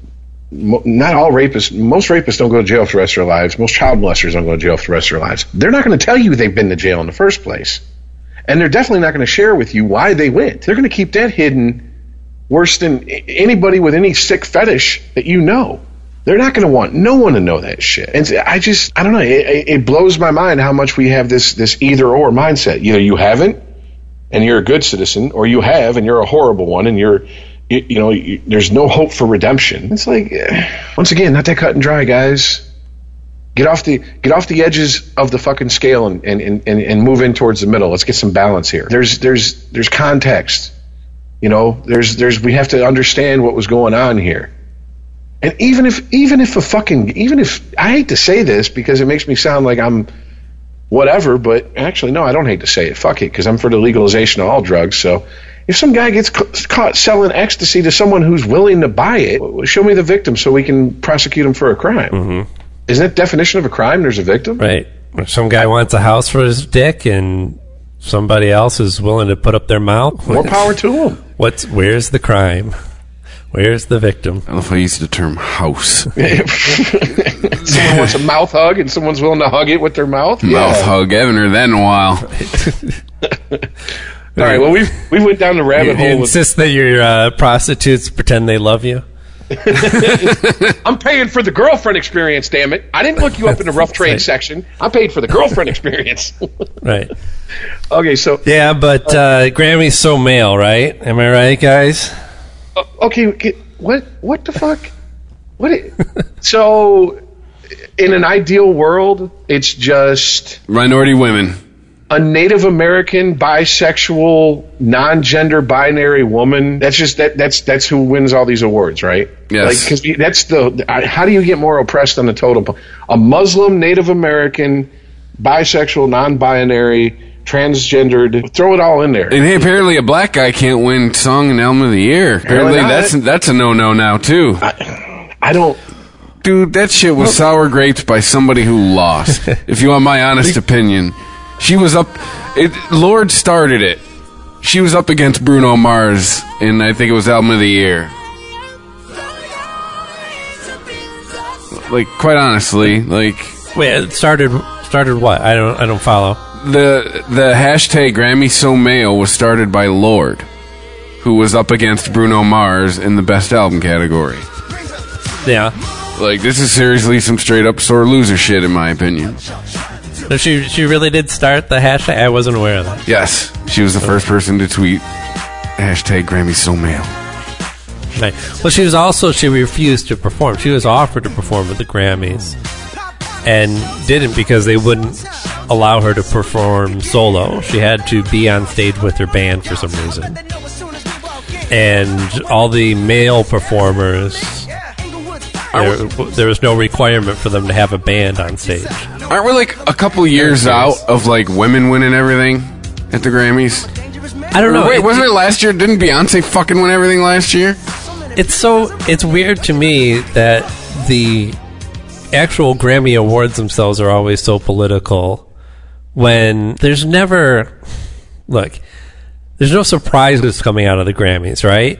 not all rapists, most rapists don't go to jail for the rest of their lives. Most child molesters don't go to jail for the rest of their lives. They're not going to tell you they've been to jail in the first place. And they're definitely not going to share with you why they went. They're going to keep that hidden worse than anybody with any sick fetish that you know. They're not going to want no one to know that shit. And I just, I don't know. It, it- blows my mind how much we have this this either or mindset. Either you haven't, and you're a good citizen, or you have, and you're a horrible one, and you're, you, you know, you, there's no hope for redemption. It's like, eh, once again, not that cut and dry, guys. Get off the get off the edges of the fucking scale and, and, and, and move in towards the middle. Let's get some balance here. There's there's there's context. You know, there's there's we have to understand what was going on here. And even if even if a fucking even if I hate to say this because it makes me sound like I'm whatever, but actually no, I don't hate to say it. Fuck it, because I'm for the legalization of all drugs. So if some guy gets ca- caught selling ecstasy to someone who's willing to buy it, show me the victim so we can prosecute him for a crime. Mm-hmm. Isn't that definition of a crime? There's a victim, Right. Some guy wants a house for his dick, and somebody else is willing to put up their mouth. More power to them. What's where's the crime? Where's the victim? I don't know if I use the term house. Someone wants a mouth hug, and someone's willing to hug it with their mouth. Mouth Yeah. hug. Haven't heard that in a while. All right. Well, we we went down the rabbit you hole. With, insist that your uh, prostitutes pretend they love you. I'm paying for the girlfriend experience. Damn it! I didn't look you up in the rough trade right. section. I paid for the girlfriend experience. Right. okay, so Yeah, but uh, Grammy's so male, right? Am I right, guys? Uh, okay, okay, what what the fuck? What? It, so, in an ideal world, it's just Minority women. A Native American, bisexual, non-gender binary woman. That's just that. That's that's who wins all these awards, right? Yes. Because that's the. How do you get more oppressed on the totem pole? A Muslim, Native American, bisexual, non-binary, transgendered. Throw it all in there. And hey, apparently a black guy can't win song and album of the year. Apparently not. that's that's a no no now too. I don't. Dude, that shit was sour grapes by somebody who lost. if you want my honest opinion, she was up. It, Lorde started it. She was up against Bruno Mars, and I think it was album of the year. Like, quite honestly, like Wait, it started started what? I don't I don't follow. the the hashtag Grammy So Male was started by Lorde, who was up against Bruno Mars in the best album category. Yeah. Like, this is seriously some straight up sore loser shit, in my opinion. So she she really did start the hashtag. I wasn't aware of that. Yes, she was the first person to tweet hashtag Grammy So Male. Right. Well, she was also she refused to perform. She was offered to perform at the Grammys, and didn't because they wouldn't allow her to perform solo. She had to be on stage with her band for some reason, and all the male performers. There, there was no requirement for them to have a band on stage. Aren't we like a couple years out of like women winning everything at the Grammys? I don't know. Wait, It- wasn't it last year? Didn't Beyonce fucking win everything last year? it's so it's weird to me that the actual Grammy awards themselves are always so political when there's never look there's no surprises coming out of the Grammys right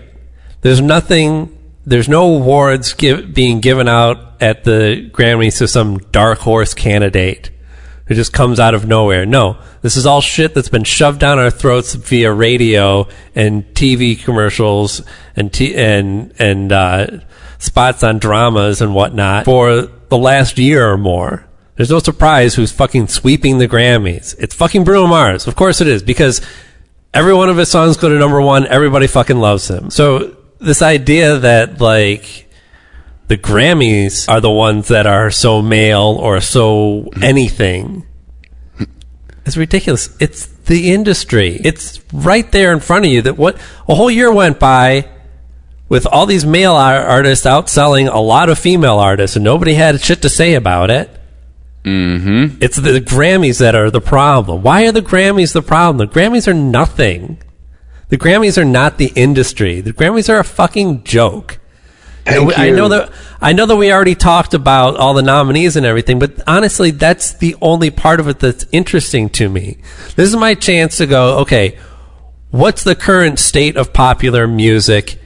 there's nothing there's no awards give, being given out at the Grammys to some dark horse candidate who just comes out of nowhere. No, this is all shit that's been shoved down our throats via radio and TV commercials and t- and and uh, spots on dramas and whatnot for the last year or more. There's no surprise who's fucking sweeping the Grammys. It's fucking Bruno Mars. Of course it is because every one of his songs go to number one. Everybody fucking loves him. So this idea that like the Grammys are the ones that are so male or so anything. It's ridiculous. It's the industry. It's right there in front of you that what a whole year went by with all these male ar- artists outselling a lot of female artists and nobody had shit to say about it. Mm-hmm. It's the Grammys that are the problem. Why are the Grammys the problem? The Grammys are nothing. The Grammys are not the industry. The Grammys are a fucking joke. Thank I know that I know that we already talked about all the nominees and everything, but honestly, that's the only part of it that's interesting to me. This is my chance to go, okay, what's the current state of popular music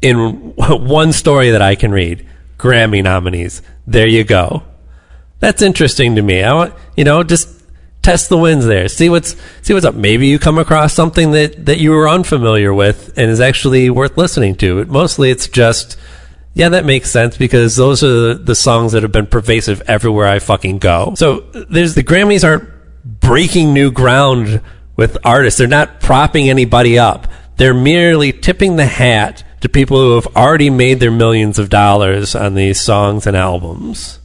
in one story that I can read? Grammy nominees. There you go. That's interesting to me. I want, you know, just test the winds there. See what's see what's up. Maybe you come across something that that you were unfamiliar with and is actually worth listening to. Mostly, it's just yeah, that makes sense because those are the songs that have been pervasive everywhere I fucking go. So there's the Grammys aren't breaking new ground with artists. They're not propping anybody up. They're merely tipping the hat to people who have already made their millions of dollars on these songs and albums.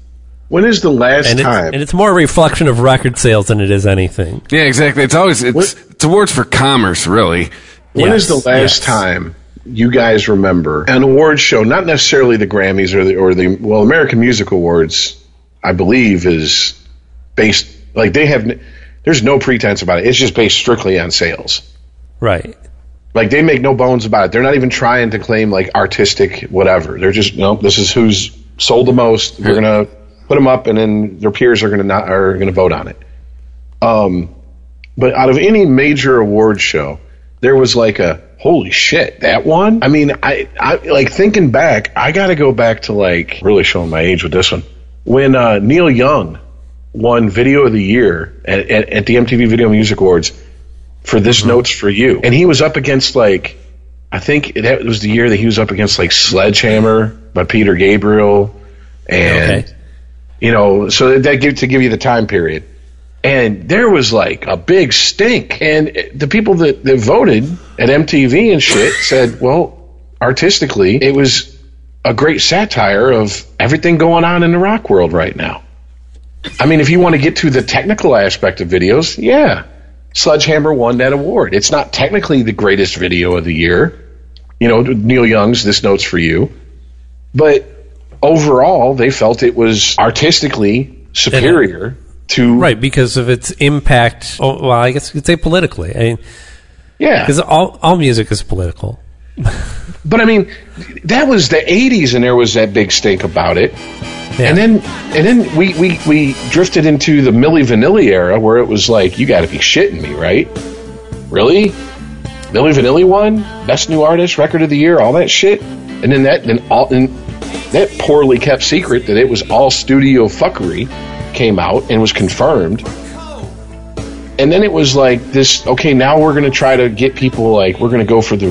When is the last and it's, time? and it's more a reflection of record sales than it is anything. Yeah, exactly. It's always it's it's awards for commerce, really. When is Yes, the last yes. time you guys remember an award show? Not necessarily the Grammys or the or the well, American Music Awards. I believe is based like they have. There's no pretense about it. It's just based strictly on sales. Right. Like they make no bones about it. They're not even trying to claim like artistic whatever. They're just no. This is who's sold the most. We're gonna put them up, and then their peers are gonna not are gonna vote on it. Um, but out of any major award show, there was like a holy shit that one. I mean, I I like thinking back. I got to go back to like really showing my age with this one when uh, Neil Young won Video of the Year at, at, at the MTV Video Music Awards for this notes for you and he was up against like i think that was the year that he was up against like sledgehammer by peter gabriel and Okay. You know so that give to give you the time period and there was like a big stink and the people that, that voted at mtv and shit said well artistically it was a great satire of everything going on in the rock world right now i mean if you want to get to the technical aspect of videos yeah Sledgehammer won that award. It's not technically the greatest video of the year. You know, Neil Young's This Note's for You. But overall, they felt it was artistically superior to. Right, because of its impact. Oh, well, I guess you could say politically. I mean, Yeah. because all, all music is political. But I mean, that was the 80s and there was that big stink about it. Yeah. And then and then we, we, we drifted into the Milli Vanilli era where it was like, you got to be shitting me, right? Really? Milli Vanilli won best new artist, record of the year, all that shit. And then that then all and that poorly kept secret that it was all studio fuckery came out and was confirmed. And then it was like this. Okay, now we're gonna try to get people like we're gonna go for the.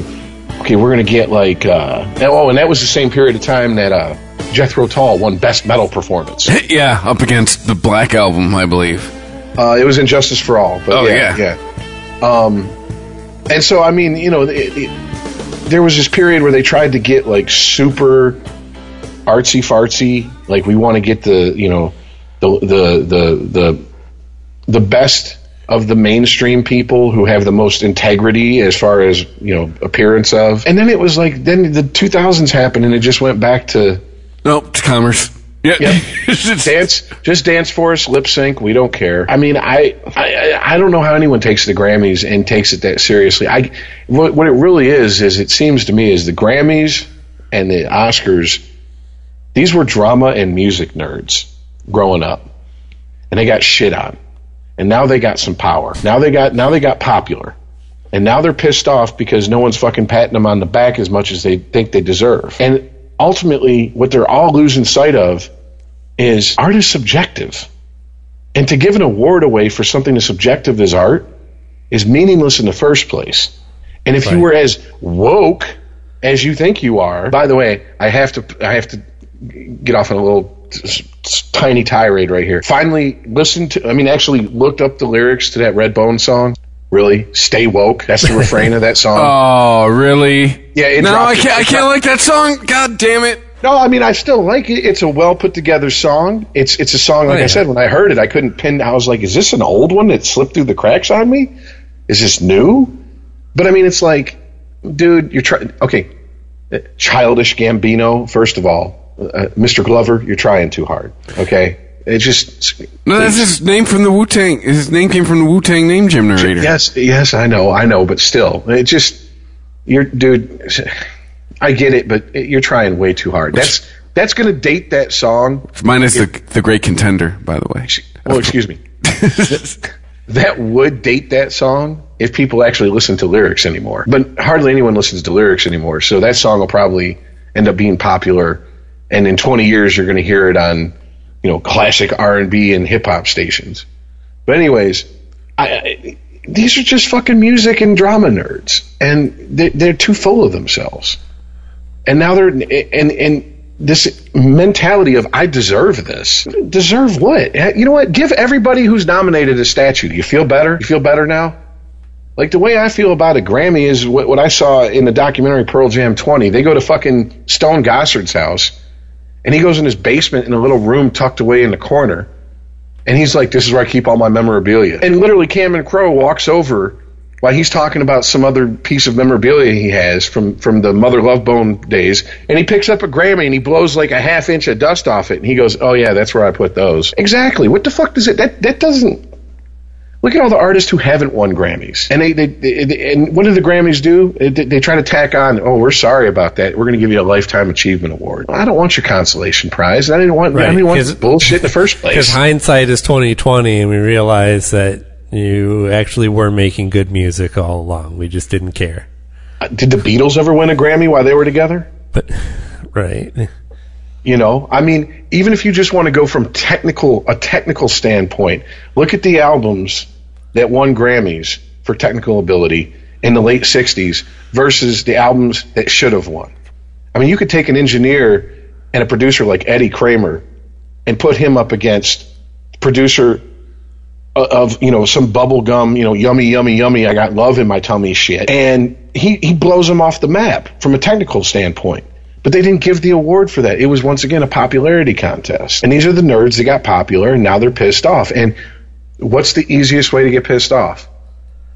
Okay, we're gonna get like. uh Oh, and that was the same period of time that uh Jethro Tull won best metal performance. Yeah, up against the Black Album, I believe. Uh, it was And Justice for All. But Oh, yeah, yeah. yeah. Um, and so I mean, you know, it, it, there was this period where they tried to get like super artsy fartsy, like we want to get the you know the the the the the best of the mainstream people who have the most integrity as far as you know appearance of. And then it was like then the 2000s happened and it just went back to Nope, to commerce. Yeah. Yep. Dance just dance for us lip sync we don't care i mean I, I i don't know how anyone takes the grammys and takes it that seriously i what, what it really is is it seems to me is the grammys and the oscars these were drama and music nerds growing up and they got shit on. And now they got some power. Now they got now they got popular. And now they're pissed off because no one's fucking patting them on the back as much as they think they deserve. And ultimately what they're all losing sight of is art is subjective. And to give an award away for something as subjective as art is meaningless in the first place. And if you were as woke as you think you are, by the way, I have to I have to get off on a little s- s- tiny tirade right here. Finally listened to I mean actually looked up the lyrics to that Redbone song. Really? Stay woke. That's the refrain of that song. Oh, really? Yeah, it no, I can't. I can't like that song. God damn it! No, I mean I still like it. It's a well put together song. It's it's a song like oh, yeah. I said when I heard it, I couldn't pin. I was like, is this an old one that slipped through the cracks on me? Is this new? But I mean, it's like, dude, you're trying. Okay, childish Gambino. First of all, uh, Mr. Glover, you're trying too hard. Okay, it just No, that's his name from the Wu Tang. His name came from the Wu Tang name generator. Yes, yes, I know, I know, but still, it just you're, dude. I get it, but you're trying way too hard. That's that's going to date that song Mine is the the Great Contender, by the way. Oh, excuse me. that would date that song if people actually listen to lyrics anymore. But hardly anyone listens to lyrics anymore. So that song will probably end up being popular, and in 20 years you're going to hear it on, you know, classic R&B and hip hop stations. But anyways, I, I, these are just fucking music and drama nerds, and they, they're too full of themselves. And now they're and and this mentality of I deserve this. Deserve what? Eh, you know what? Give everybody who's nominated a statue. Do you feel better? You feel better now? Like the way I feel about a Grammy is what, what I saw in the documentary Pearl Jam 20. They go to fucking Stone Gossard's house And he goes in his basement in a little room tucked away in the corner. And he's like, This is where I keep all my memorabilia. And literally, Cameron Crowe walks over while he's talking about some other piece of memorabilia he has from, from the Mother Love Bone days. And he picks up a Grammy and he blows like a half inch of dust off it. And he goes, Oh, yeah, that's where I put those. Exactly. What the fuck does it? That, that doesn't. Look at all the artists who haven't won Grammys, and they, they, they and what do the Grammys do? They, they try to tack on. Oh, we're sorry about that. We're going to give you a lifetime achievement award. I don't want your consolation prize. I didn't want. I didn't want bullshit in the first place. Because hindsight is twenty twenty, and we realize that you actually were making good music all along. We just didn't care. Uh, did the Beatles ever win a Grammy while they were together? But right, You know, I mean, even if you just want to go from technical a technical standpoint, look at the albums that won Grammys for technical ability in the late '60s versus the albums that should have won. I mean, you could take an engineer and a producer like Eddie Kramer and put him up against producer of you know some bubblegum you know yummy yummy yummy I got love in my tummy shit and he he blows him off the map from a technical standpoint but they didn't give the award for that. It was once again a popularity contest. And these are the nerds that got popular and now they're pissed off. And what's the easiest way to get pissed off?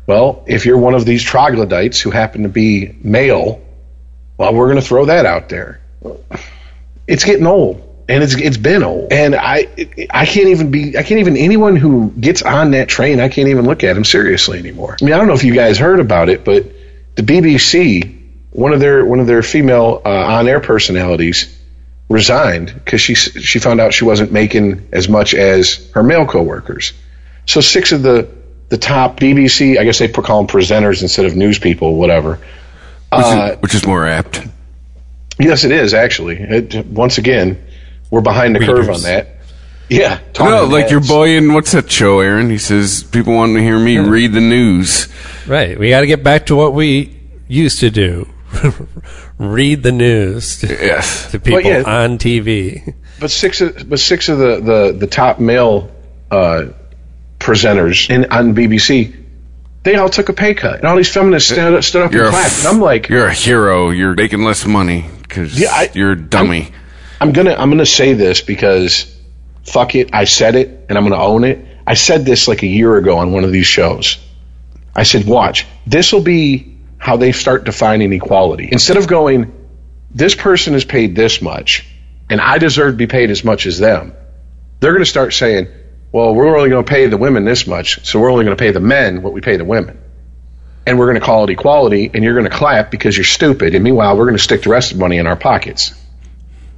Well if you're one of these troglodytes who happen to be male well we're going to throw that out there. It's getting old and it's it's been old. And i i can't even be i can't even anyone who gets on that train i can't even look at him seriously anymore. I mean i don't know if you guys heard about it but the bbc one of their one of their female uh, on-air personalities resigned because she she found out she wasn't making as much as her male coworkers so six of the the top bbc i guess they call them presenters instead of news people whatever Which, Uh, is, which is more apt. Yes, it is actually. It, once again, we're behind the curve on that. Yeah, No, talking like your boy in what's that show, Aaron? He says people want to hear me read the news. right. We got to get back to what we used to do: read the news to, Yes. to people yeah. on TV. But six, of, but six of the the, the top male uh, presenters in on BBC, they all took a pay cut, and all these feminists stood, up- stood up and clapped. f- And I'm like, you're a hero. You're making less money because Yeah, I- you're a dummy. I'm gonna I'm gonna say this because fuck it, I said it and I'm gonna own it. I said this like a year ago on one of these shows. I said, watch, this will be how they start defining equality. Instead of going, this person is paid this much and I deserve to be paid as much as them, they're gonna start saying, well, we're only gonna pay the women this much, so we're only gonna pay the men what we pay the women. And we're gonna call it equality and you're gonna clap because you're stupid, and meanwhile we're gonna stick the rest of the money in our pockets.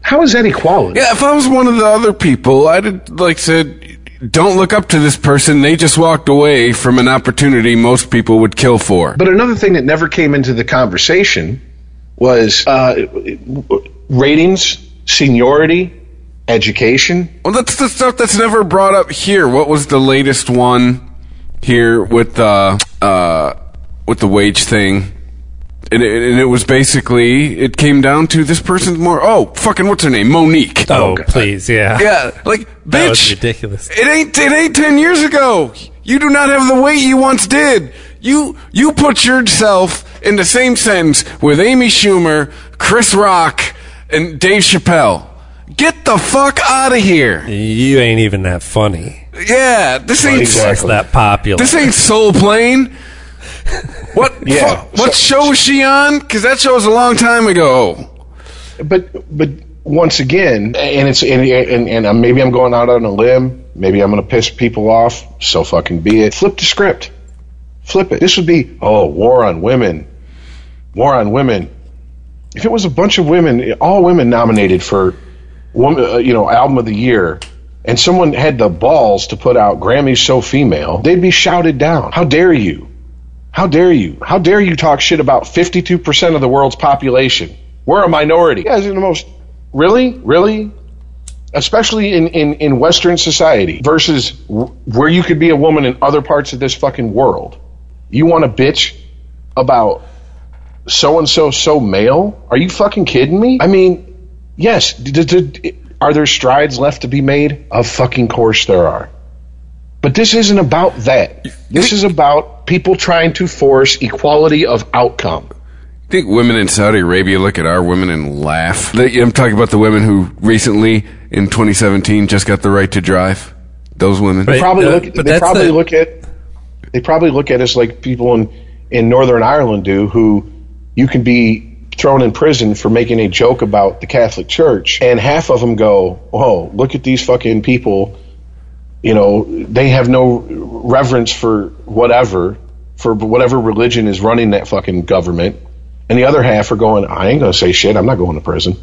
How is that equality? Yeah, if I was one of the other people, I'd like said, don't look up to this person. They just walked away from an opportunity most people would kill for. But another thing that never came into the conversation was uh, ratings, seniority, education. Well, that's the stuff that's never brought up here. What was the latest one here with the uh, with the wage thing? And it, and it was basically it came down to this person's more. Oh, fucking what's her name? Mo'Nique. Oh, oh please, yeah. Yeah, like That was bitch. ridiculous. It ain't it ain't ten years ago. You do not have the weight you once did. You you put yourself in the same sentence with Amy Schumer, Chris Rock, and Dave Chappelle. Get the fuck out of here. You ain't even that funny. Yeah, this ain't It's that popular. this ain't Soul Plane. What Yeah, fu- what so- show was she on? Because that show was a long time ago. But but once again, and it's and and, and maybe I'm going out on a limb. Maybe I'm going to piss people off. So fucking be it. Flip the script. Flip it. This would be oh war on women, war on women. If it was a bunch of women, all women nominated for woman, uh, you know, album of the year, and someone had the balls to put out Grammys so female, they'd be shouted down. How dare you? How dare you? How dare you talk shit about 52% of the world's population? We're a minority. You guys are the most. Really? Really? Especially in, in, in Western society versus where you could be a woman in other parts of this fucking world. You want to bitch about so and so so male? Are you fucking kidding me? I mean, yes. D- d- d- are there strides left to be made? Of fucking course there are. But this isn't about that. This is about people trying to force equality of outcome. I think women in Saudi Arabia look at our women and laugh. I'm talking about the women who recently, in 2017, just got the right to drive. Those women. Right. probably Uh, look. but They probably the- look at. They probably look at us like people in in Northern Ireland do, who you can be thrown in prison for making a joke about the Catholic Church, and half of them go, "Oh, look at these fucking people." You know, they have no reverence for whatever, for whatever religion is running that fucking government, and the other half are going, "I ain't gonna say shit. I'm not going to prison."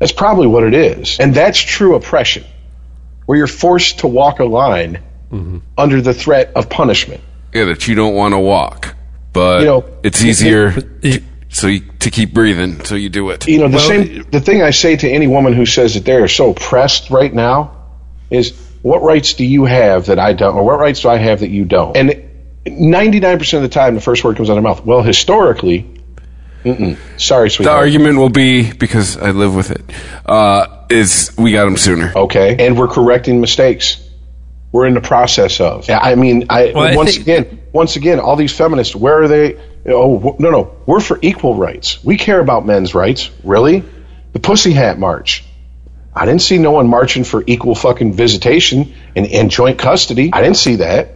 That's probably what it is, and that's true oppression where you're forced to walk a line mm-hmm. under the threat of punishment. Yeah, that you don't want to walk, but You know, it's easier to, so you, to keep breathing, so you do it. You know, the same the thing I say to any woman who says that they are so oppressed right now is what rights do you have that I don't or what rights do I have that you don't? And 99% of the time the first word comes out of their mouth. Well, historically, sorry, The argument will be because I live with it. Uh, is we got them sooner. okay, and we're correcting mistakes. We're in the process of. I mean, I Well, I once think- again, once again, all these feminists, where are they? Oh no, no, we're for equal rights. We care about men's rights. Really? The Pussy Hat March. I didn't see no one marching for equal fucking visitation and, and joint custody. I didn't see that.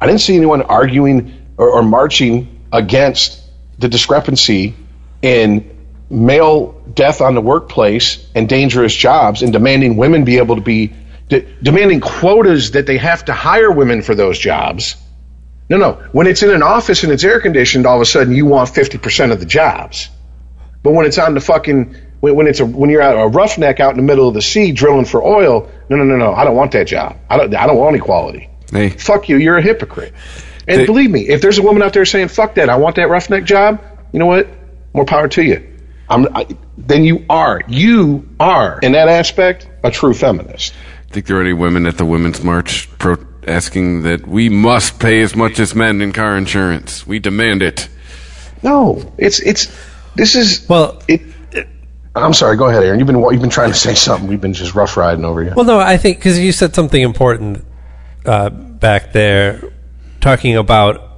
I didn't see anyone arguing or, or marching against the discrepancy in male death on the workplace and dangerous jobs and demanding women be able to be de- demanding quotas that they have to hire women for those jobs. No, no. When it's in an office and it's air conditioned, all of a sudden you want 50% of the jobs. But when it's on the fucking when, when it's a when you're out a roughneck out in the middle of the sea drilling for oil, no, no, no, no. I don't want that job. I don't. I don't want equality. Hey. Fuck you. You're a hypocrite. And They- believe me, if there's a woman out there saying "fuck that," I want that roughneck job. You know what? More power to you. I'm. I, then you are. You are in that aspect a true feminist. Think there are any women at the Women's March pro- asking that we must pay as much as men in car insurance? We demand it. No, it's it's. This is Well- It, it- I'm sorry. Go ahead, Aaron. You've been you've been trying to say something. We've been just rough riding over you. Well, no, I think because you said something important uh, back there, talking about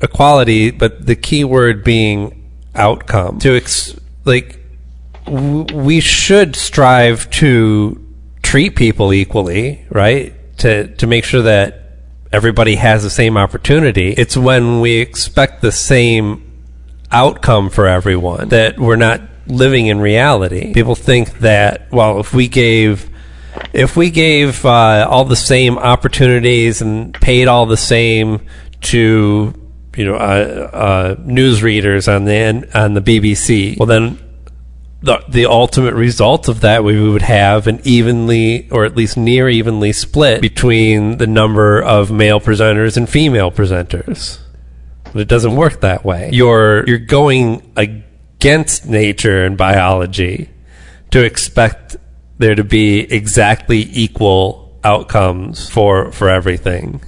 equality, but the key word being outcome. To ex- like, w- we should strive to treat people equally, right? To to make sure that everybody has the same opportunity. It's when we expect the same outcome for everyone that we're not living in reality. People think that well, if we gave if we gave uh, all the same opportunities and paid all the same to you know uh, uh, news readers on the on the BBC, well then the the ultimate result of that we would have an evenly or at least near evenly split between the number of male presenters and female presenters. But it doesn't work that way. You're you're going against nature and biology to expect there to be exactly equal outcomes for for everything.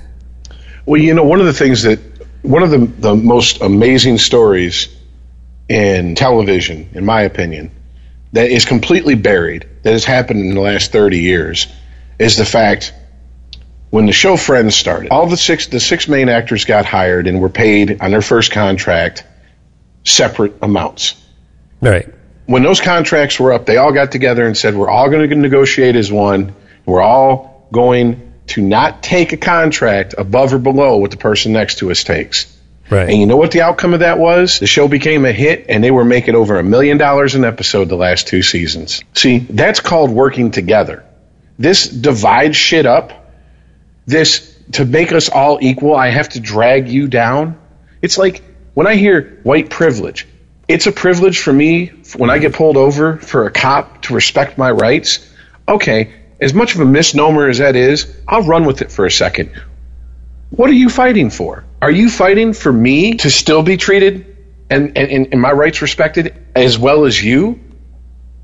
Well, you know, one of the things that one of the the most amazing stories in television, in my opinion, that is completely buried, that has happened in the last thirty years, is the fact when the show Friends started, all the six the six main actors got hired and were paid on their first contract separate amounts. Right. When those contracts were up, they all got together and said, "We're all going to negotiate as one. We're all going to not take a contract above or below what the person next to us takes." Right. And you know what the outcome of that was? The show became a hit and they were making over a million dollars an episode the last two seasons. See, that's called working together. This divides shit up. This, to make us all equal, I have to drag you down. It's like when I hear white privilege, it's a privilege for me when I get pulled over for a cop to respect my rights. Okay, as much of a misnomer as that is, I'll run with it for a second. What are you fighting for? Are you fighting for me to still be treated and, and, and my rights respected as well as you?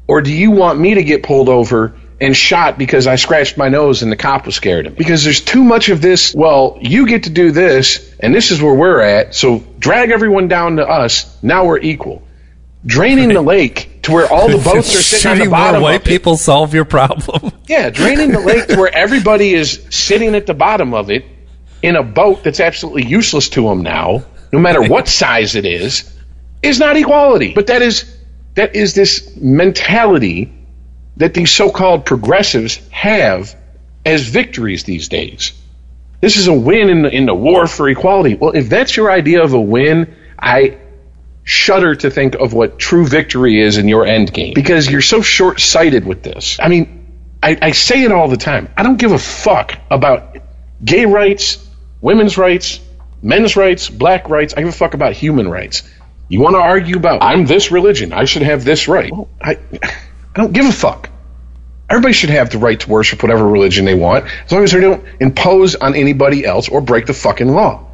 Or do you want me to get pulled over and shot because I scratched my nose and the cop was scared of me? Because there's too much of this, well, you get to do this and this is where we're at, so drag everyone down to us, now we're equal. Draining the lake to where all the boats are sitting on the Shooting more bottom white of it. people solve your problem. Yeah, draining the lake to where everybody is sitting at the bottom of it in a boat that's absolutely useless to them now, no matter what size it is, is not equality. But that is that is this mentality that these so-called progressives have as victories these days. This is a win in the, in the war for equality. Well, if that's your idea of a win, I shudder to think of what true victory is in your end game because you're so short-sighted with this. I mean, I, I say it all the time. I don't give a fuck about gay rights, women's rights, men's rights, black rights. I give a fuck about human rights. You want to argue about I'm this religion, I should have this right. Well, I I don't give a fuck. Everybody should have the right to worship whatever religion they want, as long as they don't impose on anybody else or break the fucking law.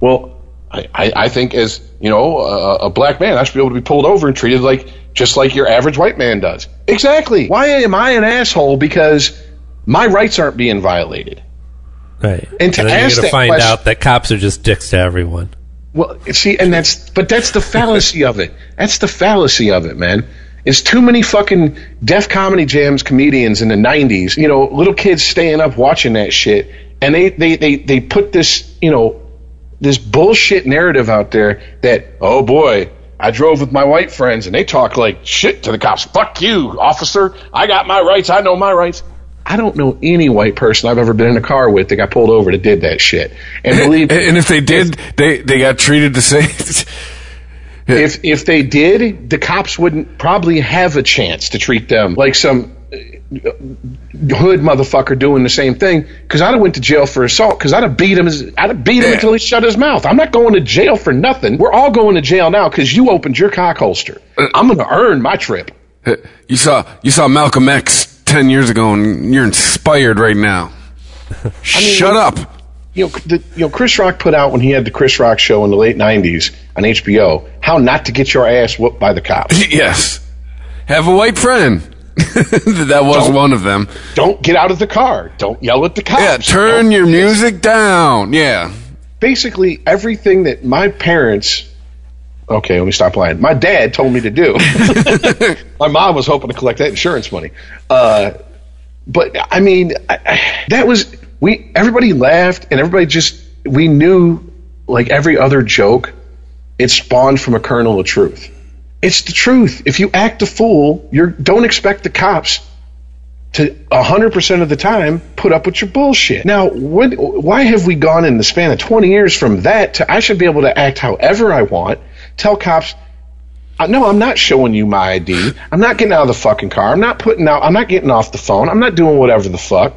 Well, I, I, I think as you know, a, a black man, I should be able to be pulled over and treated like just like your average white man does. Exactly. Why am I an asshole because my rights aren't being violated? Right. And to then ask you're going that to find question- out that cops are just dicks to everyone. Well, see, and that's but that's the fallacy of it. That's the fallacy of it, man. It's too many fucking Def Comedy Jams comedians in the '90s. You know, little kids staying up watching that shit, and they they they they put this you know this bullshit narrative out there that oh boy. I drove with my white friends and they talk like shit to the cops. Fuck you, officer. I got my rights. I know my rights. I don't know any white person I've ever been in a car with that got pulled over that did that shit. And believe and if they did, they they got treated the same. if if they did, the cops wouldn't probably have a chance to treat them like some uh, hood motherfucker doing the same thing. Because I'd have went to jail for assault. Because I'd have beat him. I'd have beat him Yeah. until he shut his mouth. I'm not going to jail for nothing. We're all going to jail now because you opened your cock holster. I'm going to earn my trip. you saw you saw Malcolm X ten years ago, and you're inspired right now. Shut up. You know, the, you know, Chris Rock put out when he had the Chris Rock show in the late '90s on HBO, how not to get your ass whooped by the cops. Yes. Have a white friend. that was Don't- one of them. Don't get out of the car. Don't yell at the cops. Yeah, turn Don't- your music down. Yeah. basically everything that my parents okay let me stop lying my dad told me to do my mom was hoping to collect that insurance money uh, but i mean I, I- that was we everybody laughed and everybody just we knew like every other joke it spawned from a kernel of truth it's the truth if you act a fool you're don't expect the cops to 100% of the time put up with your bullshit. Now, what, why have we gone in the span of 20 years from that to I should be able to act however I want, tell cops, uh, no, I'm not showing you my ID. I'm not getting out of the fucking car. I'm not putting out, I'm not getting off the phone. I'm not doing whatever the fuck.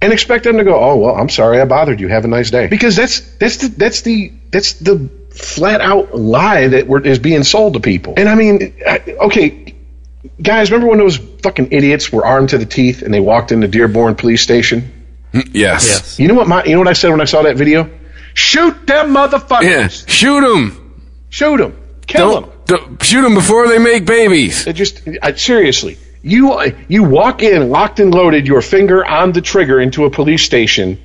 And expect them to go, oh, well, I'm sorry I bothered you. Have a nice day. Because that's, that's the, that's the, that's the flat out lie that we're, is being sold to people. And I mean, okay, guys, remember when those fucking idiots were armed to the teeth and they walked into Dearborn Police Station? Mm, yes. Yes. You know what my, you know what I said when I saw that video? Shoot them motherfuckers! Yeah. Shoot them. Shoot them! Kill them! Don't, don't shoot them before they make babies. It just I, seriously, you you walk in locked and loaded, your finger on the trigger into a police station,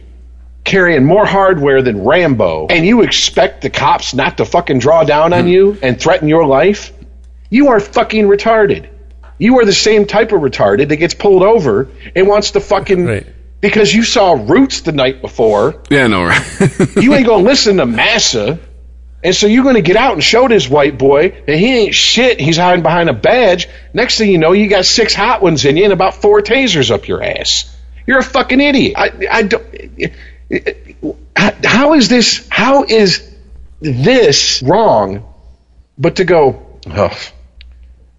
carrying more hardware than Rambo, and you expect the cops not to fucking draw down on you hmm. and threaten your life? You are fucking retarded. You are the same type of retarded that gets pulled over and wants to fucking Right. because you saw Roots the night before. Yeah, no, right. you ain't gonna listen to Massa. And so you're gonna get out and show this white boy that he ain't shit. He's hiding behind a badge. Next thing you know, you got six hot ones in you and about four tasers up your ass. You're a fucking idiot. I, I don't. How is this? How is this wrong? But to go, oh,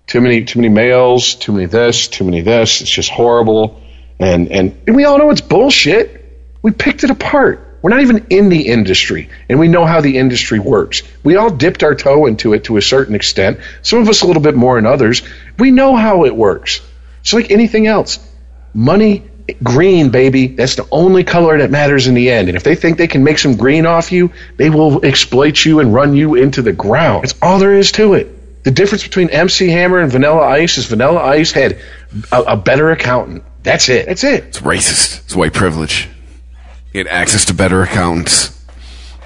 too many, too many males, too many this, too many this. It's just horrible. And and, and we all know it's bullshit. We picked it apart. We're not even in the industry, and we know how the industry works. We all dipped our toe into it to a certain extent. Some of us a little bit more than others. We know how it works. It's like anything else. Money, green, baby. That's the only color that matters in the end. And if they think they can make some green off you, they will exploit you and run you into the ground. That's all there is to it. The difference between MC Hammer and Vanilla Ice is Vanilla Ice had a, a better accountant. That's it. That's it. it's racist. It's white privilege. Get access to better accounts.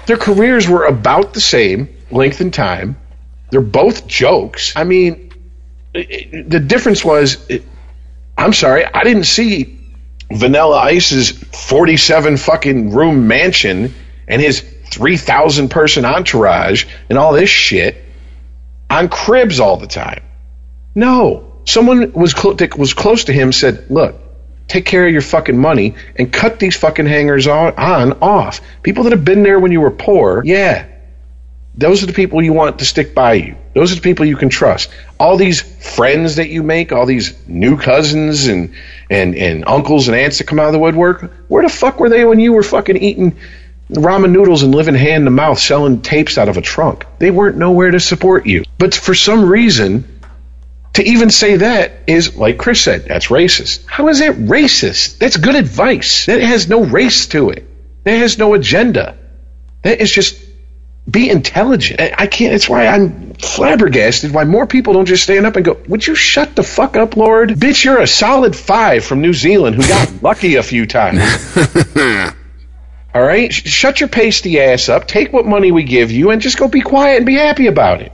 Their careers were about the same length and time. They're both jokes. I mean, it- the difference was, it, I'm sorry, I didn't see Vanilla Ice's 47 fucking room mansion and his 3,000 person entourage and all this shit. on cribs all the time. No, someone was that was close to him said, "Look, take care of your fucking money and cut these fucking hangers on, on off. People that have been there when you were poor, yeah, those are the people you want to stick by you. Those are the people you can trust. All these friends that you make, all these new cousins and and and uncles and aunts that come out of the woodwork, where the fuck were they when you were fucking eating ramen noodles and living hand to mouth selling tapes out of a trunk? They weren't nowhere to support you. But for some reason, to even say that is, like Chris said, that's racist. How is that racist? That's good advice. That has no race to it. That has no agenda. That is just be intelligent. I can't. It's why I'm flabbergasted. Why more people don't just stand up and go, "Would you shut the fuck up, Lorde? Bitch, you're a solid five from New Zealand who got lucky a few times." All right, Sh- shut your pasty ass up. Take what money we give you and just go be quiet and be happy about it.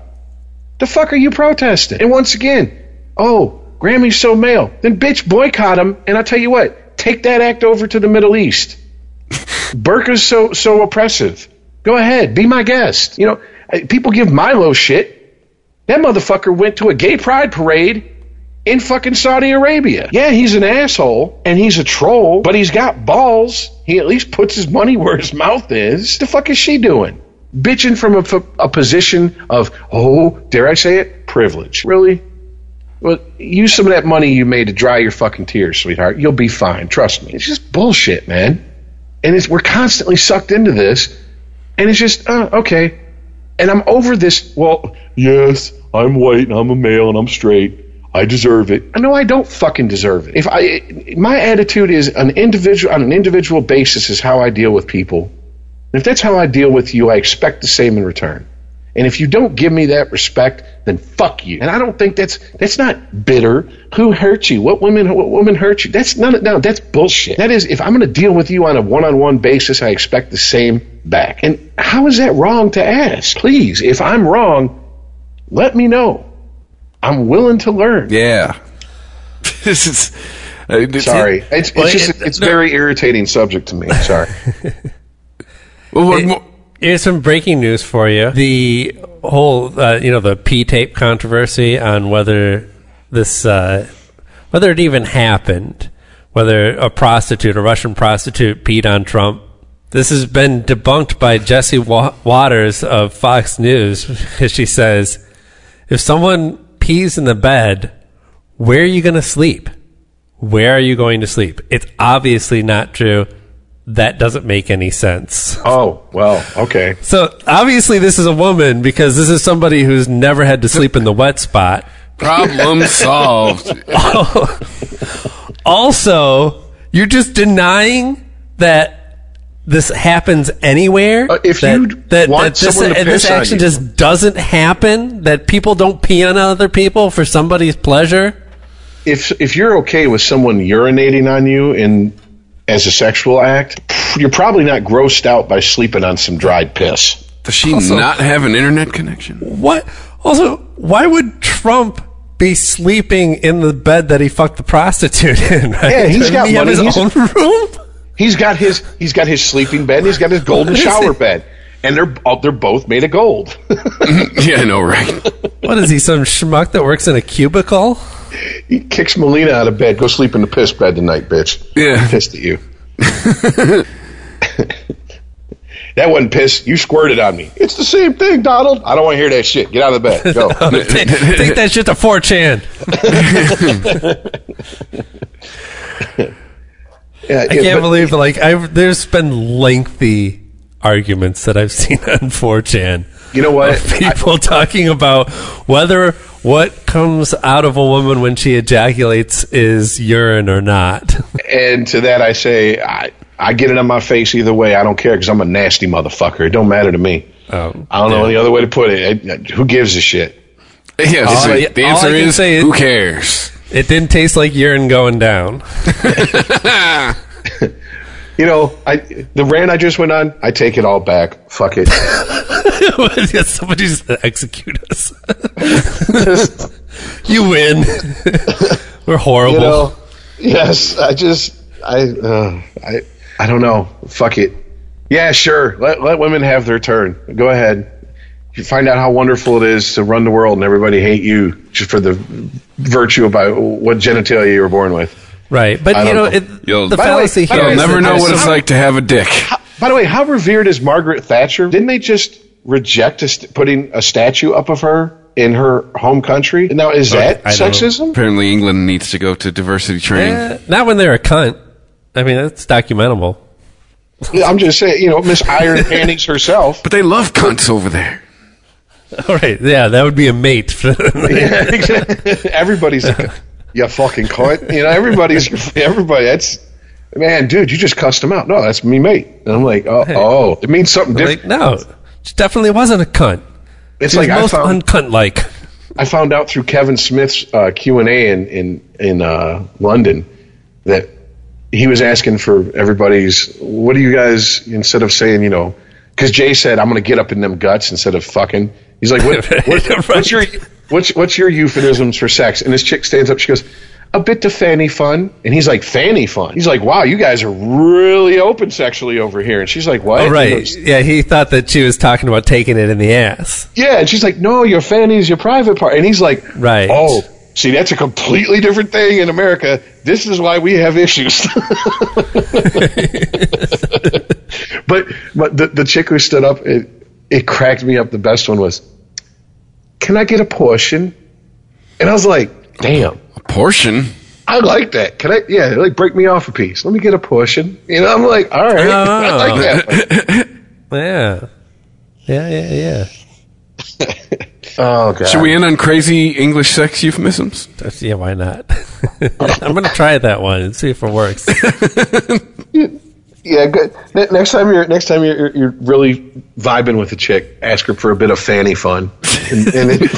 The fuck are you protesting? And once again, oh, Grammy's so male. Then bitch boycott him. And I'll tell you what, take that act over to the Middle East. Burka's so so oppressive. Go ahead, be my guest. You know, people give Milo shit. That motherfucker went to a gay pride parade in fucking Saudi Arabia. Yeah, he's an asshole and he's a troll, but he's got balls. He at least puts his money where his mouth is. The fuck is she doing? Bitching from a position of, oh, dare I say it, privilege. Really? Well, use some of that money you made to dry your fucking tears, sweetheart. You'll be fine. Trust me. It's just bullshit, man. And it's, we're constantly sucked into this. And it's just, uh, okay. And I'm over this. Well, yes, I'm white and I'm a male and I'm straight. I deserve it. No, I don't fucking deserve it. If I, my attitude is an individual on an individual basis is how I deal with people. And if that's how I deal with you, I expect the same in return. And if you don't give me that respect, then fuck you. And I don't think that's that's not bitter. Who hurt you? What women what women hurt you? That's none. No, that's bullshit. That is, if I'm going to deal with you on a one-on-one basis, I expect the same back. And how is that wrong to ask? Please, if I'm wrong, let me know. I'm willing to learn. Yeah. this is. Uh, Sorry, it's, it's just it- it's a very irritating subject to me. Sorry. It- Here's some breaking news for you. The whole, uh, you know, the P tape controversy on whether this, uh, whether it even happened, whether a prostitute, a Russian prostitute, peed on Trump. This has been debunked by Jesse Wa- Watters of Fox News she says, if someone pees in the bed, where are you going to sleep? Where are you going to sleep? It's obviously not true. That doesn't make any sense. oh well, okay. So obviously, this is a woman because this is somebody who's never had to sleep in the wet spot. problem solved. Also, you're just denying that this happens anywhere. Uh, if that, you that, want that this, someone to and this piss on action you- just doesn't happen. That people don't pee on other people for somebody's pleasure. If if you're okay with someone urinating on you in as a sexual act, you're probably not grossed out by sleeping on some dried piss. Does she not have an internet connection? What? Also, why would Trump be sleeping in the bed that he fucked the prostitute in? Right? Yeah, he's Doesn't got he money. his he's, own room. He's got his he's got his sleeping bed. and He's got his golden shower it? bed, and they're they're both made of gold. Yeah, I know, right? What is he? Some schmuck that works in a cubicle? He kicks Melania out of bed. Go sleep in the piss bed tonight, bitch. Yeah. I'm pissed at you. that wasn't piss. You squirted on me. It's the same thing, Donald. I don't want to hear that shit. Get out of the bed. Go. take, take that shit to 4chan. Yeah, I can't believe like I've there's been lengthy arguments that I've seen on 4chan. You know what? of people talking about whether what comes out of a woman when she ejaculates is urine or not. And to that, I say, I, I get it on my face either way. I don't care because I'm a nasty motherfucker. It don't matter to me. Um, I don't know any other way to put it. It- Who gives a shit? Yeah, All so the answer is say is- who cares? It didn't taste like urine going down. You know, I the rant I just went on, I take it all back. Fuck it. Somebody just execute us. you win. We're horrible. You know, yes. I just, I, uh, I, I don't know. Fuck it. Yeah, sure. Let let women have their turn. Go ahead. You find out how wonderful it is to run the world and everybody hate you just for the virtue about what genitalia you were born with. Right, but you know, know. It, You'll- the By the way- fallacy by here You'll never know what it's some- like to have a dick. By the way, how revered is Margaret Thatcher? Didn't they just reject a st- putting a statue up of her in her home country? Now, is that I don't know. sexism? Apparently, England needs to go to diversity training. Eh, not when they're a cunt. I mean, that's documentable. I'm just saying, you know, Miss Iron Panties herself. But they love cunts over there. All right, yeah, that would be a mate. Yeah, exactly. everybody's like, you fucking cunt. You know, everybody's everybody. That's man, dude. You just cussed him out. No, that's me, mate. And I'm like, oh, oh it means something different. like, no, she definitely wasn't a cunt. it's She like I most uncunt like. I found out through Kevin Smith's uh, Q and A in in in uh, London that he was asking for everybody's. What do you guys instead of saying you know? Because Jay said I'm going to get up in them guts instead of fucking. He's like, what, what, Right. what's your what's what's your euphemisms for sex? And this chick stands up. She goes. A bit to fanny fun, and he's like fanny fun. He's like, "Wow, you guys are really open sexually over here." And she's like, "What?" Oh, right. goes, Yeah, he thought that she was talking about taking it in the ass. Yeah, and she's like, "No, your fanny is your private part." And he's like, Right. Oh, see, that's a completely different thing in America. This is why we have issues." but but the the chick who stood up, it it cracked me up. The best one was, "Can I get a portion?" And I was like, "Damn." A portion? I like that. Can I? Yeah, like break me off a piece. Let me get a portion. You know, I'm like, all right, oh, I like oh. that. Yeah. Yeah, yeah, yeah. Oh god. Should we end on crazy English sex euphemisms? That's, yeah, why not? I'm going to try that one and see if it works. Yeah, good. Next time you're next time you're, you're really vibing with a chick, ask her for a bit of fanny fun, and, and then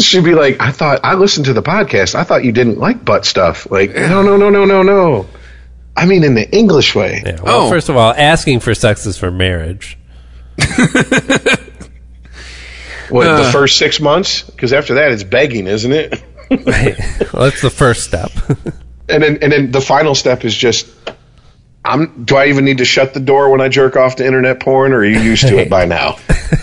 she'd be like, "I thought I listened to the podcast. I thought you didn't like butt stuff." Like, no, no, no, no, no, no. I mean, in the English way. Yeah, well, Oh. first of all, asking for sex is for marriage. What Uh. the first six months? Because after that, it's begging, isn't it? well, that's the first step. And then and then the final step is just. I'm, do I even need to shut the door when I jerk off to internet porn, or are you used to it by now?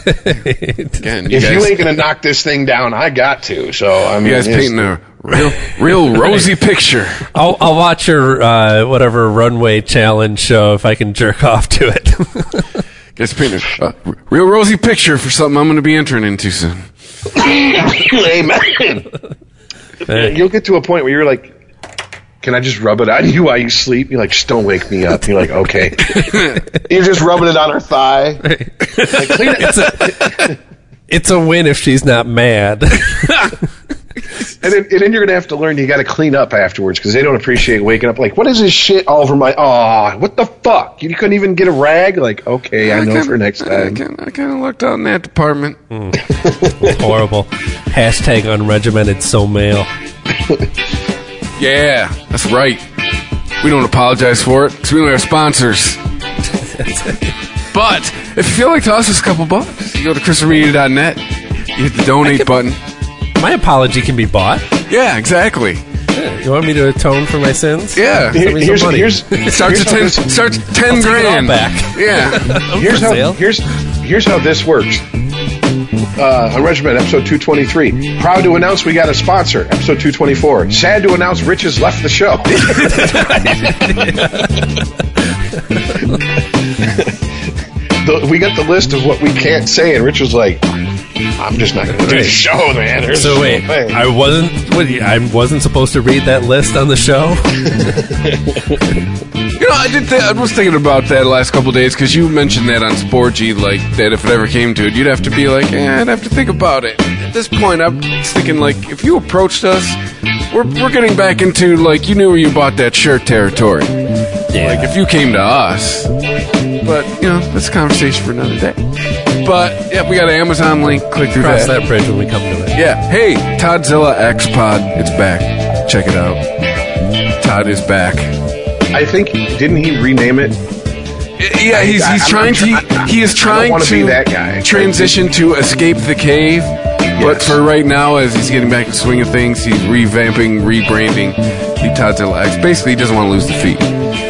Again, you If you ain't gonna knock this thing down, I got to. So I mean, you guys painting a real, real rosy picture. I'll, I'll watch your uh, whatever runway challenge show if I can jerk off to it. Guys painting a uh, real rosy picture for something I'm going to be entering into soon. Amen. You'll get to a point where you're like, "Can I just rub it on you while you sleep?" You're like, "Just don't wake me up." You're like, "Okay." you're just rubbing it on her thigh. Like, clean it. it's, a, it's a win if she's not mad. And then, and then you're gonna have to learn you got to clean up afterwards because they don't appreciate waking up like, "What is this shit all over my?" Oh, what the fuck? You couldn't even get a rag. Like, okay, I know kinda- for next time. I kind of lucked out in that department. Hmm. Horrible. Hashtag unregimented so male. Yeah, that's right. We don't apologize for it because we don't have sponsors. but if you feel like toss us a couple bucks, you go to ChristopherMedia.net, you hit the donate button. My apology can be bought. Yeah, exactly. You want me to atone for my sins? Yeah. Here- here's, money. here's, Starts here's at ten. this- Starts at ten take it all grand. back. Yeah. here's for how sale. here's here's how this works. Uh, Unregimented, episode 223. Proud to announce we got a sponsor, episode 224. Sad to announce Rich has left the show. the, we got the list of what we can't say, and Rich was like, I'm just not going to do the show, man. There's So wait, way." I wasn't. What, I wasn't supposed to read that list on the show. You know, I did. Th- I was thinking about that last couple days because you mentioned that on Sporgy, like that if it ever came to it, you'd have to be like, eh, I'd have to think about it. At this point, I'm thinking like, if you approached us, we're we're getting back into like you knew where you bought that shirt territory. Yeah. Like if you came to us, but you know that's a conversation for another day. But yeah, we got an Amazon link. Click through Cross that. that bridge when we come to it. Yeah. Hey, Toddzilla X Pod, it's back. Check it out. Todd is back. I think, didn't he rename it? Yeah, he's I- he's I'm trying not to tr- I- he is I don't trying wanna to be that guy. transition to escape the cave. But Yes. for right now, as he's getting back in the swing of things, he's revamping, rebranding the Todzilla X. Basically, he doesn't want to lose the feet.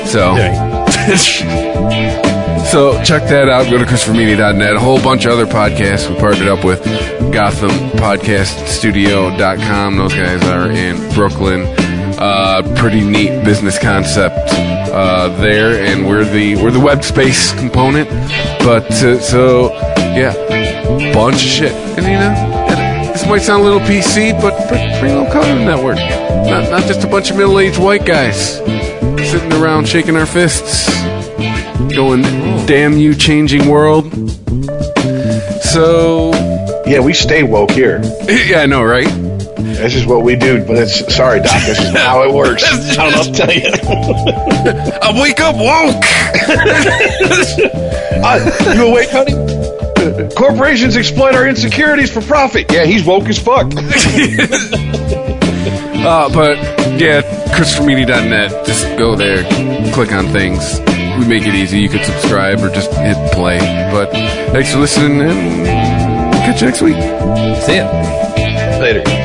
So, So check that out. Go to ChristopherMedia.net. A whole bunch of other podcasts we partnered up with. Gotham Podcast Studio.com. Those guys are in Brooklyn. Uh, pretty neat business concept uh, there, and we're the we're the web space component. But uh, so yeah, bunch of shit, and you know this might sound a little PC, but pretty low color network. Not not just a bunch of middle aged white guys sitting around shaking our fists, going "Damn you, changing world." So Yeah, we stay woke here. yeah, I know, right? This is what we do. But it's sorry, Doc. This is how it works. I don't know what to tell you. I wake up woke. Uh, you awake, honey? Corporations exploit our insecurities for profit. Yeah, he's woke as fuck. Uh, but yeah, ChristopherMedia.net. Just go there, click on things. We make it easy. You could subscribe or just hit play. But thanks for listening, and we'll catch you next week. See ya. Later.